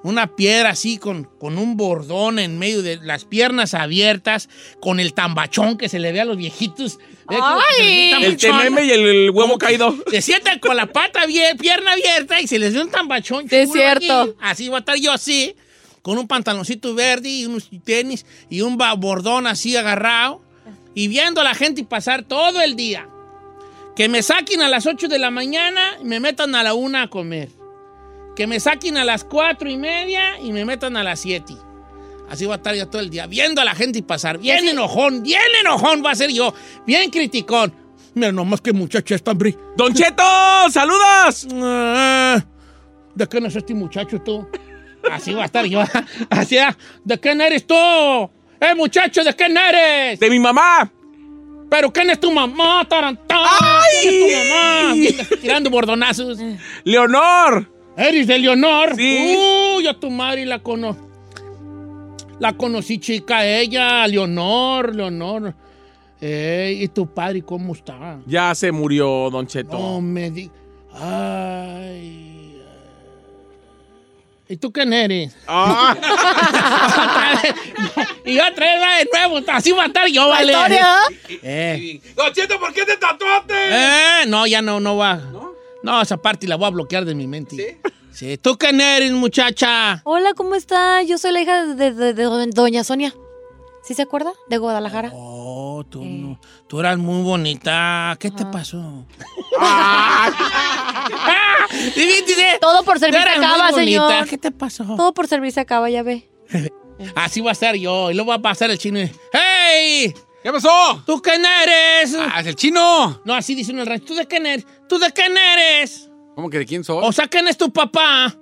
una piedra así con, con un bordón en medio de las piernas abiertas, con el tambachón que se le ve a los viejitos. ¡Ay! El tambachón. tememe y el, el huevo caído. Se sientan con la pata bien, pierna abierta y se les ve un tambachón. Es cierto. aquí. Así va a estar yo así, con un pantaloncito verde y unos tenis y un bordón así agarrado y viendo a la gente pasar todo el día. Que me saquen a las 8 de la mañana y me metan a la 1 a comer. Que me saquen a las 4 y media y me metan a las 7. Así va a estar yo todo el día, viendo a la gente pasar. Bien enojón, bien enojón va a ser yo. Bien criticón. Mira, nomás que muchacho está, hombre. ¡Don Cheto! ¡Saludos! Ah, ¿De quién es este muchacho tú? Así va a estar yo. Así, ¿de quién eres tú? ¡Eh, muchacho, ¿de quién eres? ¡De mi mamá! ¿Pero quién es tu mamá, tarantán? ¿Quién es tu mamá? ¿Quién está tirando bordonazos? ¡Leonor! ¿Eres de Leonor? Sí. Uy, a tu madre la conozco. La conocí chica ella, Leonor, Leonor. Eh, ¿Y tu padre cómo está? Ya se murió, Don Cheto. No me di... Ay... ¿Y tú quién eres? Ah. y otra vez va de nuevo, así va a estar yo, vale. Eh, Don Cheto, ¿por qué te tatuaste? eh, no, ya no, no va. ¿No? esa parte la voy a bloquear de mi mente. ¿Sí? ¿Tú quién eres, muchacha? Hola, ¿cómo está? Yo soy la hija de, de- de Doña Sonia. ¿Sí se acuerda? De Guadalajara. Oh, tú, no- tú eras muy bonita. ¿Qué te pasó? Todo por servir se acaba, señor. ¿Qué te pasó? Todo por servir se acaba, ya ve. Así va a estar yo. Y luego va a pasar el chino. y, ¡Hey! ¿Qué pasó? ¿Tú quién eres? Ah, es el chino. No, así dice uno en el rancho. ¿Tú de quién eres? ¿Tú de quién eres? ¿Cómo que de quién soy? O sea, ¿quién es tu papá?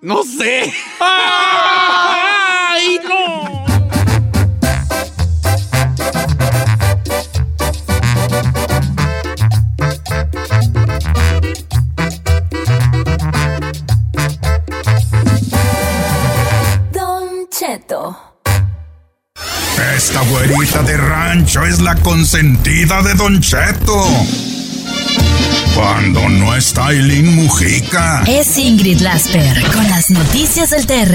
no sé. ¡Ay, no! Esta güerita de rancho es la consentida de Don Cheto. Cuando no está Aileen Mujica. Es Ingrid Lasper con las noticias del TR.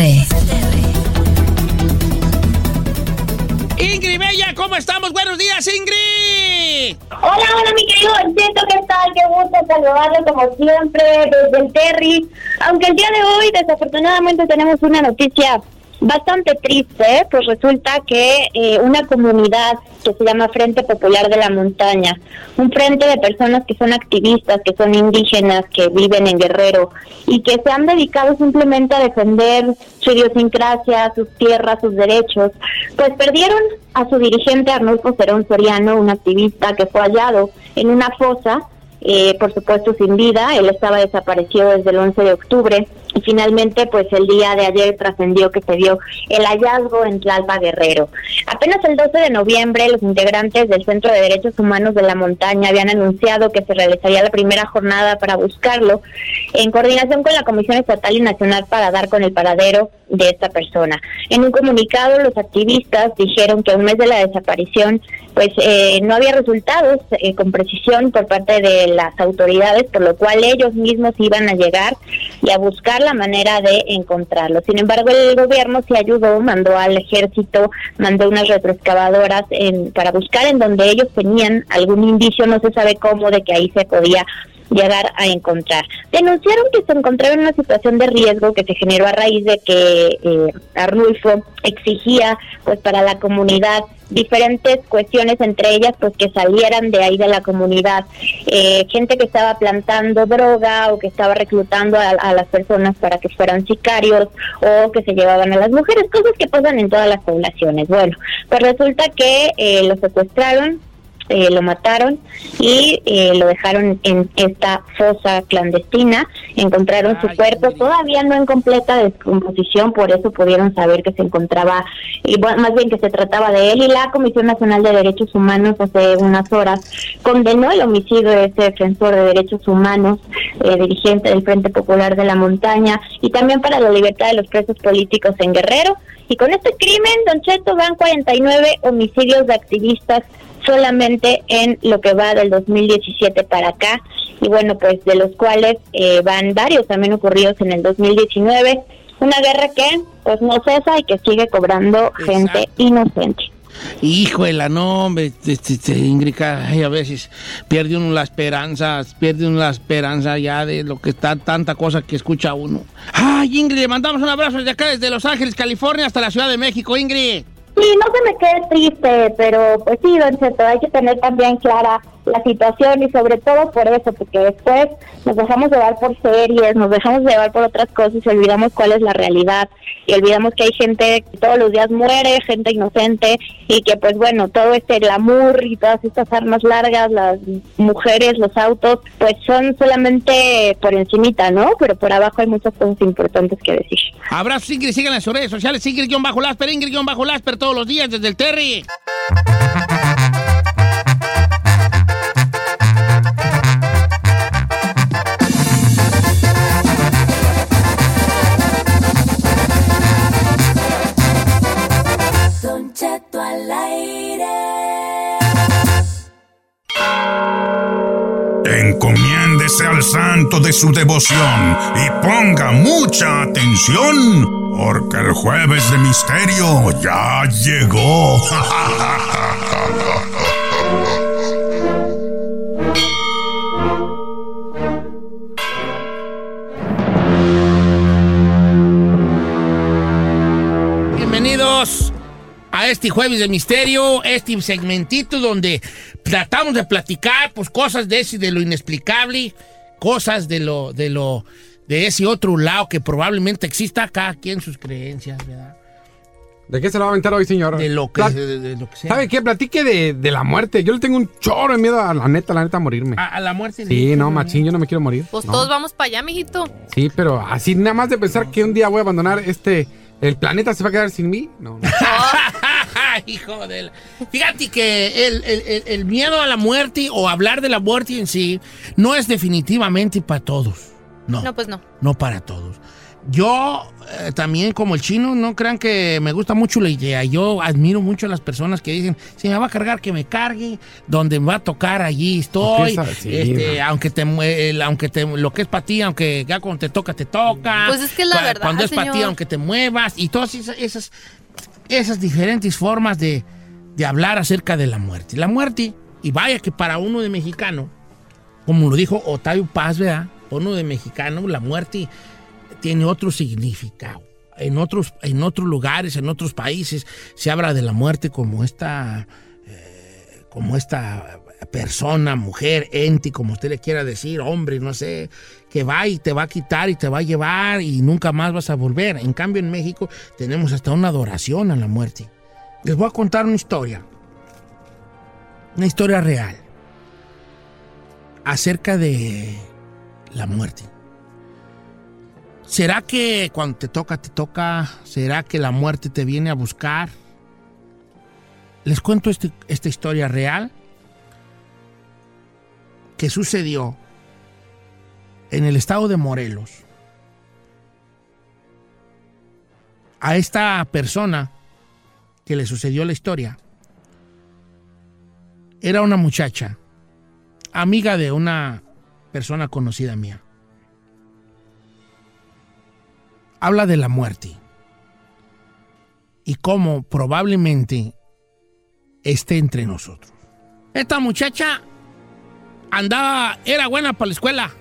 Ingrid Bella, ¿cómo estamos? Buenos días, Ingrid. Hola, hola, mi querido Don Cheto, ¿qué tal? Qué gusto saludarlo como siempre desde el Terry. Aunque el día de hoy, desafortunadamente, tenemos una noticia bastante triste, pues resulta que eh, una comunidad que se llama Frente Popular de la Montaña, un frente de personas que son activistas, que son indígenas, que viven en Guerrero y que se han dedicado simplemente a defender su idiosincrasia, sus tierras, sus derechos, pues perdieron a su dirigente Arnulfo Cerón Soriano, un activista que fue hallado en una fosa eh, por supuesto sin vida. Él estaba desaparecido desde el 11 de octubre y finalmente pues el día de ayer trascendió que se dio el hallazgo en Tlalpa Guerrero. Apenas el 12 de noviembre los integrantes del Centro de Derechos Humanos de la Montaña habían anunciado que se realizaría la primera jornada para buscarlo en coordinación con la Comisión Estatal y Nacional para dar con el paradero de esta persona. En un comunicado los activistas dijeron que a un mes de la desaparición pues eh, no había resultados eh, con precisión por parte de las autoridades, por lo cual ellos mismos iban a llegar y a buscar la manera de encontrarlo. Sin embargo, el gobierno sí ayudó, mandó al ejército, mandó unas retroexcavadoras en, para buscar en donde ellos tenían algún indicio, no se sabe cómo, de que ahí se podía llegar a encontrar. Denunciaron que se encontraba en una situación de riesgo que se generó a raíz de que eh, Arnulfo exigía pues para la comunidad diferentes cuestiones, entre ellas pues que salieran de ahí de la comunidad eh, gente que estaba plantando droga o que estaba reclutando a, a las personas para que fueran sicarios o que se llevaban a las mujeres, cosas que pasan en todas las poblaciones. Bueno, pues resulta que eh, lo secuestraron, eh, lo mataron y eh, lo dejaron en esta fosa clandestina. Encontraron su cuerpo todavía no en completa descomposición, por eso pudieron saber que se encontraba, y bueno, más bien que se trataba de él. Y la Comisión Nacional de Derechos Humanos hace unas horas condenó el homicidio de ese defensor de derechos humanos, eh, dirigente del Frente Popular de la Montaña, y también para la libertad de los presos políticos en Guerrero. Y con este crimen, Don Cheto, van 49 homicidios de activistas solamente en lo que va del 2017 para acá y bueno pues de los cuales eh, van varios también ocurridos en el 2019 una guerra que pues no cesa y que sigue cobrando gente inocente Híjole, no, hombre, este, este, Ingrid, ay, a veces pierde uno la esperanza, pierde uno la esperanza ya de lo que está, tanta cosa que escucha uno. Ay, Ingrid, le mandamos un abrazo desde acá, desde Los Ángeles, California, hasta la Ciudad de México, Ingrid. Sí, no se me quede triste, pero pues sí, don Cheto, hay que tener también clara la situación y sobre todo por eso, porque después nos dejamos llevar por series, nos dejamos llevar por otras cosas y olvidamos cuál es la realidad y olvidamos que hay gente que todos los días muere, gente inocente y que pues bueno, todo este glamour y todas estas armas largas, las mujeres, los autos, pues son solamente por encimita, ¿no? Pero por abajo hay muchas cosas importantes que decir. Abrazo, Ingrid, sigan en redes sociales, Ingrid-Lasper, Ingrid-Lasper todos los días desde el Terry. Encomiéndese al santo de su devoción y ponga mucha atención, porque el jueves de misterio ya llegó. a este jueves de misterio, este segmentito donde tratamos de platicar pues cosas de ese, de lo inexplicable, cosas de lo, de lo, de ese otro lado que probablemente exista cada quien sus creencias, ¿verdad? ¿De qué se lo va a aventar hoy, señor? De lo que, Plat- de, de lo que sea. ¿Sabe qué? Platique de, de la muerte. Yo le tengo un chorro de miedo a la neta, la neta, a morirme. A, a la muerte. Sí, no, machín, yo no me quiero morir. Pues No. todos vamos para allá, mijito. Sí, pero así nada más de pensar que un día voy a abandonar este... ¿El planeta se va a quedar sin mí? No, no. Hijo de la- Fíjate que el, el- el- el miedo a la muerte o hablar de la muerte en sí no es definitivamente para todos. No, No, pues no. no para todos. Yo eh, también, como el chino, no crean que me gusta mucho la idea. Yo admiro mucho a las personas que dicen, si me va a cargar, que me cargue, donde me va a tocar, allí estoy. Así, Este, ¿no? aunque te, el- aunque te, lo que es para ti, aunque ya cuando te toca, te toca. Pues es que la verdad, Cuando es para ti, aunque te muevas, y todas esas, esas, esas diferentes formas de, de hablar acerca de la muerte. La muerte, y vaya que para uno de mexicano, como lo dijo Octavio Paz, ¿verdad? Uno de mexicano, la muerte tiene otro significado. En otros, en otros lugares, en otros países, se habla de la muerte como esta, eh, como esta persona, mujer, ente, como usted le quiera decir, hombre, no sé, que va y te va a quitar y te va a llevar y nunca más vas a volver. En cambio, en México tenemos hasta una adoración a la muerte. Les voy a contar una historia, una historia real, acerca de la muerte. ¿Será que cuando te toca, te toca? ¿Será que la muerte te viene a buscar? Les cuento este- esta historia real que sucedió en el estado de Morelos. A esta persona que le sucedió la historia era una muchacha, amiga de una persona conocida mía. Habla de la muerte y cómo probablemente esté entre nosotros. Esta muchacha andaba, era buena para la escuela.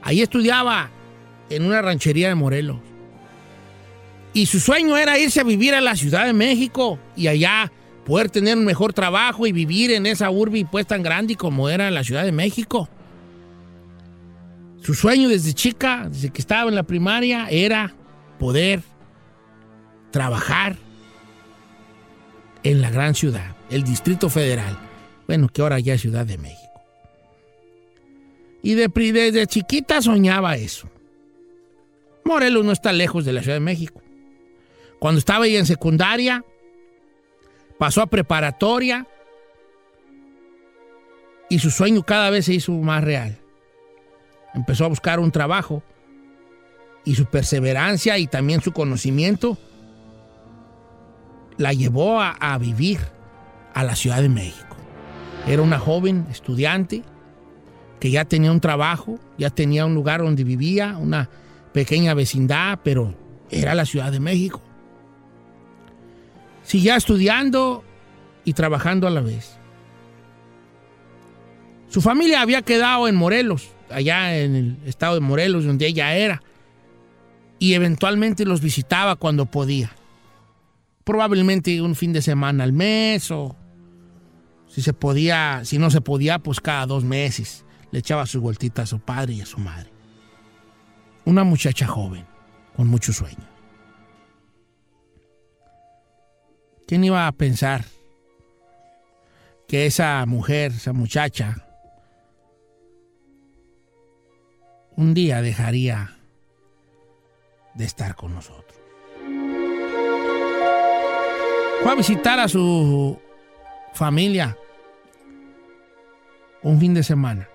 Ahí estudiaba en una ranchería de Morelos. Y su sueño era irse a vivir a la Ciudad de México y allá poder tener un mejor trabajo y vivir en esa urbe pues tan grande como era la Ciudad de México. Su sueño desde chica, desde que estaba en la primaria, era poder trabajar en la gran ciudad, el Distrito Federal. Bueno, que ahora ya es Ciudad de México. Y de, desde chiquita soñaba eso. Morelos no está lejos de la Ciudad de México. Cuando estaba ahí en secundaria, pasó a preparatoria y su sueño cada vez se hizo más real. Empezó a buscar un trabajo y su perseverancia y también su conocimiento la llevó a, vivir a la Ciudad de México. Era una joven estudiante que ya tenía un trabajo, ya tenía un lugar donde vivía, una pequeña vecindad, pero era la Ciudad de México. Seguía estudiando y trabajando a la vez. Su familia había quedado en Morelos, allá en el estado de Morelos, donde ella era, y eventualmente los visitaba cuando podía. Probablemente un fin de semana al mes o si se podía, si no se podía, pues cada dos meses le echaba sus vueltitas a su padre y a su madre. Una muchacha joven, con mucho sueño. ¿Quién iba a pensar que esa mujer, esa muchacha, un día dejaría de estar con nosotros? Fue a visitar a su familia un fin de semana.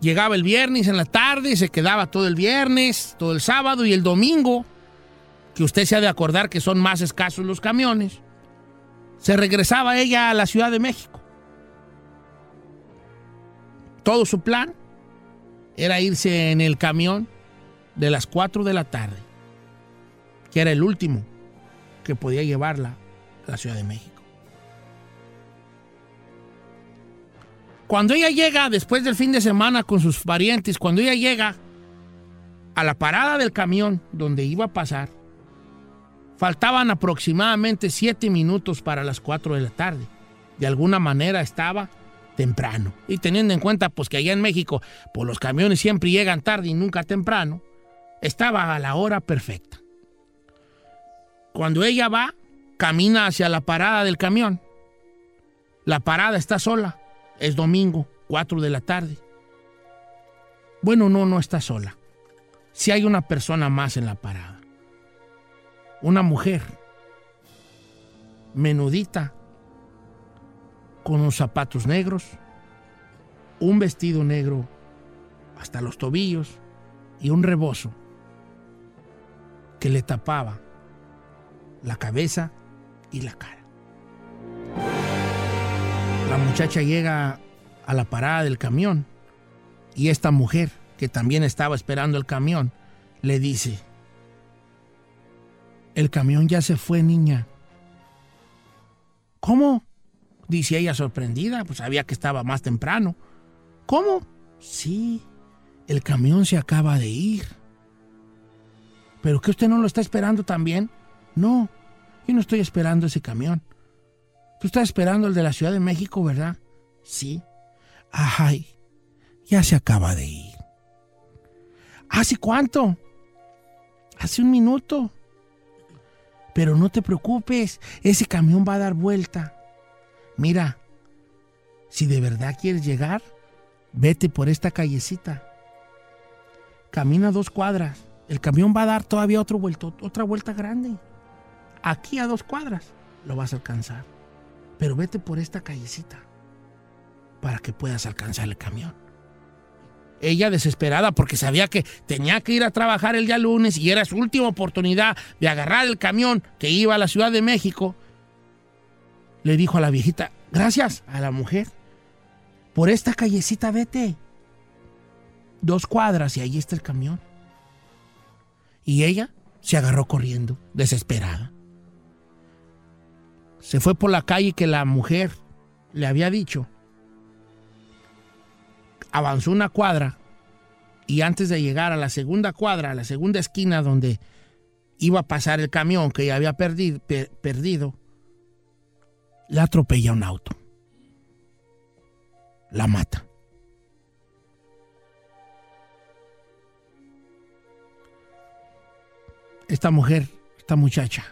Llegaba el viernes en la tarde, se quedaba todo el viernes, todo el sábado y el domingo, que usted se ha de acordar que son más escasos los camiones, se regresaba ella a la Ciudad de México. Todo su plan era irse en el camión de las 4 de la tarde, que era el último que podía llevarla a la Ciudad de México. Cuando ella llega después del fin de semana con sus parientes, cuando ella llega a la parada del camión donde iba a pasar, faltaban aproximadamente siete minutos para las 4 de la tarde. De alguna manera estaba temprano. Y teniendo en cuenta pues que allá en México pues los camiones siempre llegan tarde y nunca temprano, estaba a la hora perfecta. Cuando ella va, camina hacia la parada del camión. La parada está sola. Es domingo, 4 de la tarde. Bueno, no, no está sola. Si hay una persona más en la parada. Una mujer. Menudita. Con unos zapatos negros. Un vestido negro hasta los tobillos. Y un rebozo que le tapaba la cabeza y la cara. La muchacha llega a la parada del camión y esta mujer, que también estaba esperando el camión, le dice, el camión ya se fue, niña. ¿Cómo? Dice ella sorprendida, pues sabía que estaba más temprano. ¿Cómo? Sí, el camión se acaba de ir. ¿Pero que usted no lo está esperando también? No, yo no estoy esperando ese camión. Tú estás esperando el de la Ciudad de México, ¿verdad? Sí. Ay, ya se acaba de ir. ¿Hace cuánto? Hace un minuto. Pero no te preocupes, ese camión va a dar vuelta. Mira, si de verdad quieres llegar, vete por esta callecita. Camina dos cuadras. El camión va a dar todavía otro vuelto, otra vuelta grande. Aquí a dos cuadras lo vas a alcanzar. Pero vete por esta callecita para que puedas alcanzar el camión. Ella desesperada porque sabía que tenía que ir a trabajar el día lunes y era su última oportunidad de agarrar el camión que iba a la Ciudad de México, le dijo a la viejita, gracias a la mujer, por esta callecita vete. Dos cuadras y ahí está el camión. Y ella se agarró corriendo, desesperada. Se fue por la calle que la mujer le había dicho. Avanzó una cuadra y antes de llegar a la segunda cuadra, a la segunda esquina donde iba a pasar el camión que ya había perdido, perdido le atropella un auto. La mata. Esta mujer, esta muchacha,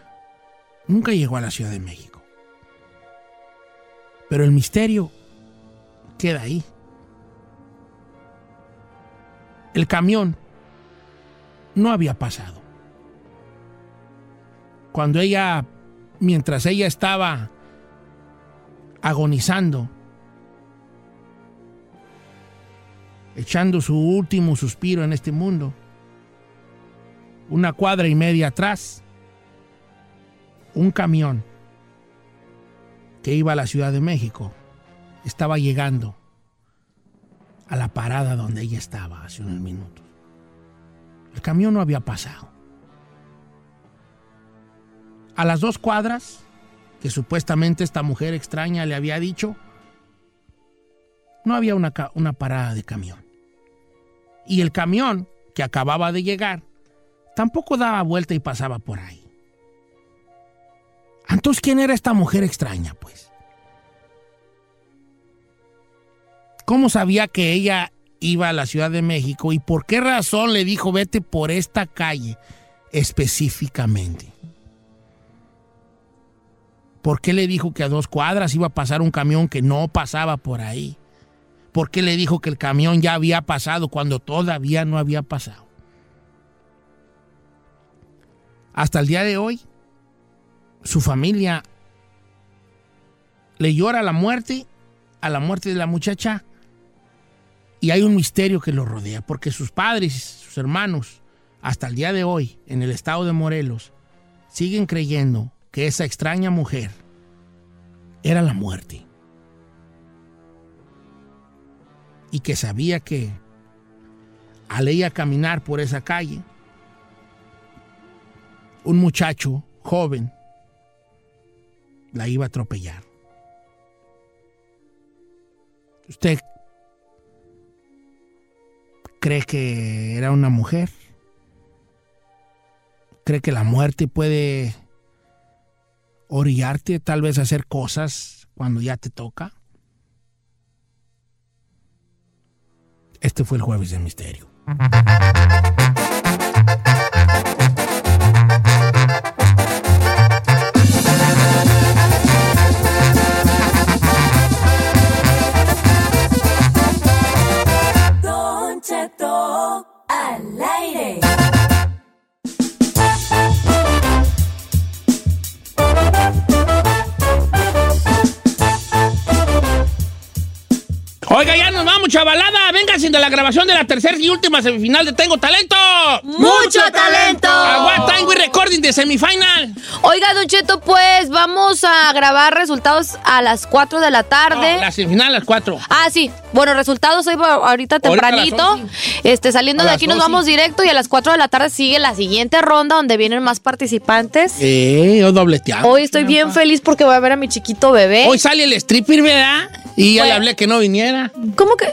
nunca llegó a la Ciudad de México. Pero el misterio queda ahí. El camión no había pasado. Cuando ella, mientras ella estaba agonizando, echando su último suspiro en este mundo, una cuadra y media atrás, un camión que iba a la Ciudad de México estaba llegando a la parada donde ella estaba hace unos minutos. El camión no había pasado. A las dos cuadras, supuestamente esta mujer extraña le había dicho, no había una, una parada de camión. Y el camión que acababa de llegar tampoco daba vuelta y pasaba por ahí. Entonces, ¿quién era esta mujer extraña, pues? ¿Cómo sabía que ella iba a la Ciudad de México y por qué razón le dijo vete por esta calle específicamente? ¿Por qué le dijo que a dos cuadras iba a pasar un camión que no pasaba por ahí? ¿Por qué le dijo que el camión ya había pasado cuando todavía no había pasado? Hasta el día de hoy, su familia le llora la muerte, a la muerte de la muchacha, y hay un misterio que lo rodea, porque sus padres, sus hermanos, hasta el día de hoy, en el estado de Morelos, siguen creyendo que esa extraña mujer era la muerte. Y que sabía que al ella caminar por esa calle, un muchacho joven la iba a atropellar. ¿Usted cree que era una mujer? ¿Cree que la muerte puede orillarte tal vez hacer cosas cuando ya te toca? Este fue el jueves de misterio. Nos vamos, chavalada. Vénganse de la grabación de la tercera y última semifinal de Tengo Talento. ¡Mucho talento! A what time we recording de semifinal? Oiga, Don Cheto, pues vamos a grabar resultados a las 4 de la tarde. No, la semifinal a las 4. Ah, sí. Bueno, resultados hoy ahorita tempranito. a las este, saliendo A de aquí nos 12. vamos directo y a las 4 de la tarde sigue la siguiente ronda donde vienen más participantes. Eh, yo dobleteando. Hoy estoy bien feliz porque voy a ver a mi chiquito bebé. Hoy sale el stripper, ¿verdad? Y ya le hablé que no viniera. ¿Cómo que?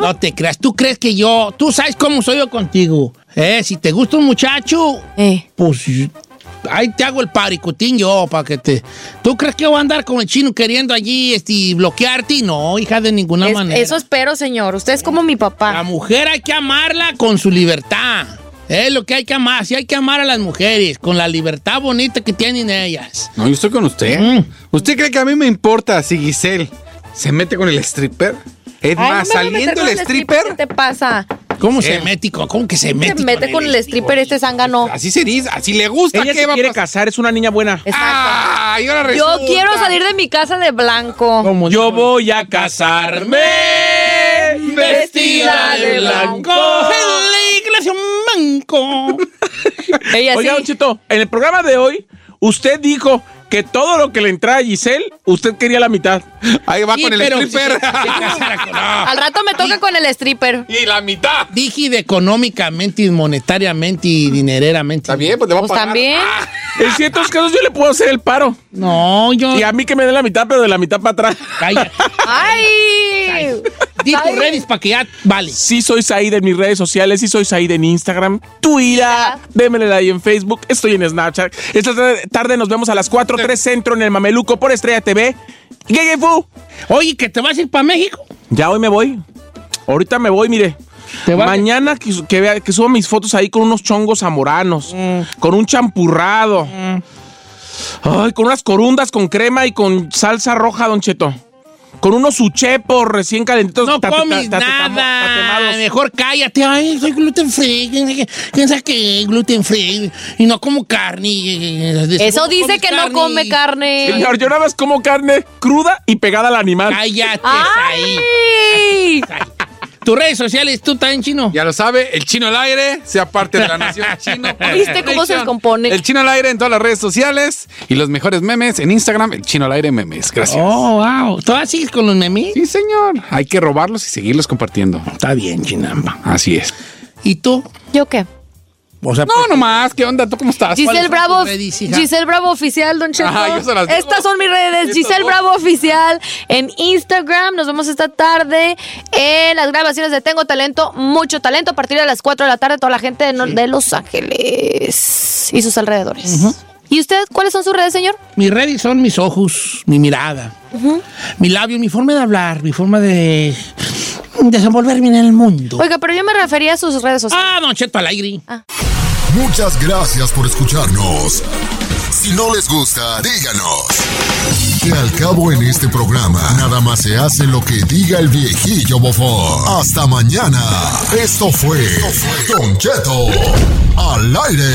No te creas. ¿Tú crees que yo... Tú sabes cómo soy yo contigo. Eh, si te gusta un muchacho, pues... Ahí te hago el paricutín yo para que te... ¿Tú crees que voy a andar con el chino queriendo allí este, bloquearte? No, hija, de ninguna Es- manera. eso espero, señor. Usted es como mi papá. La mujer hay que amarla con su libertad. Es lo que hay que amar. Sí hay que amar a las mujeres con la libertad bonita que tienen ellas. No, yo estoy con usted. Mm. ¿Usted cree que a mí me importa si Giselle se mete con el stripper? Es Ay, más, no me saliendo el stripper. ¿Qué te pasa? ¿Cómo se mete? ¿Cómo que se Se mete con el stripper este zángano. Así se dice, así le gusta. Ella ¿qué se va quiere casar, es una niña buena. Exacto. Ah, y ahora Yo quiero salir de mi casa de blanco. Yo voy a casarme vestida de blanco. En la iglesia un banco. Ella Oiga, sí. Don Cheto, en el programa de hoy, usted dijo que todo lo que le entraba a Giselle, usted quería la mitad. Ahí va Sí, con el pero stripper. Al rato me toca con el stripper. y la mitad. Dije de económicamente y monetariamente y dinereramente. Está bien, pues le va a Pues pagar. también. En ciertos casos yo le puedo hacer el paro. No, yo. Y a mí que me dé la mitad, pero de la mitad para atrás. Cállate. ¡Ay! Di tus redes para que ya. Vale. Sí soy Said en mis redes sociales, sí soy Said en Instagram, Twitter, démele like en Facebook, estoy en Snapchat. Esta tarde- nos vemos a las 4.3 Centro en el Mameluco por Estrella TV. ¿Qué? Oye, que te vas a ir para México. Ya hoy me voy. Ahorita me voy, mire. ¿Te? Mañana que, que, vea, que subo mis fotos ahí con unos chongos zamoranos, Mm. con un champurrado. Ay, con unas corundas con crema y con salsa roja, Don Cheto. Con unos uchepos recién calentitos. No ta- comes ta- ta- ta- nada. Mejor cállate. Ay, soy gluten free. ¿Quién sabe qué? ¿Quién sabe qué? Gluten free. Y no como carne. Eso ¿Cómo dice que no come carne. Señor, yo nada más como carne cruda y pegada al animal. Cállate ¡Ay! Tus redes sociales, tú también, chino. Ya lo sabe, el chino al aire, sea parte de la nación chino. ¿Viste cómo se descompone? El chino al aire en todas las redes sociales y los mejores memes en Instagram, el chino al aire memes. Gracias. Oh, wow. ¿Todavía sigues con los memes? Sí, señor. Hay que robarlos y seguirlos compartiendo. Está bien, chinamba. Así es. ¿Y tú? ¿Yo qué? O sea, No, nomás, ¿qué onda? ¿Tú cómo estás? Giselle Bravo, redes? Giselle Bravo Oficial, Don Cheto. Ajá, yo se las digo. Estas son mis redes, Giselle. Bravo Oficial en Instagram. Nos vemos esta tarde en las grabaciones de Tengo Talento, mucho talento, a partir de las 4 de la tarde, toda la gente de Los Ángeles y sus alrededores. ¿Y usted cuáles son sus redes, señor? mis redes son mis ojos, mi mirada, mi labio, mi forma de hablar, mi forma de desenvolverme en el mundo. Oiga, pero yo me refería a sus redes sociales. Ah, Don Cheto al aire. Muchas gracias por escucharnos. Si no les gusta, díganos. Que al cabo en este programa, nada más se hace lo que diga el viejillo bofón. Hasta mañana. Esto fue Don Cheto al aire.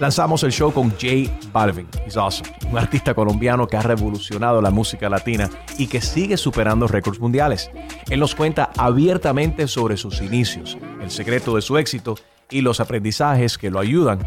Lanzamos el show con J Balvin, awesome, un artista colombiano que ha revolucionado la música latina y que sigue superando récords mundiales. Él nos cuenta abiertamente sobre sus inicios, el secreto de su éxito y los aprendizajes que lo ayudan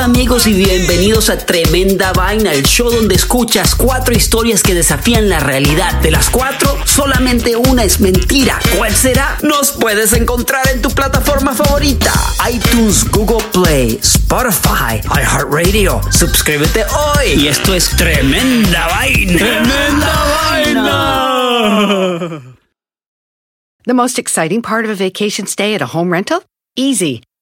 Hola amigos y bienvenidos a Tremenda Vaina, el show donde escuchas cuatro historias que desafían la realidad. De las cuatro, solamente una es mentira. ¿Cuál será? Nos puedes encontrar en tu plataforma favorita. iTunes, Google Play, Spotify, iHeartRadio. Suscríbete hoy. Y esto es Tremenda Vaina. ¡Tremenda vaina! The most exciting part of a vacation stay at a home rental? Easy.